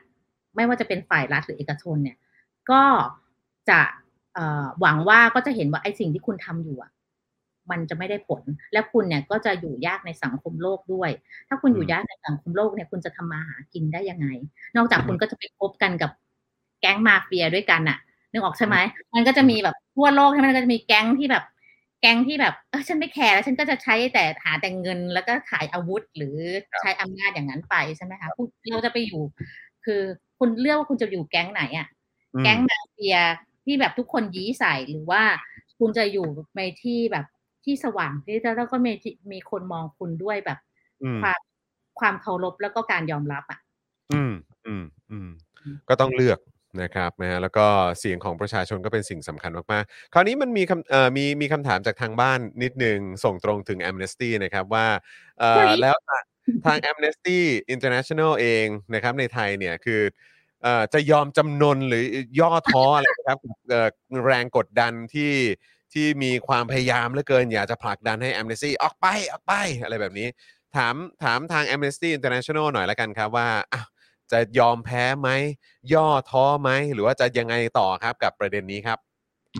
D: ไม่ว่าจะเป็นฝ่ายรัฐหรือเอกชนเนี่ย ก็จะหวังว่าก็จะเห็นว่าไอ้สิ่งที่คุณทำอยู่อะ มันจะไม่ได้ผล และคุณเนี่ยก็จะอยู่ยากในสังคมโลกด้วย ถ้าคุณอยู่ยากในสังคมโลกเนี่ยคุณจะทำมาหากินได้ยังไง นอกจากคุณก็จะไปคบกันกับแก๊งมาเฟียด้วยกันอะนึกออกใช่ไหมมันก็จะมีแบบทั่วโลกใช่ไหมมันก็จะมีแก๊งที่แบบ แก๊งที่แบบเออฉันไม่แคร์แล้วฉันก็จะใช้แต่หาแต่เงินแล้วก็ขายอาวุธหรือใช้อำนาจอย่างนั้นไปใช่ไหมคะคุณเราจะไปอยู่ คือคุณเลือกว่าคุณจะอยู่แก๊งไหนอะแก๊งมาเฟียที่แบบทุกคนยี้ใส่หรือว่าคุณจะอยู่ในที่แบบ ที่สว่างที่แล้วก็มีมีคนมองคุณด้วยแบบ
A: อืม
D: ความความเคารพแล้วก็การยอมรับอะ
A: อืมอืมอืมก็ต้องเลือกนะครับนะฮะแล้วก็เสียงของประชาชนก็เป็นสิ่งสำคัญมากๆ คราวนี้มันมีคำเอ่อมีมีคำถามจากทางบ้านนิดนึง ส่งตรงถึง Amnesty นะครับว่าเอ่อ
D: เฮ้ย
A: แล้วทางทาง Amnesty International เองนะครับในไทยเนี่ยคือเอ่อจะยอมจำนนหรือย่อท้ออะไรนะครับกับเอ่อแรงกดดันที่ ที่มีความพยายามเหลือเกิน อยากจะผลักดันให้ Amnesty ออกไปออกไปอะไรแบบนี้ ถามถามทาง Amnesty International หน่อยละกันครับว่าอ้าวจะยอมแพ้ไหม ย่อท้อไหม หรือว่าจะยังไงต่อครับกับประเด็นนี้ครับ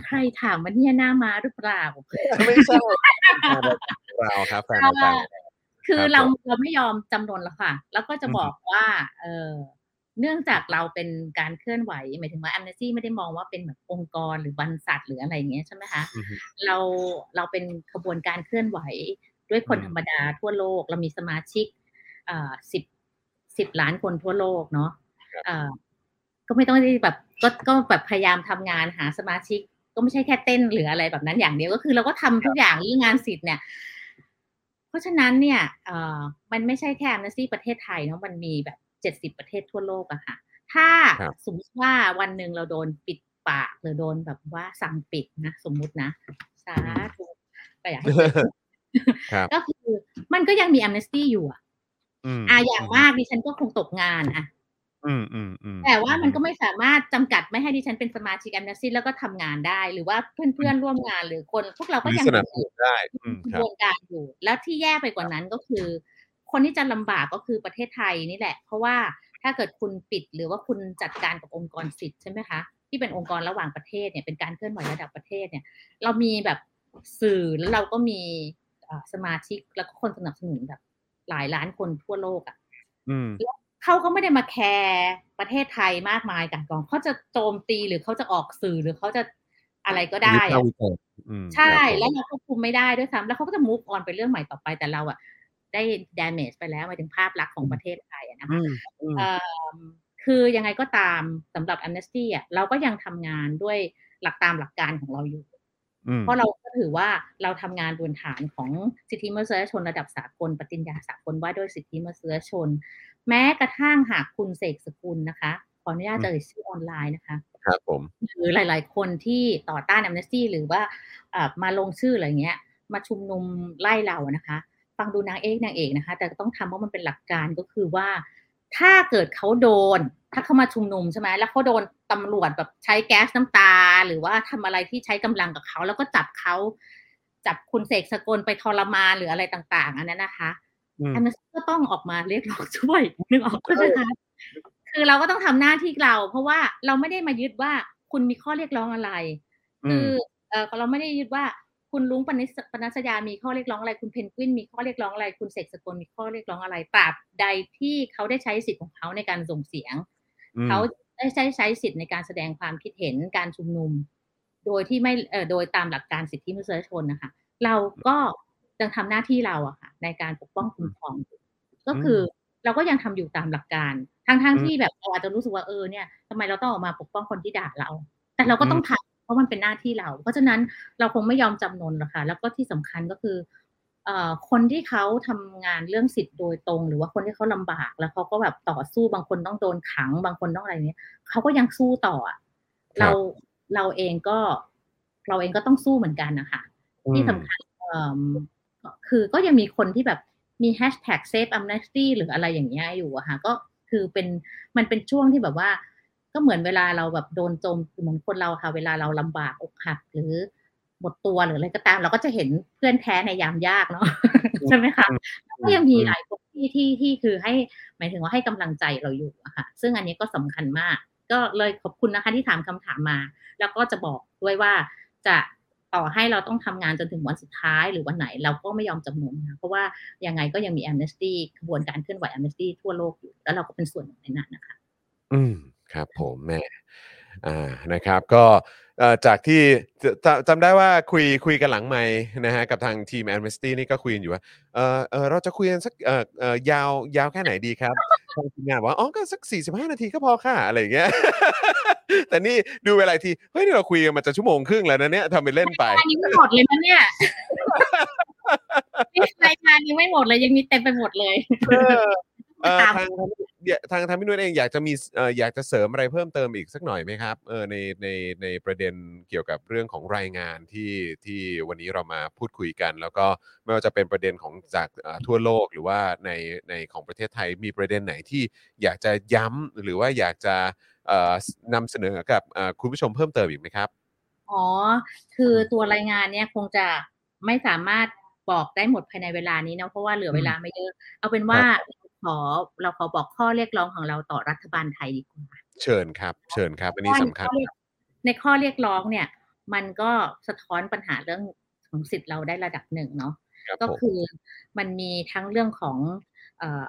D: ใครถามว่าเนี่ยหน้ามาหรือเปล่า
A: ไม่ใช่เราครับแฟนรายการ
D: คือ
A: ครับ
D: เรา
A: ผม
D: เราไม่ยอมจำนนแล้วค่ะ แล้วก็จะ
A: อืม
D: บอกว่า เออ เนื่องจากเราเป็นการเคลื่อนไหวหมายถึงว่า Amnesty ไม่ได้มองว่าเป็นแบบองค์กรหรือบรรษัทหรืออะไรอย่างเงี้ยใช่ไหมคะ
A: อือฮึ
D: เราเราเป็นขบวนการเคลื่อนไหวด้วยคน
A: อืม
D: ธรรมดาทั่วโลก เรามีสมาชิกอ่าสิบสิบล้านคนทั่วโลกเนาะอ่าก็ไม่ต้องได้แบบก็ก็แบบพยายามทำงานหาสมาชิก ก็ไม่ใช่แค่เต้นหรืออะไรแบบนั้นอย่างเดียวก็คือเราก็ทำทุกอย่างเรื่องงานสิทธิ์เนี่ย เพราะฉะนั้นเนี่ยเอ่อมันไม่ใช่แค่ Amnesty ประเทศไทยเนาะมันมีแบบ เจ็ดสิบ70ประเทศทั่วโลกอะค่ะ ถ้า
A: ครับ
D: สมมติว่าวันหนึ่งเราโดนปิดปากหรือโดนแบบว่าสั่งปิดนะสมมุตินะ สาธุก็อยากให้เกิดขึ้น
A: ครับ
D: ก็คือมันก็ยังมี Amnesty อยู่อะ
A: ม
D: อะอย่างมากดิฉันก็คงตกงานอะ
A: อืมอืมอืม
D: แต่ว่ามันก็ไม่สามารถจำกัดไม่ให้ดิฉันเป็นสมาชิก Amnesty แล้วก็ทำงานได้ หรือว่าเพื่อนๆร่วมงานหรือคน พวกเรา
A: ห
D: ก็
A: รือ
D: ยัง
A: สนับสนุนได้อืม
D: ก
A: ค
D: ระ
A: รั
D: บบวนการอยู่ แล้วที่แย่ไปกว่านั้นก็คือ คนที่จะลำบากก็คือประเทศไทยนี่แหละ เพราะว่าถ้าเกิดคุณปิดหรือว่าคุณจัดการกับองค์กรสิทธิ์ใช่ไหมคะที่เป็นองค์กรระหว่างประเทศเนี่ยเป็นการเคลื่อนไหวระดับประเทศเนี่ย เรามีแบบสื่อแล้วเราก็มีเอ่อสมาชิกแล้วก็คนสนับสนุนแบบหลายล้านคนทั่วโลกอะ
A: อืม
D: เขาก็ไม่ได้มาแคร์ประเทศไทยมากมายกันกองเขาจะโจมตีหรือเขาจะออกสื่อหรือเขาจะอะไรก็ได้
A: วิพา
D: อะ
A: กษ์วิจารณ์อืม
D: ใช่
A: ครับผม
D: แล้วเราควบคุมไม่ได้ด้วยซ้ำแล้วเขาก็จะ move on ไปเรื่องใหม่ต่อไปแต่เราอะ ได้ damage ไปแล้วหมายถึงภาพลักษณ์ของประเทศไทยอะนะคะ
A: อืมอืม
D: เอ่อคือยังไงก็ตามสำหรับ Amnesty อะเราก็ยังทำงานด้วยหลักตามหลักการของเราอยู่
A: อืม
D: เพราะเราก็ถือว่าเราทำงานบนฐานของสิทธิมนุษยชนระดับสากลปฏิญญาสากลว่าด้วยสิทธิมนุษยชน แม้กระทั่งหากคุณเสกสกุลนะคะขออนุญาตเอ่ยชื่อออนไลน์นะคะ
A: ครับผม
D: หรือหลาย ๆ คนที่ต่อต้าน Amnesty หรือว่าเอ่อมาลงชื่ออะไรเงี้ย มาชุมนุมไล่เรานะคะ ฟังดูนางเอกนางเอกนะคะ แต่ต้องทำว่ามันเป็นหลักการก็คือว่า ถ้าเกิดเขาโดน ถ้าเขามาชุมนุมใช่ไหมแล้วเขาโดนตำรวจแบบใช้แก๊สน้ำตา หรือว่าทำอะไรที่ใช้กำลังกับเขา แล้วก็จับเขาจับคุณเสกสกลไปทรมานหรืออะไรต่างๆ อันนั้นนะคะ
A: อืม
D: แอมเนสก็ต้องออกมาเรียกร้องช่วยนึกออกใช่ไหมคะคือเราก็ต้องทำหน้าที่เรา เพราะว่าเราไม่ได้มายึดว่าคุณมีข้อเรียกร้องอะไร คือเออเราไม่ได้ยึดว่า คุณลุงปนิสปนัสยามีข้อเรียกร้องอะไร คุณเพนกวินมีข้อเรียกร้องอะไร คุณเสกสกลมีข้อเรียกร้องอะไรตราบใดที่เขาได้ใช้สิทธิ์ของเขาในการส่งเสียง
A: อืม
D: เขาได้ใช้ใช้สิทธิ์ในการแสดงความคิดเห็นการชุมนุม โดยที่ไม่เอ่อโดยตามหลักการสิทธิมนุษยชนนะคะ เราก็ยังทำหน้าที่เราอะค่ะ ในการปกป้องคุ้มครองอยู่ก็คืออเราก็ยังทำอยู่ตามหลักการ ทั้งทั้ง
A: อืม
D: ที่แบบเราอาจจะรู้สึกว่าเออเนี่ยทำไมเราต้องออกมาปกป้องคนที่ด่าเรา แต่เราก็ต้องทำเพ ราะมันเป็นหน้าที่เรา เพราะฉะนั้นเราคงไม่ยอมจำนนหรอกค่ะ แล้วก็ที่สำคัญก็คือเอ่อคนที่เขาทำงานเรื่องสิทธิ์โดยตรง หรือว่าคนที่เขาลำบากแล้วเขาก็แบบต่อสู้บางคนต้องโดนขัง บางคนต้องอะไรเนี้ยเขาก็ยังสู้ต่ออะ
A: ครับ
D: เราเราเองก็ เราเองก็ต้องสู้เหมือนกันนะคะที่สำคัญเอ่อคือก็ยังมีคนที่แบบมีแฮชแท็กเซฟ amnesty หรืออะไรอย่างเงี้ยอยู่อะค่ะก็คือเป็นมันเป็นช่วงที่แบบว่า ก็เหมือนเวลาเราแบบโดนโจมเหมือนคนเราค่ะ เวลาเราลำบากอกหักหรือหมดตัวหรืออะไรก็ตาม เราก็จะเห็นเพื่อนแท้ในยามยากเนาะใช่ไหมคะก็ยังมีหลายคนที่ที่ที่คือให้หมายถึงว่าให้กำลังใจเราอยู่อะค่ะ ซึ่งอันนี้ก็สำคัญมาก ก็เลยขอบคุณนะคะที่ถามคำถามมา แล้วก็จะบอกด้วยว่าจะต่อให้เราต้องทำงานจนถึงวันสุดท้ายหรือวันไหนเราก็ไม่ยอมจำนนนะเพราะว่ายังไงก็ยังมี Amnesty ขบวนการเคลื่อนไหว Amnesty ทั่วโลกอยู่ แล้วเราก็เป็นส่วนหนึ่งในนั้นนะคะ
A: อืม ครับผมแม่อ่านะครับก็เอ่อจากที่จจำจำได้ว่าคุยคุยกันหลังไม้นะฮะกับทางทีม Amnesty นี่ก็คุยกันอยู่ว่าเออเออเราจะคุยกันสักเออเออยาวยาวแค่ไหนดีครับทางทีมงานบอกว่าอ๋อก็สัก 45 นาทีก็พอค่ะอะไรอย่างเงี้ยแต่นี่ดูเวลาอีกทีเฮ้ยนี่เราคุยกันมาจะชั่วโมงครึ่งแล้วนะเนี่ยทำไปเล่นไป
D: รายการยังไม่หมดเลยนะเนี่ยนี่รายการยังไม่หมดเลยยังมีเต็มไปหมดเลย
A: เออเอ่อ
D: ตาม
A: ทาง ทางทางทางพี่นุ่นเองอยากจะมีเอ่ออยากจะเสริมอะไรเพิ่มเติมอีกสักหน่อยไหมครับเออในในในประเด็นเกี่ยวกับเรื่องของรายงานที่ที่วันนี้เรามาพูดคุยกัน แล้วก็ไม่ว่าจะเป็นประเด็นของจากเอ่อทั่วโลกหรือว่าในในของประเทศไทยมีประเด็นไหนที่อยากจะย้ำหรือว่าอยากจะเอ่อนำเสนอกับเอ่อคุณผู้ชมเพิ่มเติมอีกไหมครับ
D: อ๋อ คือตัวรายงานเนี่ยคงจะไม่สามารถบอกได้หมดภายในเวลานี้เนาะเพราะว่าเหลือเวลาไม่เยอะ เอาเป็นว่า ขอเราขอบอกข้อเรียกร้องของเราต่อรัฐบาลไทยดีกว่า
A: เชิญครับ เชิญครับอันนี้สำคัญ
D: เพราะว่าในข้อเรียกร้องเนี่ย มันก็สะท้อนปัญหาเรื่องของสิทธิ์เราได้ระดับหนึ่งเนาะ
A: ครับ
D: ก็
A: ผม
D: คือมันมีทั้งเรื่องของเอ่อ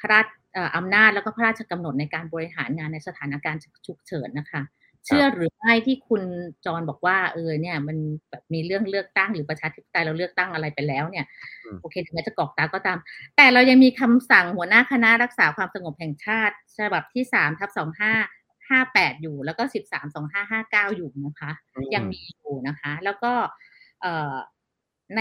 D: พระราชเอ่ออำนาจแล้วก็พระราชกำหนดในการบริหารงานในสถานการณ์ฉุกเฉินนะคะ เชื่อหรือไม่ที่คุณจรบอกว่าเออเนี่ย มันแบบมีเรื่องเลือกตั้งหรือประชาธิปไตยเราเลือกตั้งอะไรไปแล้วเนี่ย
A: อืม
D: โอเคถึงแม้จะกรอกตาก็ตาม แต่เรายังมีคำสั่งหัวหน้าคณะรักษาความสงบแห่งชาติฉบับที่สามทับสองห้าห้าแปดอยู่ แล้วก็สิบสามสองห้าห้าเก้าอยู่นะคะ
A: อืม
D: ยังมีอยู่นะคะ แล้วก็เอ่อใน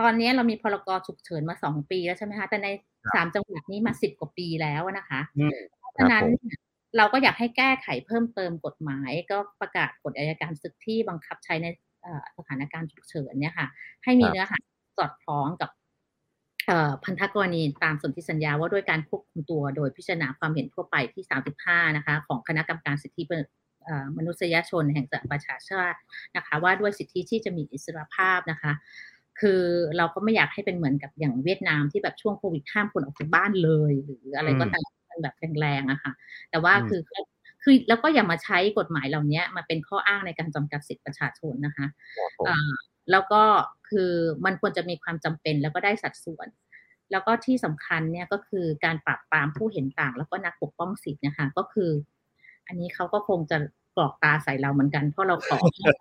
D: ตอนนี้เรามีพรกฉุกเฉินมาสองปีแล้วใช่ไหมคะแต่ในสามจังหวัดนี้มาสิบกว่าปีแล้วนะคะ
A: อืม
D: เพราะฉะนั้น
A: ครับผม
D: เราก็อยากให้แก้ไขเพิ่มเติมกฎหมาย ก็ประกาศกฎอัยการศึกที่บังคับใช้ในสถานการณ์ฉุกเฉินเนี่ยค่ะ ให้มีเนื้อหาสอดคล้องกับพันธกรณีตามสนธิสัญญาว่าด้วยการควบคุมตัวโดยพิจารณาความเห็นทั่วไปที่ 35 นะคะ ของคณะกรรมการสิทธิมนุษยชนแห่งสหประชาชาตินะคะ ว่าด้วยสิทธิที่จะมีอิสรภาพนะคะ คือเราก็ไม่อยากให้เป็นเหมือนกับอย่างเวียดนามที่แบบช่วงโควิดห้ามคนออกจากบ้านเลย หรืออะไรก็ตาม มันแบบแรงๆอะค่ะ แต่ว่า
A: อืม
D: คือคือแล้วก็อย่ามาใช้กฎหมายเหล่านี้มาเป็นข้ออ้างในการจำกัดสิทธิประชาชนนะคะ
A: ครับผม
D: อ่าแล้วก็คือมันควรจะมีความจำเป็นแล้วก็ได้สัดส่วน แล้วก็ที่สำคัญเนี่ยก็คือการปราบปรามผู้เห็นต่าง แล้วก็นักปกป้องสิทธิ์นะคะก็คือ อันนี้เขาก็คงจะกรอกตาใส่เราเหมือนกันเพราะเราขอยก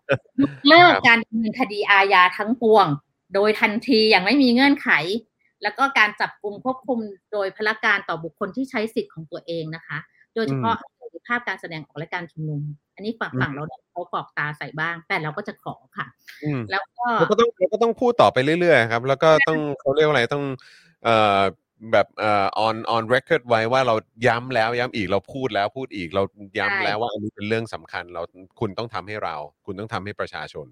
D: เลิกการดำเนินคดีอาญาทั้งปวง โดยทันทีอย่างไม่มีเงื่อนไข แล้วก็การจับกลุ่มควบคุมโดยพละการต่อบุคคลที่ใช้สิทธิ์ของตัวเองนะคะ โดยเฉพาะเสรีภาพการแสดงออกและการชุมนุม อันนี้ฝั่ง
A: อืม
D: ฝั่งเราเนี่ยเขากรอกตาใส่บ้าง แต่เราก็จะขอค่ะ
A: อืม
D: แล้วก็
A: เราก็ต้องเราก็ต้องพูดต่อไปเรื่อยๆครับ แล้วก็ต้องเขาเรียกว่าอะไรต้องเอ่อแบบเอ่อ on on record ไว้ว่าเราย้ำแล้วย้ำอีกเราพูดแล้วพูดอีกเราย้ำแล้วว่าอันนี้เป็นเรื่องสำคัญ เราคุณต้องทำให้เรา คุณต้องทำให้ประชาชน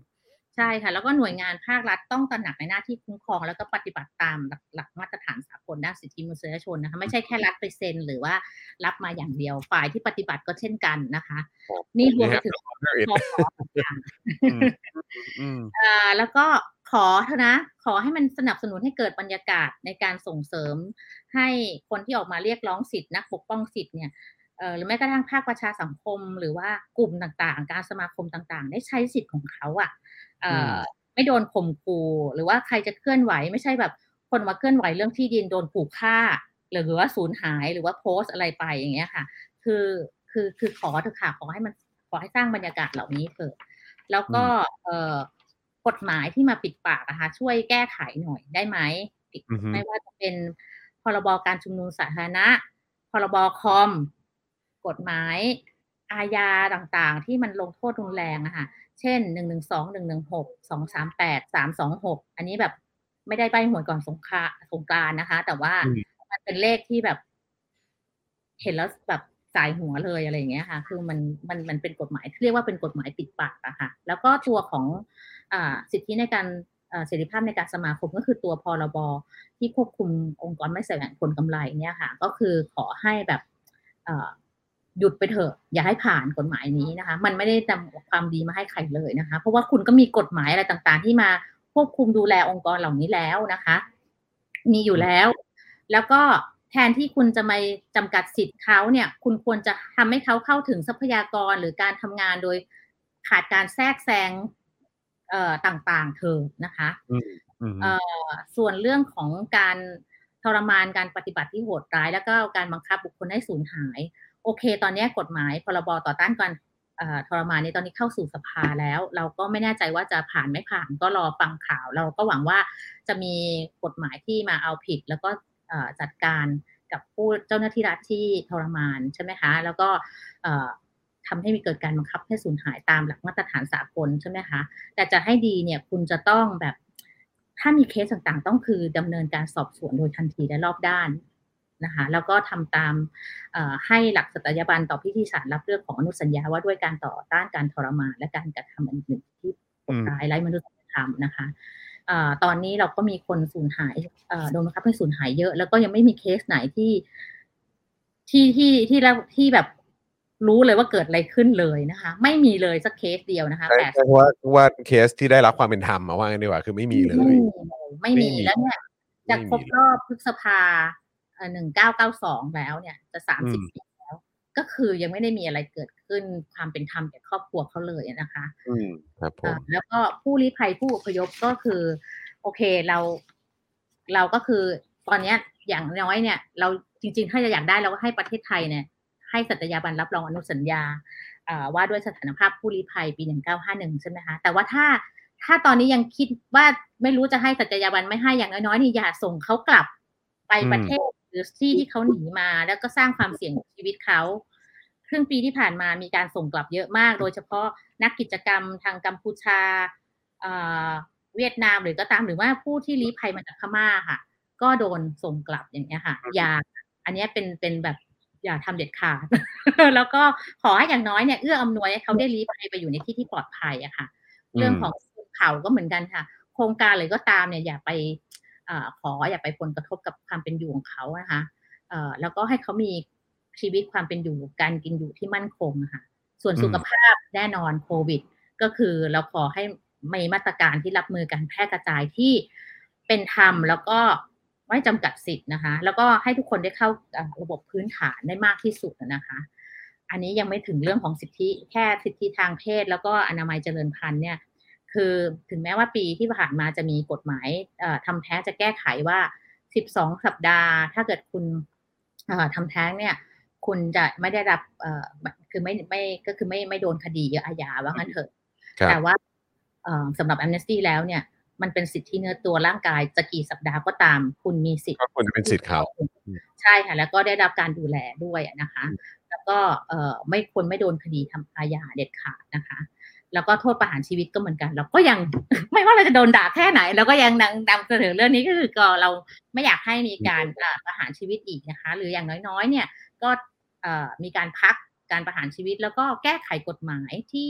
D: ใช่ค่ะ แล้วก็หน่วยงานภาครัฐต้องตระหนักในหน้าที่คุ้มครอง แล้วก็ปฏิบัติตามหลักหลักมาตรฐานสากลด้านสิทธิมนุษยชนนะคะไม่ใช่แค่รัฐไปเซ็นหรือว่ารับมาอย่างเดียวฝ่ายที่ปฏิบัติก็เช่นกันนะคะ
A: ครับ
D: นี่รวมไป
A: นะฮะ
D: ถึง
A: honor it
D: คอขอต่างๆ
A: อืมอืม
D: อ่าแล้วก็ขอเถอะนะขอให้มันสนับสนุนให้เกิดบรรยากาศในการส่งเสริม ให้คนที่ออกมาเรียกร้องสิทธินักปกป้องสิทธิ์เนี่ยเอ่อหรือแม้กระทั่งภาคประชาสังคม หรือว่ากลุ่มต่างๆ การสมาคมต่างๆ ได้ใช้สิทธิ์ของเขาอะเอ่ออ ไม่โดนข่มขู่หรือว่าใครจะเคลื่อนไหวไม่ใช่แบบคนมาเคลื่อนไหวเรื่องที่ดินโดนขู่ฆ่า หรือว่าสูญหายหรือว่าโพสต์อะไรไปอย่างเงี้ยค่ะ คือคือคือขอเถอะค่ะขอให้มันขอให้สร้างบรรยากาศเหล่านี้เถอะแล้วก็เอ่อกฎหมายที่มาปิดปากนะคะช่วยแก้ไขหน่อยได้ไหม
A: อือฮึ
D: ไม่ว่าจะเป็นพรบการชุมนุมสาธารณะพรบคอม กฎหมายอาญาต่างๆ ที่มันลงโทษรุนแรงอะค่ะ เช่นหนึ่งหนึ่งสองหนึ่งหนึ่งหกสองสามแปดสามสองหกอันนี้แบบไม่ได้ใบหวยก่อนสงคราสงกรานต์นะคะ แต่ว่า
A: อืม
D: มันเป็นเลขที่แบบ เห็นแล้วแบบสายหัวเลยอะไรอย่างเงี้ยค่ะ คือมันมันมันเป็นกฎหมายที่เรียกว่าเป็นกฎหมายปิดปากอะค่ะ แล้วก็ตัวของอ่าสิทธิในการอ่าเสรีภาพในการสมาคมก็คือตัวพรบที่ควบคุมองค์กรไม่แสวงผลกำไรเนี่ยค่ะ ก็คือขอให้แบบเอ่อ หยุดไปเถอะอย่าให้ผ่านกฎหมายนี้นะคะ มันไม่ได้นำความดีมาให้ใครเลยนะคะ เพราะว่าคุณก็มีกฎหมายอะไรต่างๆ ที่มาควบคุมดูแลองค์กรเหล่านี้แล้วนะคะ มีอยู่แล้ว แล้วก็แทนที่คุณจะมาจำกัดสิทธิ์เขาเนี่ย คุณควรจะทำให้เขาเข้าถึงทรัพยากรหรือการทำงานโดยขาดการแทรกแซงเอ่อต่างๆเถอะนะคะ
A: อืมอืม
D: เอ่อส่วนเรื่องของการทรมานการปฏิบัติที่โหดร้าย แล้วก็การบังคับบุคคลให้สูญหาย โอเค ตอนนี้กฎหมายพรบต่อต้านการทรมานนี้ตอนนี้เข้าสู่สภาแล้ว เราก็ไม่แน่ใจว่าจะผ่านไม่ผ่านก็รอฟังข่าว เราก็หวังว่าจะมีกฎหมายที่มาเอาผิด แล้วก็จัดการกับผู้เจ้าหน้าที่รัฐที่ทรมานใช่ไหมคะ แล้วก็เอ่อทำให้มีเกิดการบังคับให้สูญหายตามหลักมาตรฐานสากลใช่ไหมคะ แต่จะให้ดีเนี่ยคุณจะต้องแบบถ้ามีเคสต่างๆ ต้องคือดำเนินการสอบสวนโดยทันทีและรอบด้าน นะคะแล้วก็ทำตามเอ่อให้หลักสัตยาบันต่อพิธีสารรับเรื่องของอนุสัญญาว่าด้วยการต่อต้านการทรมานและการกระทำอื่นๆที่โหดร้ายไร้มนุษยธรรมนะคะเอ่อตอนนี้เราก็มีคนสูญหายเอ่อโดนบังคับให้สูญหายเยอะ แล้วก็ยังไม่มีเคสไหนที่ที่ที่ที่แล้วที่แบบรู้เลยว่าเกิดอะไรขึ้นเลยนะคะ ไม่มีเลยสักเคสเดียวนะคะ
A: ใช่
D: แปด
A: ใช่เพราะว่าว่าเคสที่ได้รับความเป็นธรรมมาว่ากันดีกว่าคือไม่มีเลย
D: ไม่มีเลยไม่
A: ไม่
D: มี
A: มี
D: แล้วเนี่ย
A: ไม่
D: จะ
A: มี
D: ครบรอบพฤษภา หนึ่งเก้าเก้าสองแล้วเนี่ยจะสาม
A: อื
D: สิบ
A: ม
D: ปีแล้ว ก็คือยังไม่ได้มีอะไรเกิดขึ้นความเป็นธรรมแก่ครอบครัวเขาเลยนะคะ
A: อืมครับผ
D: อ่ามแล้วก็ผู้ลี้ภัยผู้อพยพก็คือ โอเคเรา เราก็คือตอนเนี้ยอย่างน้อยเนี่ย เราจริง ๆ ถ้าจะอยากได้เราก็ให้ประเทศไทยเนี่ย ให้สัตยาบันรับรองอนุสัญญาอ่าว่าด้วยสถานภาพผู้ลี้ภัยปี 1951 ใช่ไหมคะ แต่ว่าถ้าถ้าตอนนี้ยังคิดว่าไม่รู้จะให้สัตยาบันไม่ให้อย่างน้อยๆนี่อย่าส่งเขากลับไป
A: อืม
D: ประเทศ หรือที่ที่เขาหนีมาแล้วก็สร้างความเสี่ยงกับชีวิตเขาครึ่งปีที่ผ่านมามีการส่งกลับเยอะมาก โดยเฉพาะนักกิจกรรมทางกัมพูชาเอ่อเวียดนามหรือก็ตามหรือว่าผู้ที่ลี้ภัยมาจากพม่าค่ะ ก็โดนส่งกลับอย่างเงี้ยค่ะ อย่าอันเนี้ยเป็นเป็นแบบอย่าทำเด็ดขาด แล้วก็ขอให้อย่างน้อยเนี่ยเอื้ออำนวยให้เขาได้ลี้ภัยไปอยู่ในที่ที่ปลอดภัยอะค่ะ
A: อืม
D: เรื่องของเขาก็เหมือนกันค่ะ โครงการเลยก็ตามเนี่ยอย่าไปเออ ขออย่าไปผลกระทบกับความเป็นอยู่ของเขานะคะเอ่อแล้วก็ให้เขามีชีวิตความเป็นอยู่การกินอยู่ที่มั่นคงค่ะส่วนสุขภาพแน่นอนโควิด ก็คือเราขอให้มีมาตรการที่รับมือการแพร่กระจายที่เป็นธรรมแล้วก็ไม่จำกัดสิทธิ์นะคะ แล้วก็ให้ทุกคนได้เข้าระบบพื้นฐานได้มากที่สุดนะคะ อันนี้ยังไม่ถึงเรื่องของสิทธิแค่สิทธิทางเพศ แล้วก็อนามัยเจริญพันธุ์เนี่ย คือถึงแม้ว่าปีที่ผ่านมาจะมีกฎหมายเอ่อทำแท้งจะแก้ไขว่า 12 สัปดาห์ ถ้าเกิดคุณเอ่อทำแท้งเนี่ย คุณจะไม่ได้รับเอ่อคือไม่ไม่ก็คือไม่ไม่โดนคดีอาญาว่างั้นเถอะ
A: ครับ
D: แต่ว่าเอ่อสำหรับ Amnesty แล้วเนี่ย มันเป็นสิทธิเนื้อตัวร่างกายจะกี่สัปดาห์ก็ตาม คุณมีสิทธิ
A: ก็ควรจะเป็นสิทธิ์เขา
D: ใช่ค่ะ แล้วก็ได้รับการดูแลด้วยอะนะคะ แล้วก็เอ่อไม่ควรไม่โดนคดีทำอาญาเด็ดขาดนะคะ แล้วก็โทษประหารชีวิตก็เหมือนกันเราก็ยังไม่ว่าเราจะโดนด่าแค่ไหนเราก็ยังนำนำเสนอเรื่องนี้ก็คือก็เราไม่อยากให้มีการอ่าประหารชีวิตอีกนะคะ หรืออย่างน้อยๆ เนี่ยก็เอ่อมีการพักการประหารชีวิต แล้วก็แก้ไขกฎหมายที่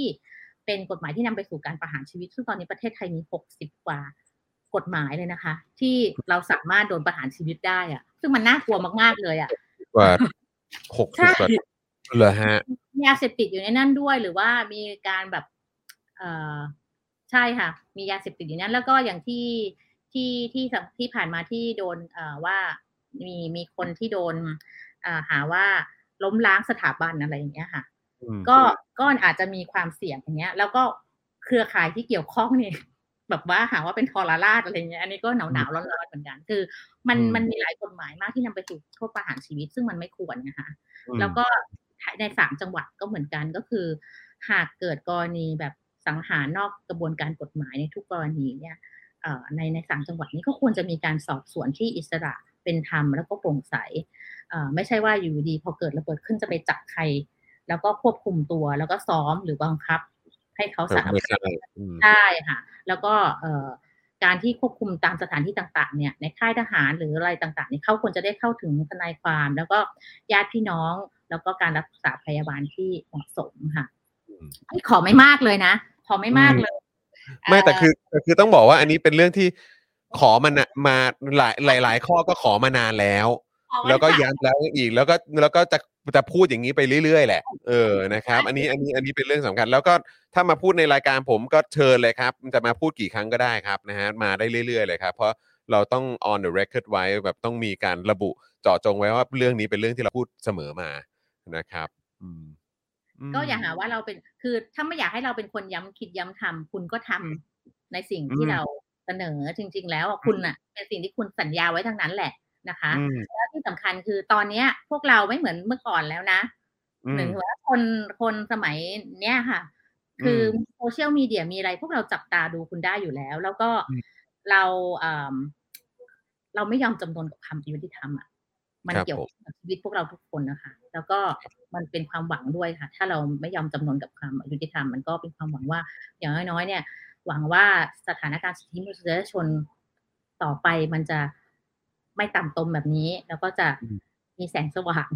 D: เป็นกฎหมายที่นำไปสู่การประหารชีวิต ซึ่งตอนนี้ประเทศไทยมีหกสิบกว่ากฎหมายเลยนะคะ ที่เราสามารถโดนประหารชีวิตได้อะซึ่งมันน่ากลัวมากๆเลยอะ
A: กว่าหกสิ
D: ใช่
A: บกว่าเหรอฮะ
D: มียาเสพติดอยู่ในนั้นด้วยหรือว่ามีการแบบเอ่อ ใช่ค่ะ มียาเสพติดอยู่ในนั้น แล้วก็อย่างที่ที่ที่สัปที่ผ่านมาที่โดนเอ่อว่ามีมีคนที่โดนอ่าหาว่าล้มล้างสถาบันอะไรอย่างเงี้ยค่ะ
A: อืม
D: ก็ก็อาจจะมีความเสี่ยงอย่างเงี้ย แล้วก็เครือข่ายที่เกี่ยวข้องนี่แบบว่าหาว่าเป็นทรราชอะไรเงี้ยอันนี้ก็หนาวหนาวๆร้อนๆเหมือนกัน คือ มัน
A: อืม
D: มันมีหลายกฎหมายมากที่นำไปสู่โทษประหารชีวิต ซึ่งมันไม่ควรนะคะ
A: อืม
D: แล้วก็ในสามจังหวัดก็เหมือนกันก็คือ หากเกิดกรณีแบบ สังหารนอกกระบวนการกฎหมายในทุกกรณีเนี่ยเอ่อในในสามจังหวัดนี้ก็ควรจะมีการสอบสวนที่อิสระเป็นธรรมแล้วก็โปร่งใสเอ่อไม่ใช่ว่าอยู่ดีพอเกิดระเบิดขึ้นจะไปจับใคร แล้วก็ควบคุมตัวแล้วก็ซ้อมหรือบังคับ ให้เขาสาร
A: ไม่
D: ภา
A: ใช่
D: พ
A: อืม
D: ใช่ค่ะ แล้วก็เอ่อการที่ควบคุมตามสถานที่ต่างๆ เนี่ยในค่ายทหารหรืออะไรต่างๆเนี่ยเขาควรจะได้เข้าถึงทนายความ แล้วก็ญาติพี่น้อง แล้วก็การรักษาพยาบาลที่เหมาะสมค่ะ
A: อืม
D: นี่ขอไม่มากเลยนะ ขอไม่มากเลย
A: ไม่แต่
D: เคื
A: อแต่คือต้องบอกว่าอันนี้เป็นเรื่องที่ขอมันนะมาหลายหลายหลายข้อก็ขอมานานแล้ว
D: ขอไแล้
A: วก็
D: ค่ะ
A: ย้ำแล้วอีกแล้วก็แล้วก็จะจะพูดอย่างนี้ไปเรื่อยๆแหละ เออนะครับ อันนี้อันนี้อันนี้เป็นเรื่องสำคัญ แล้วก็ถ้ามาพูดในรายการผมก็เชิญเลยครับ จะมาพูดกี่ครั้งก็ได้ครับนะฮะมาได้เรื่อยๆเลยครับ เพราะเราต้อง on the record ไว้แบบต้องมีการระบุเจาะจงไว้ว่าเรื่องนี้เป็นเรื่องที่เราพูดเสมอมานะครับ อืมม
D: ก็อย่าหาว่าเราเป็นคือถ้าไม่อยากให้เราเป็นคนย้ำคิดย้ำทำคุณก็ทำในสิ่งที่
A: อืม
D: เราเสนอจริง ๆ แล้วอะคุณอะเป็นสิ่งที่คุณสัญญาไว้ทั้งนั้นแหละนะคะ
A: อืม
D: แล้วที่สำคัญคือตอนเนี้ยพวกเราไม่เหมือนเมื่อก่อนแล้วนะ
A: อืม
D: หนึ่งว่าคนคนสมัยเนี้ยค่ะ คืออโซเชียลมีเดียมีอะไรพวกเราจับตาดูคุณได้อยู่แล้ว แล้วก็
A: อืม
D: เราเอ่อเราไม่ยอมจำนนกับความยุติธรรมอะ มัน
A: ครับ
D: เกี่ยว
A: ผม
D: กับชีวิตพวกเราทุกคนนะคะ แล้วก็มันเป็นความหวังด้วยค่ะ ถ้าเราไม่ยอมจำนนกับความยุติธรรม มันก็เป็นความหวังว่า อย่างน้อยๆเนี่ย หวังว่าสถานการณ์สิทธิมนุษยชนต่อไปมันจะไม่ต่ำตมแบบนี้ แล้วก็จะ
A: อืม
D: มีแสงสว่าง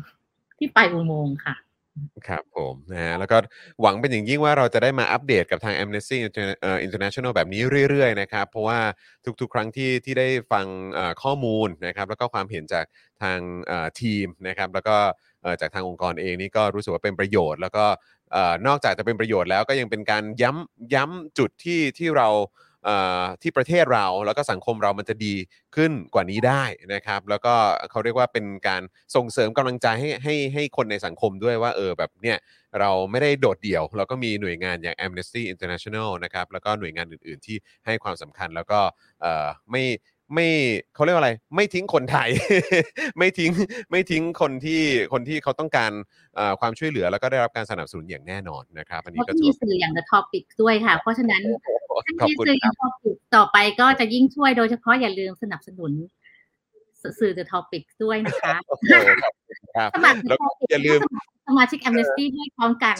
D: ที่ปลายอุโมงค์ค่ะ
A: ครับผมนะฮะแล้วก็หวังเป็นอย่างยิ่งว่าเราจะได้มาอัปเดตกับทาง Amnesty International แบบนี้เรื่อยๆนะครับเพราะว่าทุกๆ ครั้งที่ที่ได้ฟังข้อมูลนะครับแล้วก็ความเห็นจากทางทีมนะครับแล้วก็จากทางองค์กรเองนี่ก็รู้สึกว่าเป็นประโยชน์ แล้วก็นอกจากจะเป็นประโยชน์แล้วก็ยังเป็นการย้ำย้ำจุดที่ที่เรา ที่ประเทศเราแล้วก็สังคมเรามันจะดีขึ้นกว่านี้ได้นะครับ แล้วก็เขาเรียกว่าเป็นการส่งเสริมกำลังใจให้ให้ให้คนในสังคมด้วยว่าเออแบบเนี่ยเราไม่ได้โดดเดี่ยว เราก็มีหน่วยงานอย่าง Amnesty International นะครับแล้วก็หน่วยงานอื่น ๆ ที่ให้ความสำคัญแล้วก็ไม่ไม่เขาเรียกว่าอะไร ไม่ทิ้งคนไทย ไม่ทิ้งไม่ทิ้งคนที่คนที่เขาต้องการความช่วยเหลือแล้วก็ได้รับการสนับสนุนอย่างแน่นอนนะครับ อันนี้ก็
D: มีสื่ออย่าง The Topic ด้วยค่ะ เพราะฉะนั้น
A: ขอบ
D: มี
A: คุณ
D: สื่ออ
A: ครั
D: ย่า
A: บ
D: ง Topic ต่อไปก็จะยิ่งช่วยโดยเฉพาะอย่าลืมสนับสนุนสื่อ The Topic ด้วยนะคะ
A: โอ้โหขอบคุณครับ
D: สมัคร The
A: แล้วก็
D: Topic
A: อย่าลืม
D: สมัครสมาชิก Amnesty ด้วยพร้อมกัน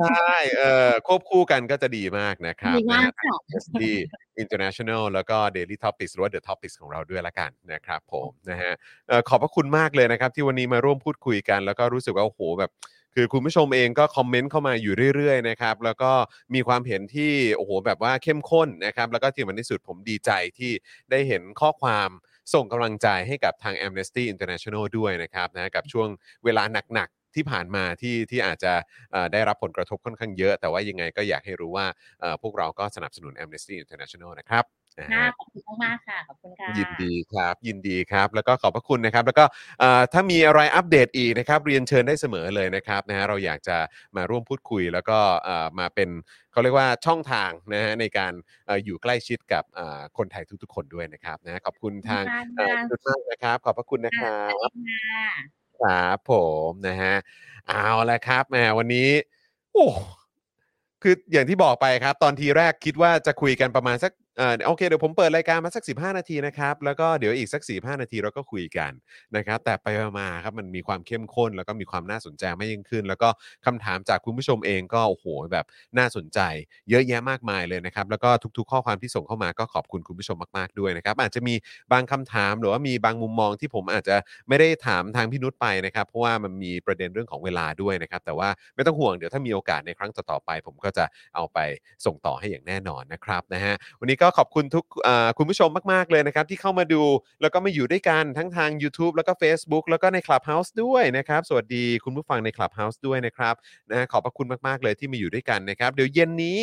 A: ใช่เอ่อควบคู่กันก็จะดีมากนะครับ
D: ดีมาก
A: นะฮะ
D: ค่ะ
A: ที่ international แล้วก็ daily topics หรือว่า the topics ของเราด้วยละกันนะครับผมนะฮะเอ่อขอบพระคุณมากเลยนะครับ ที่วันนี้มาร่วมพูดคุยกัน แล้วก็รู้สึกว่าโอ้โหแบบ คือคุณผู้ชมเองก็คอมเมนต์เข้ามาอยู่เรื่อยๆนะครับแล้วก็มีความเห็นที่โอ้โหแบบว่าเข้มข้นนะครับแล้วก็ที่มันที่สุดผมดีใจที่ได้เห็นข้อความส่งกำลังใจให้กับทาง Amnesty International ด้วยนะครับนะกับช่วงเวลาหนักๆที่ผ่านมาที่ที่อาจจะได้รับผลกระทบค่อนข้างเยอะ แต่ว่ายังไงก็อยากให้รู้ว่าพวกเราก็สนับสนุน Amnesty International นะครับ
D: ค่ะ
A: ฮะ
D: ขอบคุณมากๆค่ะขอบคุณค่ะ
A: ยินดีครับ ยินดีครับ แล้วก็ขอบพระคุณนะครับ แล้วก็เอ่อถ้ามีอะไรอัปเดตอีกนะครับ เรียนเชิญได้เสมอเลยนะครับนะฮะเราอยากจะมาร่วมพูดคุย แล้วก็เอ่อมาเป็นเขาเรียกว่าช่องทางนะฮะในการเอ่ออยู่ใกล้ชิดกับเอ่อคนไทยทุกๆ คนด้วยนะครับนะขอบคุณทางเอ่อทุกท่านนะครับ ขอบพระคุณนะครับ
D: ค่ะ
A: ครับผมนะฮะเอาละครับแหมวันนี้โอ้คืออย่างที่บอกไปครับ ตอนทีแรกคิดว่าจะคุยกันประมาณสัก เออโอเคเดี๋ยวผมเปิดรายการมาสัก 15 นาทีนะครับ แล้วก็เดี๋ยวอีกสัก 45 นาทีเราก็คุยกันนะครับ แต่ไปมาครับมันมีความเข้มข้น แล้วก็มีความน่าสนใจมากยิ่งขึ้น แล้วก็คำถามจากคุณผู้ชมเองก็โอ้โหแบบน่าสนใจ เยอะแยะมากมายเลยนะครับ แล้วก็ทุกๆ ข้อความที่ส่งเข้ามาก็ขอบคุณคุณผู้ชมมากๆด้วยนะครับ อาจจะมีบางคำถามหรือว่ามีบางมุมมองที่ผมอาจจะไม่ได้ถามทางพี่นุชไปนะครับ เพราะว่ามันมีประเด็นเรื่องของเวลาด้วยนะครับ แต่ว่าไม่ต้องห่วงเดี๋ยวถ้ามีโอกาสในครั้งต่อๆไป ผมก็จะเอาไปส่งต่อให้อย่างแน่นอนนะครับนะฮะวันนี้ก็็ขอบคุณทุกคุณผู้ชมมาก ๆ เลยนะครับ ที่เข้ามาดูแล้วก็มาอยู่ด้วยกันทั้งทาง YouTube แล้วก็ Facebook แล้วก็ใน Clubhouse ด้วยนะครับ สวัสดีคุณผู้ฟังใน Clubhouse ด้วยนะครับนะขอบพระคุณมาก ๆ เลยที่มาอยู่ด้วยกันนะครับ เดี๋ยวเย็นนี้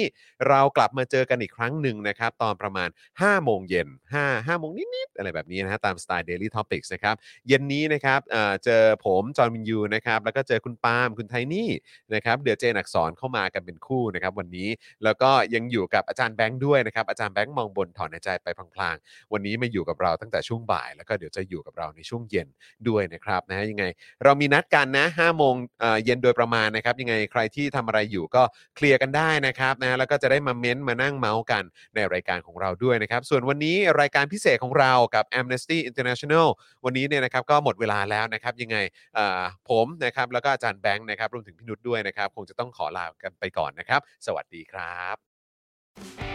A: เรากลับมาเจอกันอีกครั้งหนึ่งนะครับ ตอนประมาณ 5 โมงเย็น5 5โมงนิด ๆ อะไรแบบนี้นะฮะตามสไตล์ Daily Topics นะครับเย็นนี้นะครับเอ่อเจอผมจอห์นวินยูนะครับแล้วก็เจอคุณปาล์มคุณไทนี่นะครับเดี๋ยวเจนอักษรเข้ามากันเป็นคู่นะครับวันนี้แล้วก็ยังอยู่กับอาจารย์แบงค์ด้วยนะครับอาจารย์แบงค์มองบนถอนใจไปพลางๆ วันนี้มาอยู่กับเราตั้งแต่ช่วงบ่าย แล้วก็เดี๋ยวจะอยู่กับเราในช่วงเย็นด้วยนะครับนะฮะยังไง เรามีนัดกันนะ5โมงเย็นโดยประมาณนะครับยังไงใครที่ทำอะไรอยู่ก็เคลียร์กันได้นะครับนะแล้วก็จะได้มาเม้นต์มานั่งเมาส์กันในรายการของเราด้วยนะครับ ส่วนวันนี้รายการพิเศษของเรากับ Amnesty International วันนี้เนี่ยนะครับก็หมดเวลาแล้วนะครับยังไงผมนะครับแล้วก็อาจารย์แบงค์นะครับรวมถึงพี่นุชด้วยนะครับ คงจะต้องขอลากันไปก่อนนะครับ สวัสดีครับ